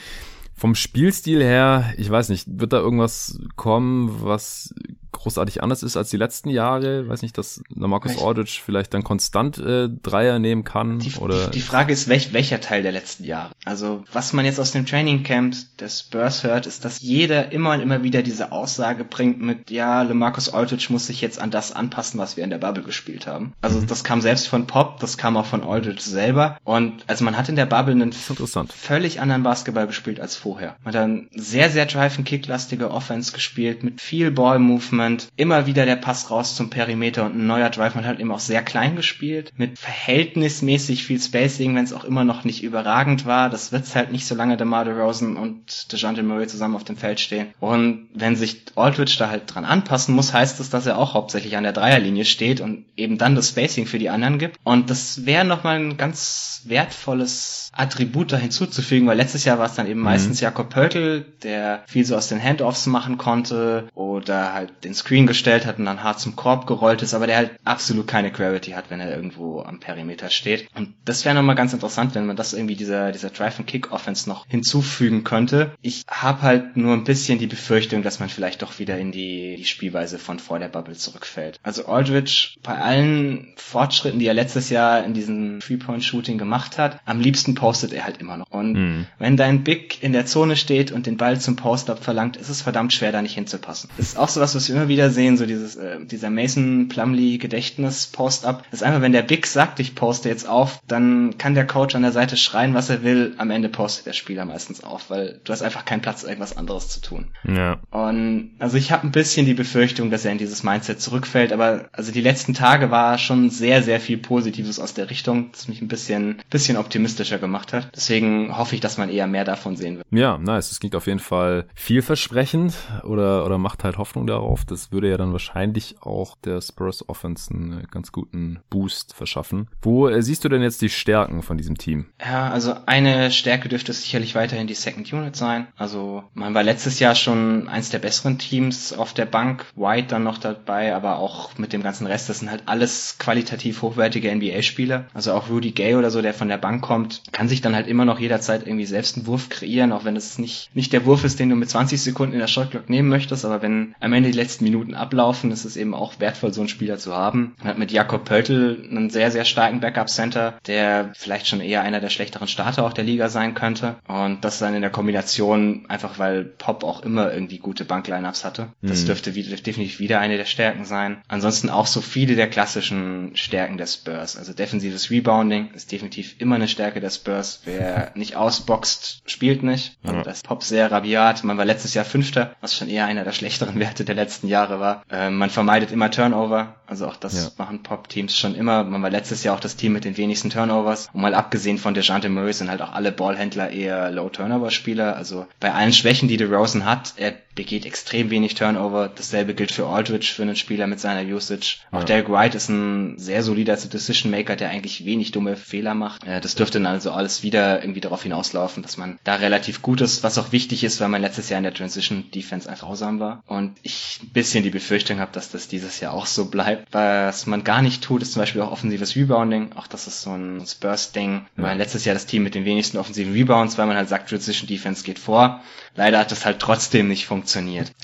Speaker 1: Vom Spielstil her, ich weiß nicht, wird da irgendwas kommen, was großartig anders ist als die letzten Jahre. Weiß nicht, dass Marcus Aldridge vielleicht dann konstant äh, Dreier nehmen kann.
Speaker 2: Die,
Speaker 1: oder
Speaker 2: die, die Frage ist, welch, welcher Teil der letzten Jahre? Also was man jetzt aus dem Training Camp des Spurs hört, ist, dass jeder immer und immer wieder diese Aussage bringt mit, ja, LeMarcus Aldridge muss sich jetzt an das anpassen, was wir in der Bubble gespielt haben. Also mhm. das kam selbst von Pop, das kam auch von Aldridge selber. Und also man hat in der Bubble einen völlig anderen Basketball gespielt als vorher. Man hat dann sehr, sehr Drive-and-Kick-lastige Offense gespielt, mit viel Ball-Movement, immer wieder der Pass raus zum Perimeter und ein neuer Drive. Man hat eben auch sehr klein gespielt, mit verhältnismäßig viel Spacing, wenn es auch immer noch nicht überragend war. Das wird's halt nicht, solange DeMar DeRozan und DeJounte Murray zusammen auf dem Feld stehen. Und wenn sich Aldridge da halt dran anpassen muss, heißt es, dass er auch hauptsächlich an der Dreierlinie steht und eben dann das Spacing für die anderen gibt. Und das wäre nochmal ein ganz wertvolles Attribut da hinzuzufügen, weil letztes Jahr war es dann eben mhm. meistens Jakob Pöltl, der viel so aus den Handoffs machen konnte oder halt den Screen gestellt hat und dann hart zum Korb gerollt ist, aber der halt absolut keine Gravity hat, wenn er irgendwo am Perimeter steht. Und das wäre nochmal ganz interessant, wenn man das irgendwie dieser, dieser Drive-and-Kick-Offense noch hinzufügen könnte. Ich habe halt nur ein bisschen die Befürchtung, dass man vielleicht doch wieder in die, die Spielweise von vor der Bubble zurückfällt. Also Aldridge, bei allen Fortschritten, die er letztes Jahr in diesem Three-Point-Shooting gemacht hat, am liebsten postet er halt immer noch. Und mhm. wenn dein Big in der Zone steht und den Ball zum Post-Up verlangt, ist es verdammt schwer, da nicht hinzupassen. Das ist auch so was, was wir immer wieder sehen, so dieses, äh, dieser Mason Plumley Gedächtnis Post-Up. Das ist einfach, wenn der Big sagt, ich poste jetzt auf, dann kann der Coach an der Seite schreien, was er will. Am Ende postet der Spieler meistens auf, weil du hast einfach keinen Platz, irgendwas anderes zu tun. Ja. Und also ich habe ein bisschen die Befürchtung, dass er in dieses Mindset zurückfällt, aber also die letzten Tage war schon sehr, sehr viel Positives aus der Richtung, das mich ein bisschen, bisschen optimistischer gemacht hat. Deswegen hoffe ich, dass man eher mehr davon sehen wird.
Speaker 1: Ja, nice. Das klingt auf jeden Fall vielversprechend oder, oder macht halt Hoffnung darauf. Das würde ja dann wahrscheinlich auch der Spurs Offense einen ganz guten Boost verschaffen. Wo äh, siehst du denn jetzt die Stärken von diesem Team?
Speaker 2: Ja, also eine Stärke dürfte sicherlich weiterhin die Second Unit sein. Also man war letztes Jahr schon eins der besseren Teams auf der Bank. White dann noch dabei, aber auch mit dem ganzen Rest, das sind halt alles qualitativ hochwertige NBA-Spieler. Also auch Rudy Gay oder so, der von der Bank kommt, kann sich dann halt immer noch jederzeit irgendwie selbst einen Wurf kreieren, auch wenn es nicht, nicht der Wurf ist, den du mit 20 Sekunden in der Shotclock nehmen möchtest, aber wenn am Ende die letzten Minuten ablaufen, ist es eben auch wertvoll, so einen Spieler zu haben. Man hat mit Jakob Pöltl einen sehr, sehr starken Backup-Center, der vielleicht schon eher einer der schlechteren Starter auch der Liga sein könnte. Und das dann in der Kombination, einfach weil Pop auch immer irgendwie gute Banklineups hatte. Das mhm. dürfte wieder, definitiv wieder eine der Stärken sein. Ansonsten auch so viele der klassischen Stärken der Spurs. Also defensives Rebounding ist definitiv immer eine Stärke der Spurs. Wer *laughs* nicht ausboxt, spielt nicht. Ja. das Pop sehr rabiat. Man war letztes Jahr Fünfter, was schon eher einer der schlechteren Werte der letzten Jahre war. Äh, man vermeidet immer Turnover. Also auch das ja. machen Pop-Teams schon immer. Man war letztes Jahr auch das Team mit den wenigsten Turnovers. Und mal abgesehen von DeJounte Murray sind halt auch alle Ballhändler eher Low-Turnover-Spieler. Also bei allen Schwächen, die DeRozan hat, er begeht extrem wenig Turnover. Dasselbe gilt für Aldridge, für einen Spieler mit seiner Usage. Auch ja. Derek White ist ein sehr solider Decision Maker, der eigentlich wenig dumme Fehler macht. Äh, das dürfte dann also alles wieder irgendwie darauf hinauslaufen, dass man da relativ gut ist, was auch wichtig ist, weil man letztes Jahr in der Transition Defense einfach grausam war. Und ich ein bisschen die Befürchtung habe, dass das dieses Jahr auch so bleibt. Was man gar nicht tut, ist zum Beispiel auch offensives Rebounding. Auch das ist so ein Spurs-Ding. Ja. Man letztes Jahr das Team mit den wenigsten offensiven Rebounds, weil man halt sagt, Transition Defense geht vor. Leider hat das halt trotzdem nicht funktioniert.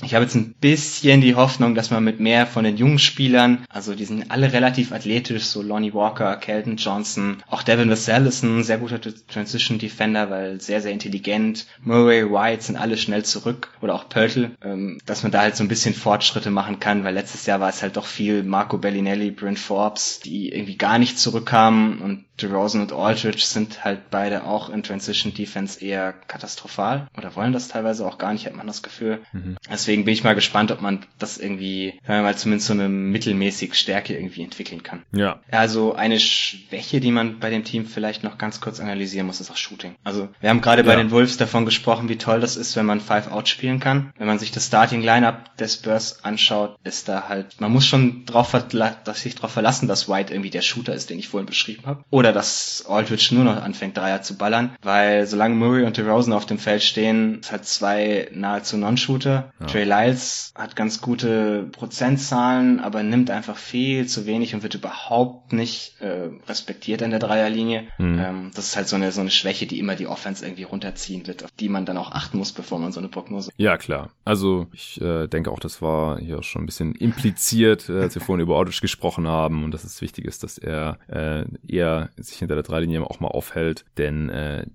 Speaker 2: Ich habe jetzt ein bisschen die Hoffnung, dass man mit mehr von den jungen Spielern, also die sind alle relativ athletisch, so Lonnie Walker, Kelton Johnson, auch Devin Vassell ist ein sehr guter Transition Defender, weil sehr, sehr intelligent. Murray, White sind alle schnell zurück oder auch Pörtl, ähm, dass man da halt so ein bisschen Fortschritte machen kann, weil letztes Jahr war es halt doch viel Marco Bellinelli, Brent Forbes, die irgendwie gar nicht zurückkamen und DeRozan und Aldridge sind halt beide auch in Transition Defense eher katastrophal oder wollen das teilweise auch gar nicht, hat man das Gefühl. Mhm. Deswegen bin ich mal gespannt, ob man das irgendwie, wenn man mal zumindest so eine mittelmäßig Stärke irgendwie entwickeln kann. Ja. Also eine Schwäche, die man bei dem Team vielleicht noch ganz kurz analysieren muss, ist auch Shooting. Also wir haben gerade ja. bei den Wolves davon gesprochen, wie toll das ist, wenn man Five Out spielen kann. Wenn man sich das Starting Lineup des Spurs anschaut, ist da halt, man muss schon drauf, dass sich darauf verlassen, dass White irgendwie der Shooter ist, den ich vorhin beschrieben habe. Oder dass Aldridge nur noch anfängt, Dreier zu ballern, weil solange Murray und DeRozan auf dem Feld stehen, es hat zwei nahezu Non-Shooter. Ja. Trey Lyles hat ganz gute Prozentzahlen, aber nimmt einfach viel zu wenig und wird überhaupt nicht äh, respektiert an der Dreierlinie. Mhm. Ähm, das ist halt so eine, so eine Schwäche, die immer die Offense irgendwie runterziehen wird, auf die man dann auch achten muss, bevor man so eine Prognose.
Speaker 1: Ja, klar. Also ich äh, denke auch, das war hier schon ein bisschen impliziert, äh, als wir vorhin über Aldridge gesprochen haben und dass es wichtig ist, dass er äh, eher sich hinter der Dreilinie auch mal aufhält, denn äh,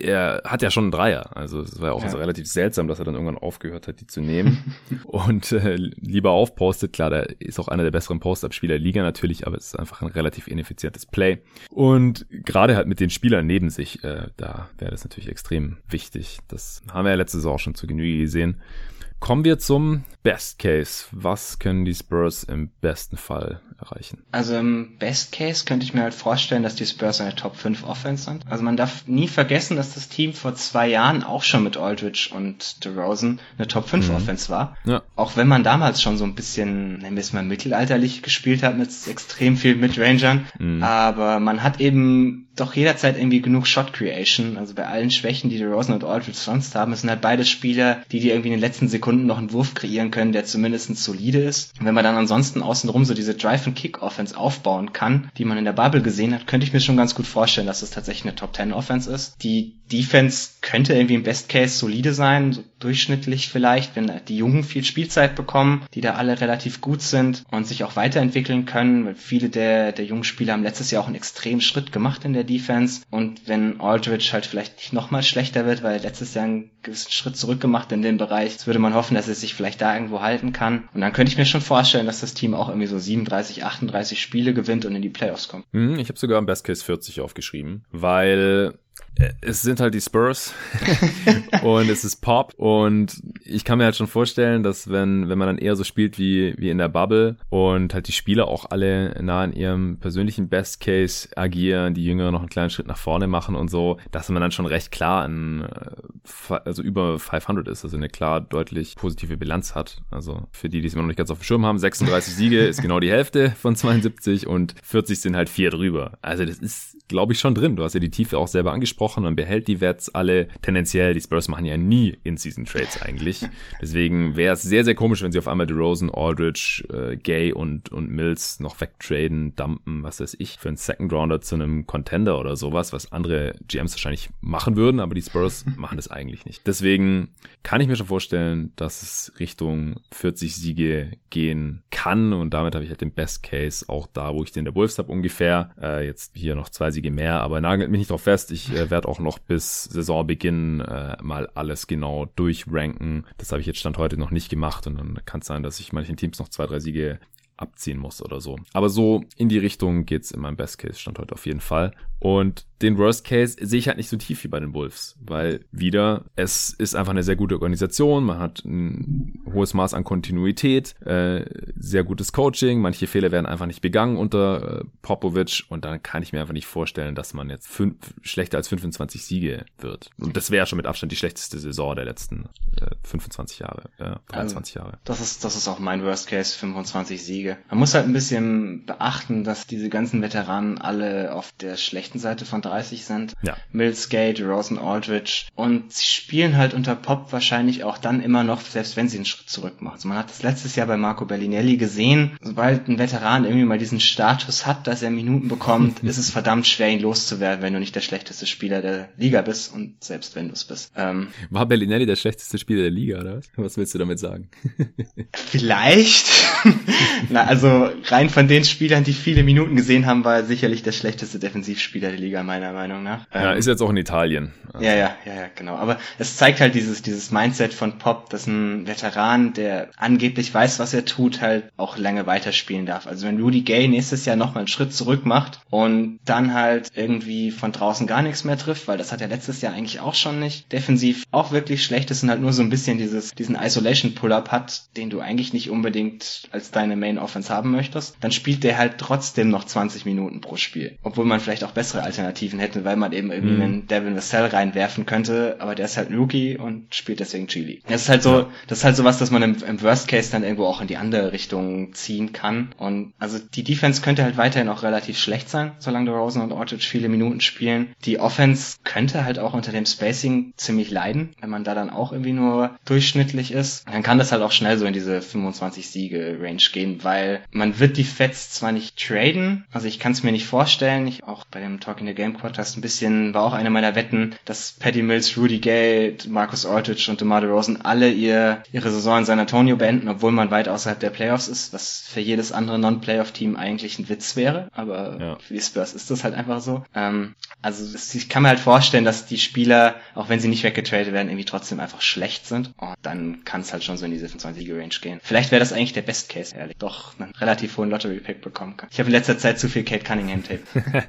Speaker 1: er hat ja schon einen Dreier. Also es war ja auch ja. relativ seltsam, dass er dann irgendwann aufgehört hat, die zu nehmen *laughs* und äh, lieber aufpostet. Klar, der ist auch einer der besseren Post-Up-Spieler der Liga natürlich, aber es ist einfach ein relativ ineffizientes Play. Und gerade halt mit den Spielern neben sich, äh, da wäre das natürlich extrem wichtig. Das haben wir ja letzte Saison schon zu Genüge gesehen. Kommen wir zum Best Case. Was können die Spurs im besten Fall erreichen?
Speaker 2: Also im Best Case könnte ich mir halt vorstellen, dass die Spurs eine Top 5 Offense sind. Also man darf nie vergessen, dass das Team vor zwei Jahren auch schon mit Aldridge und DeRozan eine Top 5 mhm. Offense war. Ja. Auch wenn man damals schon so ein bisschen, nennen wir es mal mittelalterlich gespielt hat mit extrem viel Midrangern. Mhm. Aber man hat eben doch jederzeit irgendwie genug Shot Creation. Also bei allen Schwächen, die DeRozan und Aldridge sonst haben, es sind halt beide Spieler, die dir irgendwie in den letzten Sekunden noch einen Wurf kreieren können, der zumindest solide ist. Und wenn man dann ansonsten außenrum so diese Drive-and-Kick-Offense aufbauen kann, die man in der Bubble gesehen hat, könnte ich mir schon ganz gut vorstellen, dass es tatsächlich eine Top-10-Offense ist. Die Defense könnte irgendwie im Best Case solide sein, durchschnittlich vielleicht, wenn die Jungen viel Spielzeit bekommen, die da alle relativ gut sind und sich auch weiterentwickeln können, weil viele der, der jungen Spieler haben letztes Jahr auch einen extremen Schritt gemacht in der Defense. Und wenn Aldridge halt vielleicht nicht nochmal schlechter wird, weil letztes Jahr einen gewissen Schritt zurück gemacht in dem Bereich, würde man hoffen, dass er sich vielleicht da irgendwo halten kann. Und dann könnte ich mir schon vorstellen, dass das Team auch irgendwie so 37, 38 Spiele gewinnt und in die Playoffs kommt.
Speaker 1: Hm, ich habe sogar im Best Case 40 aufgeschrieben, weil es sind halt die Spurs *laughs* und es ist Pop und ich kann mir halt schon vorstellen, dass wenn, wenn man dann eher so spielt wie, wie in der Bubble und halt die Spieler auch alle nah in ihrem persönlichen Best Case agieren, die Jüngeren noch einen kleinen Schritt nach vorne machen und so, dass man dann schon recht klar an, äh, also über 500 ist, also eine klar deutlich positive Bilanz hat. Also für die, die es immer noch nicht ganz auf dem Schirm haben, 36 Siege ist genau die Hälfte von 72 und 40 sind halt vier drüber. Also das ist, glaube ich, schon drin. Du hast ja die Tiefe auch selber angesprochen man behält die Wets alle tendenziell. Die Spurs machen ja nie In-Season-Trades eigentlich. *laughs* Deswegen wäre es sehr, sehr komisch, wenn sie auf einmal DeRozan, Aldridge, äh, Gay und, und Mills noch wegtraden, dumpen, was weiß ich, für einen Second Rounder zu einem Contender oder sowas, was andere GMs wahrscheinlich machen würden, aber die Spurs *laughs* machen das eigentlich nicht. Deswegen kann ich mir schon vorstellen, dass es Richtung 40 Siege gehen kann und damit habe ich halt den Best Case auch da, wo ich den der Wolves habe ungefähr. Äh, jetzt hier noch zwei Siege mehr, aber nagelt mich nicht drauf fest. Ich äh, werde auch noch bis Saisonbeginn äh, mal alles genau durchranken. Das habe ich jetzt Stand heute noch nicht gemacht und dann kann es sein, dass ich manchen Teams noch zwei, drei Siege abziehen muss oder so. Aber so in die Richtung geht's in meinem Best Case Stand heute auf jeden Fall. Und den Worst Case sehe ich halt nicht so tief wie bei den Wolves, weil wieder, es ist einfach eine sehr gute Organisation, man hat ein hohes Maß an Kontinuität, äh, sehr gutes Coaching, manche Fehler werden einfach nicht begangen unter äh, Popovic und dann kann ich mir einfach nicht vorstellen, dass man jetzt fünf, schlechter als 25 Siege wird. Und das wäre schon mit Abstand die schlechteste Saison der letzten äh, 25 Jahre, äh, 23 also, Jahre.
Speaker 2: Das ist, das ist auch mein Worst Case, 25 Siege. Man muss halt ein bisschen beachten, dass diese ganzen Veteranen alle auf der schlechten Seite von 30 sind. Ja. Mills, Gate, Rosen, Aldridge. Und sie spielen halt unter Pop wahrscheinlich auch dann immer noch, selbst wenn sie einen Schritt zurück machen. Also man hat das letztes Jahr bei Marco Bellinelli gesehen. Sobald ein Veteran irgendwie mal diesen Status hat, dass er Minuten bekommt, ist es verdammt schwer, ihn loszuwerden, wenn du nicht der schlechteste Spieler der Liga bist und selbst wenn du es bist.
Speaker 1: Ähm, War Bellinelli der schlechteste Spieler der Liga, oder was? Was willst du damit sagen?
Speaker 2: Vielleicht. Na, also rein von den Spielern, die viele Minuten gesehen haben, war er sicherlich der schlechteste Defensivspieler der Liga, meiner Meinung nach.
Speaker 1: Ja, ähm, ist jetzt auch in Italien.
Speaker 2: Also. Ja, ja, ja, ja, genau. Aber es zeigt halt dieses, dieses Mindset von Pop, dass ein Veteran, der angeblich weiß, was er tut, halt auch lange weiterspielen darf. Also wenn Rudy Gay nächstes Jahr nochmal einen Schritt zurück macht und dann halt irgendwie von draußen gar nichts mehr trifft, weil das hat er letztes Jahr eigentlich auch schon nicht, defensiv auch wirklich schlecht ist und halt nur so ein bisschen dieses, diesen Isolation Pull-Up hat, den du eigentlich nicht unbedingt als deine Main Offense haben möchtest, dann spielt der halt trotzdem noch 20 Minuten pro Spiel. Obwohl man vielleicht auch bessere Alternativen hätte, weil man eben irgendwie mhm. einen Devin Vassell reinwerfen könnte, aber der ist halt Rookie und spielt deswegen Chili. Das ist halt so, das ist halt so was, dass man im, im Worst Case dann irgendwo auch in die andere Richtung ziehen kann. Und also die Defense könnte halt weiterhin auch relativ schlecht sein, solange der Rosen und Orchard viele Minuten spielen. Die Offense könnte halt auch unter dem Spacing ziemlich leiden, wenn man da dann auch irgendwie nur durchschnittlich ist. Dann kann das halt auch schnell so in diese 25 Siege Range gehen, weil weil man wird die Feds zwar nicht traden, also ich kann es mir nicht vorstellen, ich auch bei dem Talk in the Game Podcast ein bisschen, war auch eine meiner Wetten, dass Paddy Mills, Rudy Gay, Marcus Aldridge und DeMar DeRozan alle ihr, ihre Saison in San Antonio beenden, obwohl man weit außerhalb der Playoffs ist, was für jedes andere Non-Playoff-Team eigentlich ein Witz wäre, aber ja. für die Spurs ist das halt einfach so. Ähm, also ich kann mir halt vorstellen, dass die Spieler, auch wenn sie nicht weggetradet werden, irgendwie trotzdem einfach schlecht sind und dann kann es halt schon so in diese 25-Range gehen. Vielleicht wäre das eigentlich der Best Case, ehrlich. Doch einen relativ hohen Lottery-Pick bekommen kann. Ich habe in letzter Zeit zu viel Kate Cunningham-Tape. *laughs*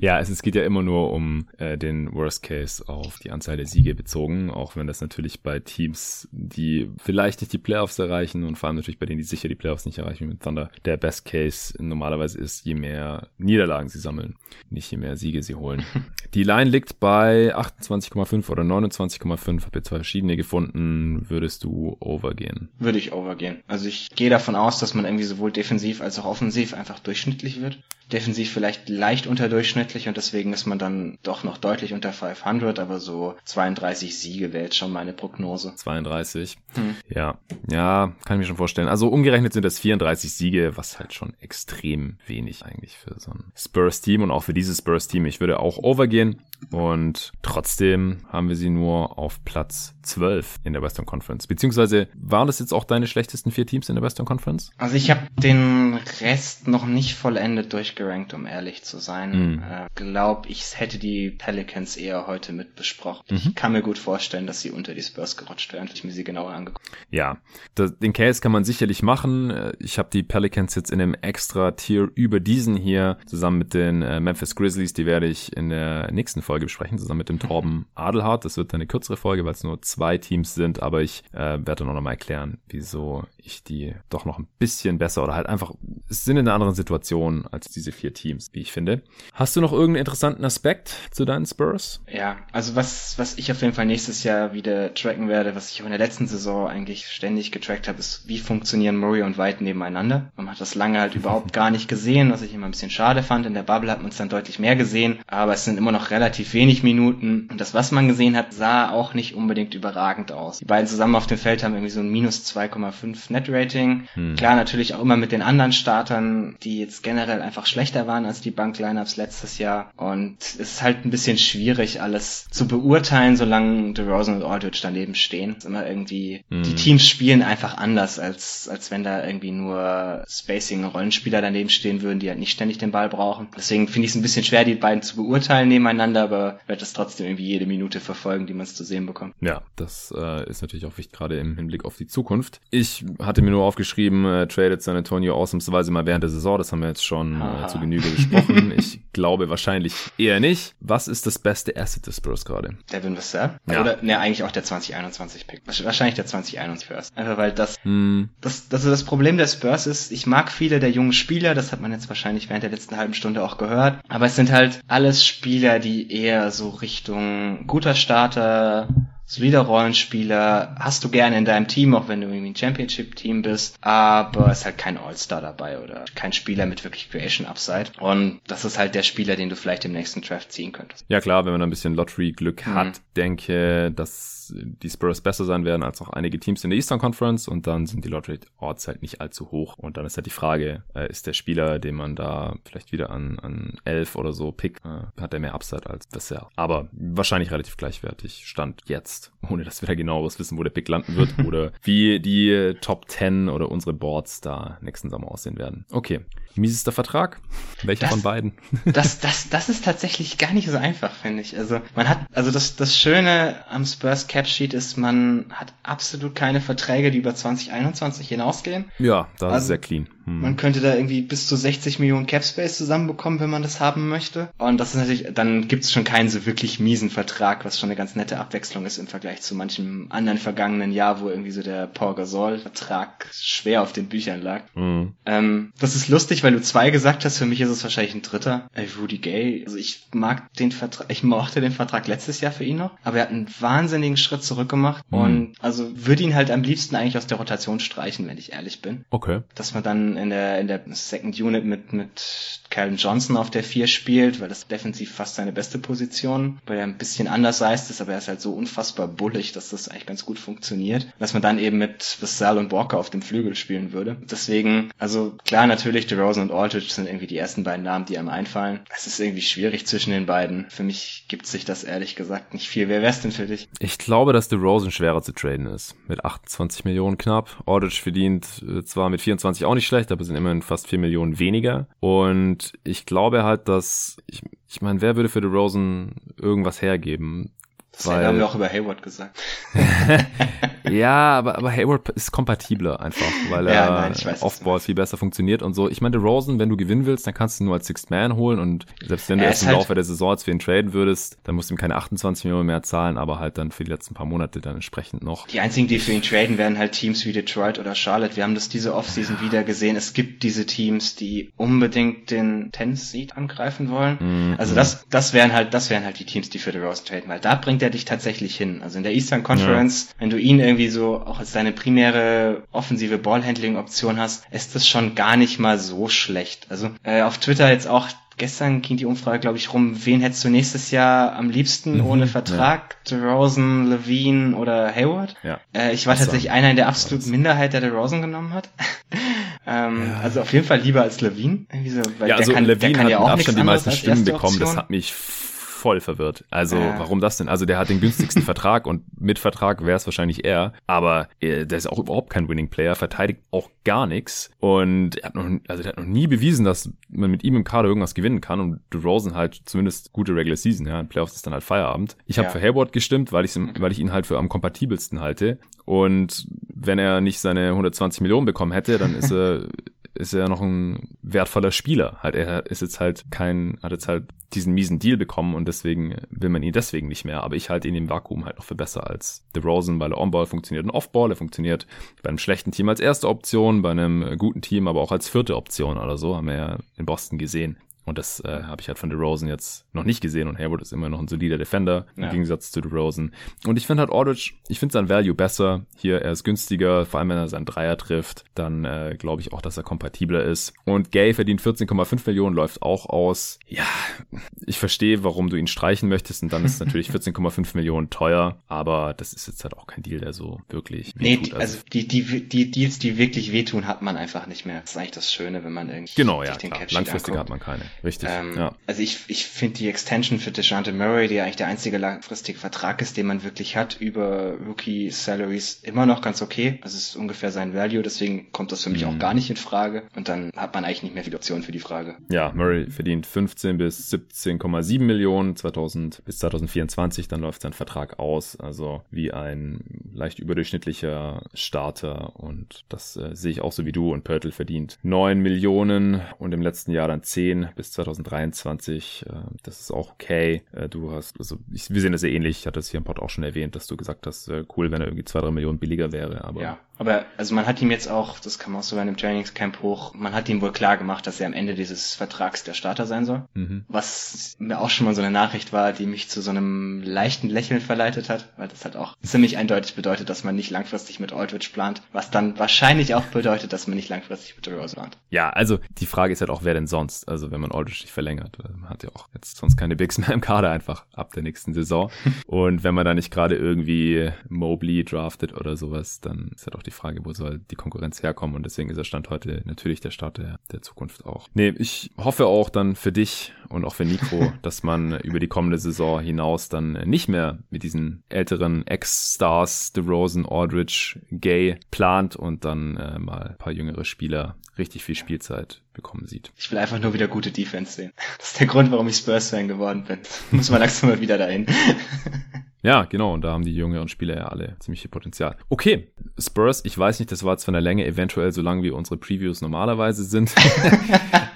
Speaker 1: ja, es, es geht ja immer nur um äh, den Worst Case auf die Anzahl der Siege bezogen, auch wenn das natürlich bei Teams, die vielleicht nicht die Playoffs erreichen und vor allem natürlich bei denen, die sicher die Playoffs nicht erreichen, wie mit Thunder, der Best Case normalerweise ist, je mehr Niederlagen sie sammeln, nicht je mehr Siege sie holen. *laughs* die Line liegt bei 28,5 oder 29,5, habe jetzt zwei verschiedene gefunden. Würdest du overgehen?
Speaker 2: Würde ich overgehen. Also ich gehe davon aus, dass man irgendwie sowohl defensiv als auch offensiv einfach durchschnittlich wird defensiv vielleicht leicht unterdurchschnittlich und deswegen ist man dann doch noch deutlich unter 500, aber so 32 Siege wäre jetzt schon meine Prognose.
Speaker 1: 32. Hm. Ja, ja, kann ich mir schon vorstellen. Also umgerechnet sind das 34 Siege, was halt schon extrem wenig eigentlich für so ein Spurs-Team und auch für dieses Spurs-Team. Ich würde auch overgehen und trotzdem haben wir sie nur auf Platz 12 in der Western Conference. Beziehungsweise waren das jetzt auch deine schlechtesten vier Teams in der Western Conference?
Speaker 2: Also ich habe den Rest noch nicht vollendet durchgerankt, um ehrlich zu sein. Mhm. Äh, glaub, ich hätte die Pelicans eher heute mit besprochen. Mhm. Ich kann mir gut vorstellen, dass sie unter die Spurs gerutscht wären, ich mir sie genauer angeguckt.
Speaker 1: Ja, das, den Case kann man sicherlich machen. Äh, ich habe die Pelicans jetzt in einem extra Tier über diesen hier zusammen mit den äh, Memphis Grizzlies. Die werde ich in der nächsten Folge besprechen, zusammen mit dem Torben Adelhardt. Das wird eine kürzere Folge, weil es nur zwei Teams sind, aber ich äh, werde dann auch nochmal erklären, wieso ich die doch noch ein bisschen besser oder halt einfach sind in einer anderen Situation als diese vier Teams, wie ich finde. Hast du noch irgendeinen interessanten Aspekt zu deinen Spurs?
Speaker 2: Ja, also was, was ich auf jeden Fall nächstes Jahr wieder tracken werde, was ich auch in der letzten Saison eigentlich ständig getrackt habe, ist, wie funktionieren Murray und White nebeneinander. Man hat das lange halt überhaupt *laughs* gar nicht gesehen, was ich immer ein bisschen schade fand. In der Bubble hat man es dann deutlich mehr gesehen, aber es sind immer noch relativ wenig Minuten. Und das, was man gesehen hat, sah auch nicht unbedingt überragend aus. Die beiden zusammen auf dem Feld haben irgendwie so ein minus 2,5 Net-Rating. Hm. Klar, natürlich auch immer mit den anderen Startern, die jetzt generell einfach schlechter waren als die Bank-Lineups letztes Jahr. Und es ist halt ein bisschen schwierig, alles zu beurteilen, solange DeRozan und Aldridge daneben stehen. Es ist immer irgendwie, hm. die Teams spielen einfach anders, als, als wenn da irgendwie nur Spacing-Rollenspieler daneben stehen würden, die halt nicht ständig den Ball brauchen. Deswegen finde ich es ein bisschen schwer, die beiden zu beurteilen nebeneinander, aber werde das trotzdem irgendwie jede Minute verfolgen, die man es zu sehen bekommt.
Speaker 1: Ja, das äh, ist natürlich auch wichtig, gerade im Hinblick auf die Zukunft. Ich hatte mir nur aufgeschrieben, äh, tradet San Antonio ausnahmsweise mal während der Saison. Das haben wir jetzt schon äh, zu Genüge besprochen. *laughs* ich glaube wahrscheinlich eher nicht. Was ist das beste Asset des Spurs gerade?
Speaker 2: Devin Vassell? Ja. Oder, ne, eigentlich auch der 2021-Pick. Wahrscheinlich der 2021 First. Einfach weil das, hm. das, das, das Problem der Spurs ist, ich mag viele der jungen Spieler, das hat man jetzt wahrscheinlich während der letzten halben Stunde auch gehört, aber es sind halt alles Spieler, die eher so Richtung guter Starter, solider Rollenspieler, hast du gerne in deinem Team, auch wenn du irgendwie ein Championship-Team bist, aber es ist halt kein All-Star dabei oder kein Spieler mit wirklich Creation Upside. Und das ist halt der Spieler, den du vielleicht im nächsten Draft ziehen könntest.
Speaker 1: Ja klar, wenn man ein bisschen Lottery-Glück mhm. hat, denke, dass die Spurs besser sein werden als auch einige Teams in der Eastern Conference und dann sind die Lottery Odds halt nicht allzu hoch. Und dann ist halt die Frage, äh, ist der Spieler, den man da vielleicht wieder an, an 11 oder so pickt, äh, hat der mehr Upside als bisher. Aber wahrscheinlich relativ gleichwertig stand jetzt, *laughs* ohne dass wir da genaueres wissen, wo der Pick landen wird *laughs* oder wie die Top 10 oder unsere Boards da nächsten Sommer aussehen werden. Okay. Miesester Vertrag? Welcher von beiden? *laughs*
Speaker 2: das, das, das ist tatsächlich gar nicht so einfach, finde ich. Also man hat, also das, das Schöne am Spurs Cap Sheet ist, man hat absolut keine Verträge, die über 2021 hinausgehen.
Speaker 1: Ja, da also, ist sehr clean.
Speaker 2: Hm. Man könnte da irgendwie bis zu 60 Millionen Cap Space zusammenbekommen, wenn man das haben möchte. Und das ist natürlich, dann gibt es schon keinen so wirklich miesen Vertrag, was schon eine ganz nette Abwechslung ist im Vergleich zu manchem anderen vergangenen Jahr, wo irgendwie so der Paul Gasol Vertrag schwer auf den Büchern lag. Hm. Ähm, das ist lustig, weil du zwei gesagt hast, für mich ist es wahrscheinlich ein dritter. Ey, Rudy Gay, also ich mag den Vertrag, ich mochte den Vertrag letztes Jahr für ihn noch, aber er hat einen wahnsinnigen Schritt zurück gemacht hm. und also würde ihn halt am liebsten eigentlich aus der Rotation streichen, wenn ich ehrlich bin.
Speaker 1: Okay.
Speaker 2: Dass man dann in der, in der Second Unit mit, mit Calvin Johnson auf der 4 spielt, weil das defensiv fast seine beste Position, weil er ein bisschen anders heißt ist, aber er ist halt so unfassbar bullig, dass das eigentlich ganz gut funktioniert. Dass man dann eben mit Vassal und Walker auf dem Flügel spielen würde. Deswegen, also klar, natürlich, DeRozan und Aldridge sind irgendwie die ersten beiden Namen, die einem einfallen. Es ist irgendwie schwierig zwischen den beiden. Für mich gibt sich das ehrlich gesagt nicht viel. Wer wär's denn für dich?
Speaker 1: Ich glaube, dass DeRozan schwerer zu traden ist. Mit 28 Millionen knapp. Aldridge verdient äh, zwar mit 24 auch nicht schlecht, aber sind immerhin fast 4 Millionen weniger. Und ich glaube halt, dass ich, ich meine, wer würde für DeRozan irgendwas hergeben?
Speaker 2: Das weil, haben wir auch über Hayward gesagt. *laughs*
Speaker 1: ja, aber, aber Hayward ist kompatibler einfach, weil er ja, Offball viel besser funktioniert und so. Ich meine, Rosen, wenn du gewinnen willst, dann kannst du nur als Sixth Man holen und selbst wenn du erst im halt Laufe der Saison als für ihn traden würdest, dann musst du ihm keine 28 Millionen mehr zahlen, aber halt dann für die letzten paar Monate dann entsprechend noch.
Speaker 2: Die einzigen, die für ihn traden, werden halt Teams wie Detroit oder Charlotte. Wir haben das diese Offseason wieder gesehen. Es gibt diese Teams, die unbedingt den Tennis Seed angreifen wollen. Mhm. Also das, das wären halt, das wären halt die Teams, die für Rosen traden, weil da bringt er dich tatsächlich hin. Also in der Eastern Conference, ja. wenn du ihn irgendwie so auch als deine primäre offensive Ballhandling-Option hast, ist das schon gar nicht mal so schlecht. Also äh, auf Twitter jetzt auch gestern ging die Umfrage, glaube ich, rum, wen hättest du nächstes Jahr am liebsten mhm, ohne Vertrag? Ja. DeRozan, Levine oder Hayward? Ja. Äh, ich war tatsächlich einer in der absoluten Minderheit, der DeRozan genommen hat. *laughs* ähm, ja. Also auf jeden Fall lieber als Levine.
Speaker 1: So, ja, also kann, Levine hat ja auch Abstand die meisten Stimmen bekommen. Das hat mich voll verwirrt. Also, ja. warum das denn? Also, der hat den günstigsten *laughs* Vertrag und mit Vertrag wäre es wahrscheinlich er. Aber äh, der ist auch überhaupt kein Winning Player, verteidigt auch gar nichts. Und er hat noch, also der hat noch nie bewiesen, dass man mit ihm im Kader irgendwas gewinnen kann. Und DeRozan halt zumindest gute Regular Season, ja. In Playoffs ist dann halt Feierabend. Ich habe ja. für Hayward gestimmt, weil ich, weil ich ihn halt für am kompatibelsten halte. Und wenn er nicht seine 120 Millionen bekommen hätte, dann ist er *laughs* ist er noch ein wertvoller Spieler. Halt, er ist jetzt halt kein, hat jetzt halt diesen miesen Deal bekommen und deswegen will man ihn deswegen nicht mehr. Aber ich halte ihn im Vakuum halt noch für besser als DeRozan, weil er On-Ball funktioniert und Off-Ball. Er funktioniert bei einem schlechten Team als erste Option, bei einem guten Team aber auch als vierte Option oder so, haben wir ja in Boston gesehen. Und das äh, habe ich halt von DeRozan jetzt noch nicht gesehen. Und Hayward ist immer noch ein solider Defender im ja. Gegensatz zu DeRozan. Und ich finde halt Aldridge, ich finde sein Value besser. Hier, er ist günstiger, vor allem wenn er seinen Dreier trifft. Dann äh, glaube ich auch, dass er kompatibler ist. Und Gay verdient 14,5 Millionen, läuft auch aus. Ja, ich verstehe, warum du ihn streichen möchtest. Und dann ist natürlich *laughs* 14,5 Millionen teuer. Aber das ist jetzt halt auch kein Deal, der so wirklich
Speaker 2: Nee, also, also die, die, die Deals, die wirklich wehtun, hat man einfach nicht mehr. Das ist eigentlich das Schöne, wenn man irgendwie
Speaker 1: genau, ja, den klar. Langfristig hat man keine. Richtig. Ähm,
Speaker 2: ja. Also ich, ich finde die Extension für DeJounte Murray, die eigentlich der einzige langfristige Vertrag ist, den man wirklich hat, über Rookie Salaries immer noch ganz okay. Das ist ungefähr sein Value, deswegen kommt das für mich mhm. auch gar nicht in Frage. Und dann hat man eigentlich nicht mehr viele Optionen für die Frage.
Speaker 1: Ja, Murray verdient 15 bis 17,7 Millionen 2000 bis 2024, dann läuft sein Vertrag aus. Also wie ein leicht überdurchschnittlicher Starter und das äh, sehe ich auch so wie du. Und Pörtl verdient 9 Millionen und im letzten Jahr dann 10 bis 2023. Äh, das ist auch okay. Äh, du hast, also ich, wir sehen das sehr ähnlich. Ich hatte es hier im Pod auch schon erwähnt, dass du gesagt hast, äh, cool, wenn er irgendwie zwei, drei Millionen billiger wäre. Aber
Speaker 2: ja, aber also man hat ihm jetzt auch, das kam auch so bei einem Trainingscamp hoch, man hat ihm wohl klar gemacht, dass er am Ende dieses Vertrags der Starter sein soll. Mhm. Was mir auch schon mal so eine Nachricht war, die mich zu so einem leichten Lächeln verleitet hat, weil das halt auch ziemlich eindeutig bedeutet, dass man nicht langfristig mit Aldridge plant, was dann wahrscheinlich auch bedeutet, dass man nicht langfristig mit Rose plant.
Speaker 1: Ja, also die Frage ist halt auch, wer denn sonst? Also wenn man Aldridge nicht verlängert, man hat ja auch jetzt sonst keine Bigs mehr im Kader einfach ab der nächsten Saison. *laughs* Und wenn man da nicht gerade irgendwie Mobley draftet oder sowas, dann ist halt auch die Frage, wo soll die Konkurrenz herkommen und deswegen ist der Stand heute natürlich der Start der, der Zukunft auch. Nee, ich hoffe auch dann für dich und auch für Nico, *laughs* dass man über die kommende Saison hinaus dann nicht mehr mit diesen älteren Ex-Stars, DeRozan, Aldridge, Gay plant und dann äh, mal ein paar jüngere Spieler richtig viel Spielzeit bekommen sieht.
Speaker 2: Ich will einfach nur wieder gute Defense sehen. *laughs* Das ist der Grund, warum ich Spurs-Fan geworden bin. *laughs* Muss man langsam mal wieder dahin. *laughs*
Speaker 1: Ja, genau. Und da haben die jüngeren Spieler ja alle ziemlich viel Potenzial. Okay, Spurs, ich weiß nicht, das war jetzt von der Länge eventuell so lang, wie unsere Previews normalerweise sind.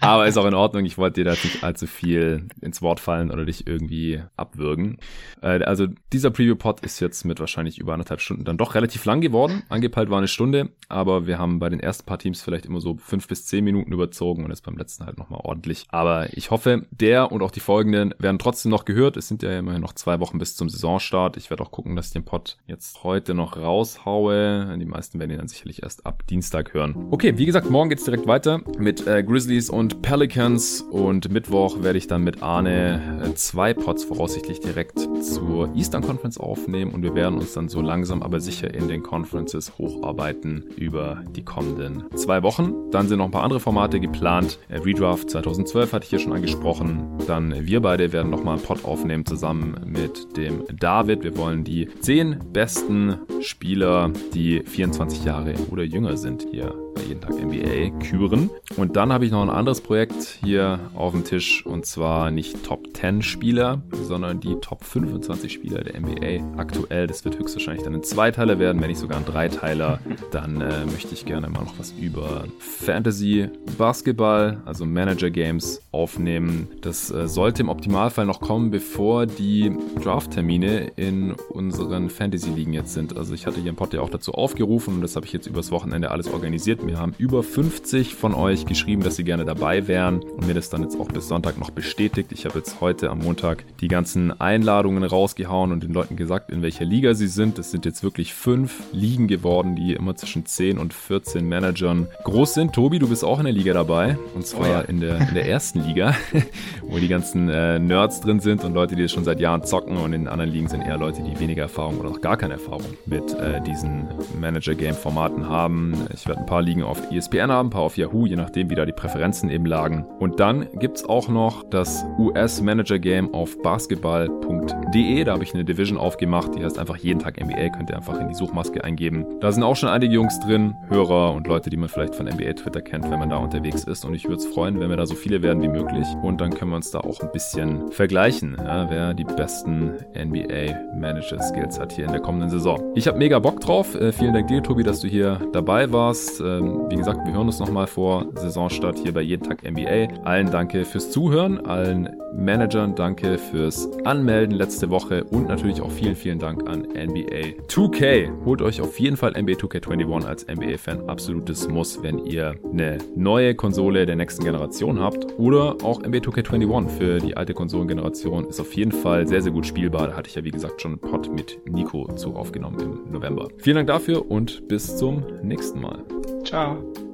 Speaker 1: Aber ist auch in Ordnung. Ich wollte dir da nicht allzu viel ins Wort fallen oder dich irgendwie abwürgen. Äh, also dieser Preview-Pod ist jetzt mit wahrscheinlich über anderthalb Stunden dann doch relativ lang geworden. Angepeilt war eine Stunde, aber wir haben bei den ersten paar Teams vielleicht immer so fünf bis zehn Minuten überzogen und jetzt beim letzten halt nochmal ordentlich. Aber ich hoffe, der und auch die folgenden werden trotzdem noch gehört. Es sind ja immerhin noch zwei Wochen bis zum Saisonstart. Start. Ich werde auch gucken, dass ich den Pod jetzt heute noch raushaue. Die meisten werden ihn dann sicherlich erst ab Dienstag hören. Okay, wie gesagt, morgen geht's direkt weiter mit äh, Grizzlies und Pelicans und Mittwoch werde ich dann mit Arne äh, zwei Pots voraussichtlich direkt zur Eastern Conference aufnehmen und wir werden uns dann so langsam aber sicher in den Conferences hocharbeiten über die kommenden zwei Wochen. Dann sind noch ein paar andere Formate geplant. Äh, Redraft 2012 hatte ich hier schon angesprochen. Dann wir beide werden nochmal einen Pot aufnehmen zusammen mit dem David. Wir wollen die zehn besten Spieler, die 24 Jahre oder jünger sind, hier bei jeden Tag NBA küren. Und dann habe ich noch ein anderes Projekt hier auf dem Tisch und zwar nicht Top 10 Spieler, sondern die Top 25 Spieler der NBA aktuell. Das wird höchstwahrscheinlich dann ein Zweiteiler werden, wenn nicht sogar ein Dreiteiler. Dann äh, möchte ich gerne mal noch was über Fantasy Basketball, also Manager Games aufnehmen. Das äh, sollte im Optimalfall noch kommen, bevor die Draft-Termine in unseren Fantasy-Ligen jetzt sind. Also ich hatte hier im Pod ja auch dazu aufgerufen und das habe ich jetzt übers Wochenende alles organisiert. Mir haben über 50 von euch geschrieben, dass sie gerne dabei wären und mir das dann jetzt auch bis Sonntag noch bestätigt. Ich habe jetzt heute am Montag die ganzen Einladungen rausgehauen und den Leuten gesagt, in welcher Liga sie sind. Es sind jetzt wirklich fünf Ligen geworden, die immer zwischen 10 und 14 Managern groß sind. Tobi, du bist auch in der Liga dabei und zwar oh ja. in, der, in der ersten Liga, *laughs* wo die ganzen äh, Nerds drin sind und Leute, die das schon seit Jahren zocken und in anderen Ligen sind eher Leute, die weniger Erfahrung oder noch gar keine Erfahrung mit äh, diesen Manager-Game-Formaten haben. Ich werde ein paar Ligen auf ESPN haben, ein paar auf Yahoo, je nachdem, wie da die Präferenzen eben lagen. Und dann gibt es auch noch das US-Manager-Game auf basketball.de. Da habe ich eine Division aufgemacht, die heißt einfach jeden Tag NBA. Könnt ihr einfach in die Suchmaske eingeben. Da sind auch schon einige Jungs drin, Hörer und Leute, die man vielleicht von NBA Twitter kennt, wenn man da unterwegs ist. Und ich würde es freuen, wenn wir da so viele werden wie möglich. Und dann können wir uns da auch ein bisschen vergleichen, ja, wer die besten NBA Manager Skills hat hier in der kommenden Saison. Ich habe mega Bock drauf. Äh, vielen Dank dir, Tobi, dass du hier dabei warst. Ähm, wie gesagt, wir hören uns nochmal vor Saisonstart hier bei Jeden Tag NBA. Allen danke fürs Zuhören, allen Managern danke fürs Anmelden letzte Woche und natürlich auch vielen, vielen Dank an NBA 2K. Holt euch auf jeden Fall NBA 2K21 als NBA-Fan absolutes Muss, wenn ihr eine neue Konsole der nächsten Generation habt oder auch NBA 2K21 für die alte Konsolengeneration ist auf jeden Fall sehr, sehr gut spielbar. Da hatte ich ja wie gesagt schon einen Pod mit Nico zu aufgenommen im November. Vielen Dank dafür und bis zum nächsten Mal.
Speaker 2: Ciao.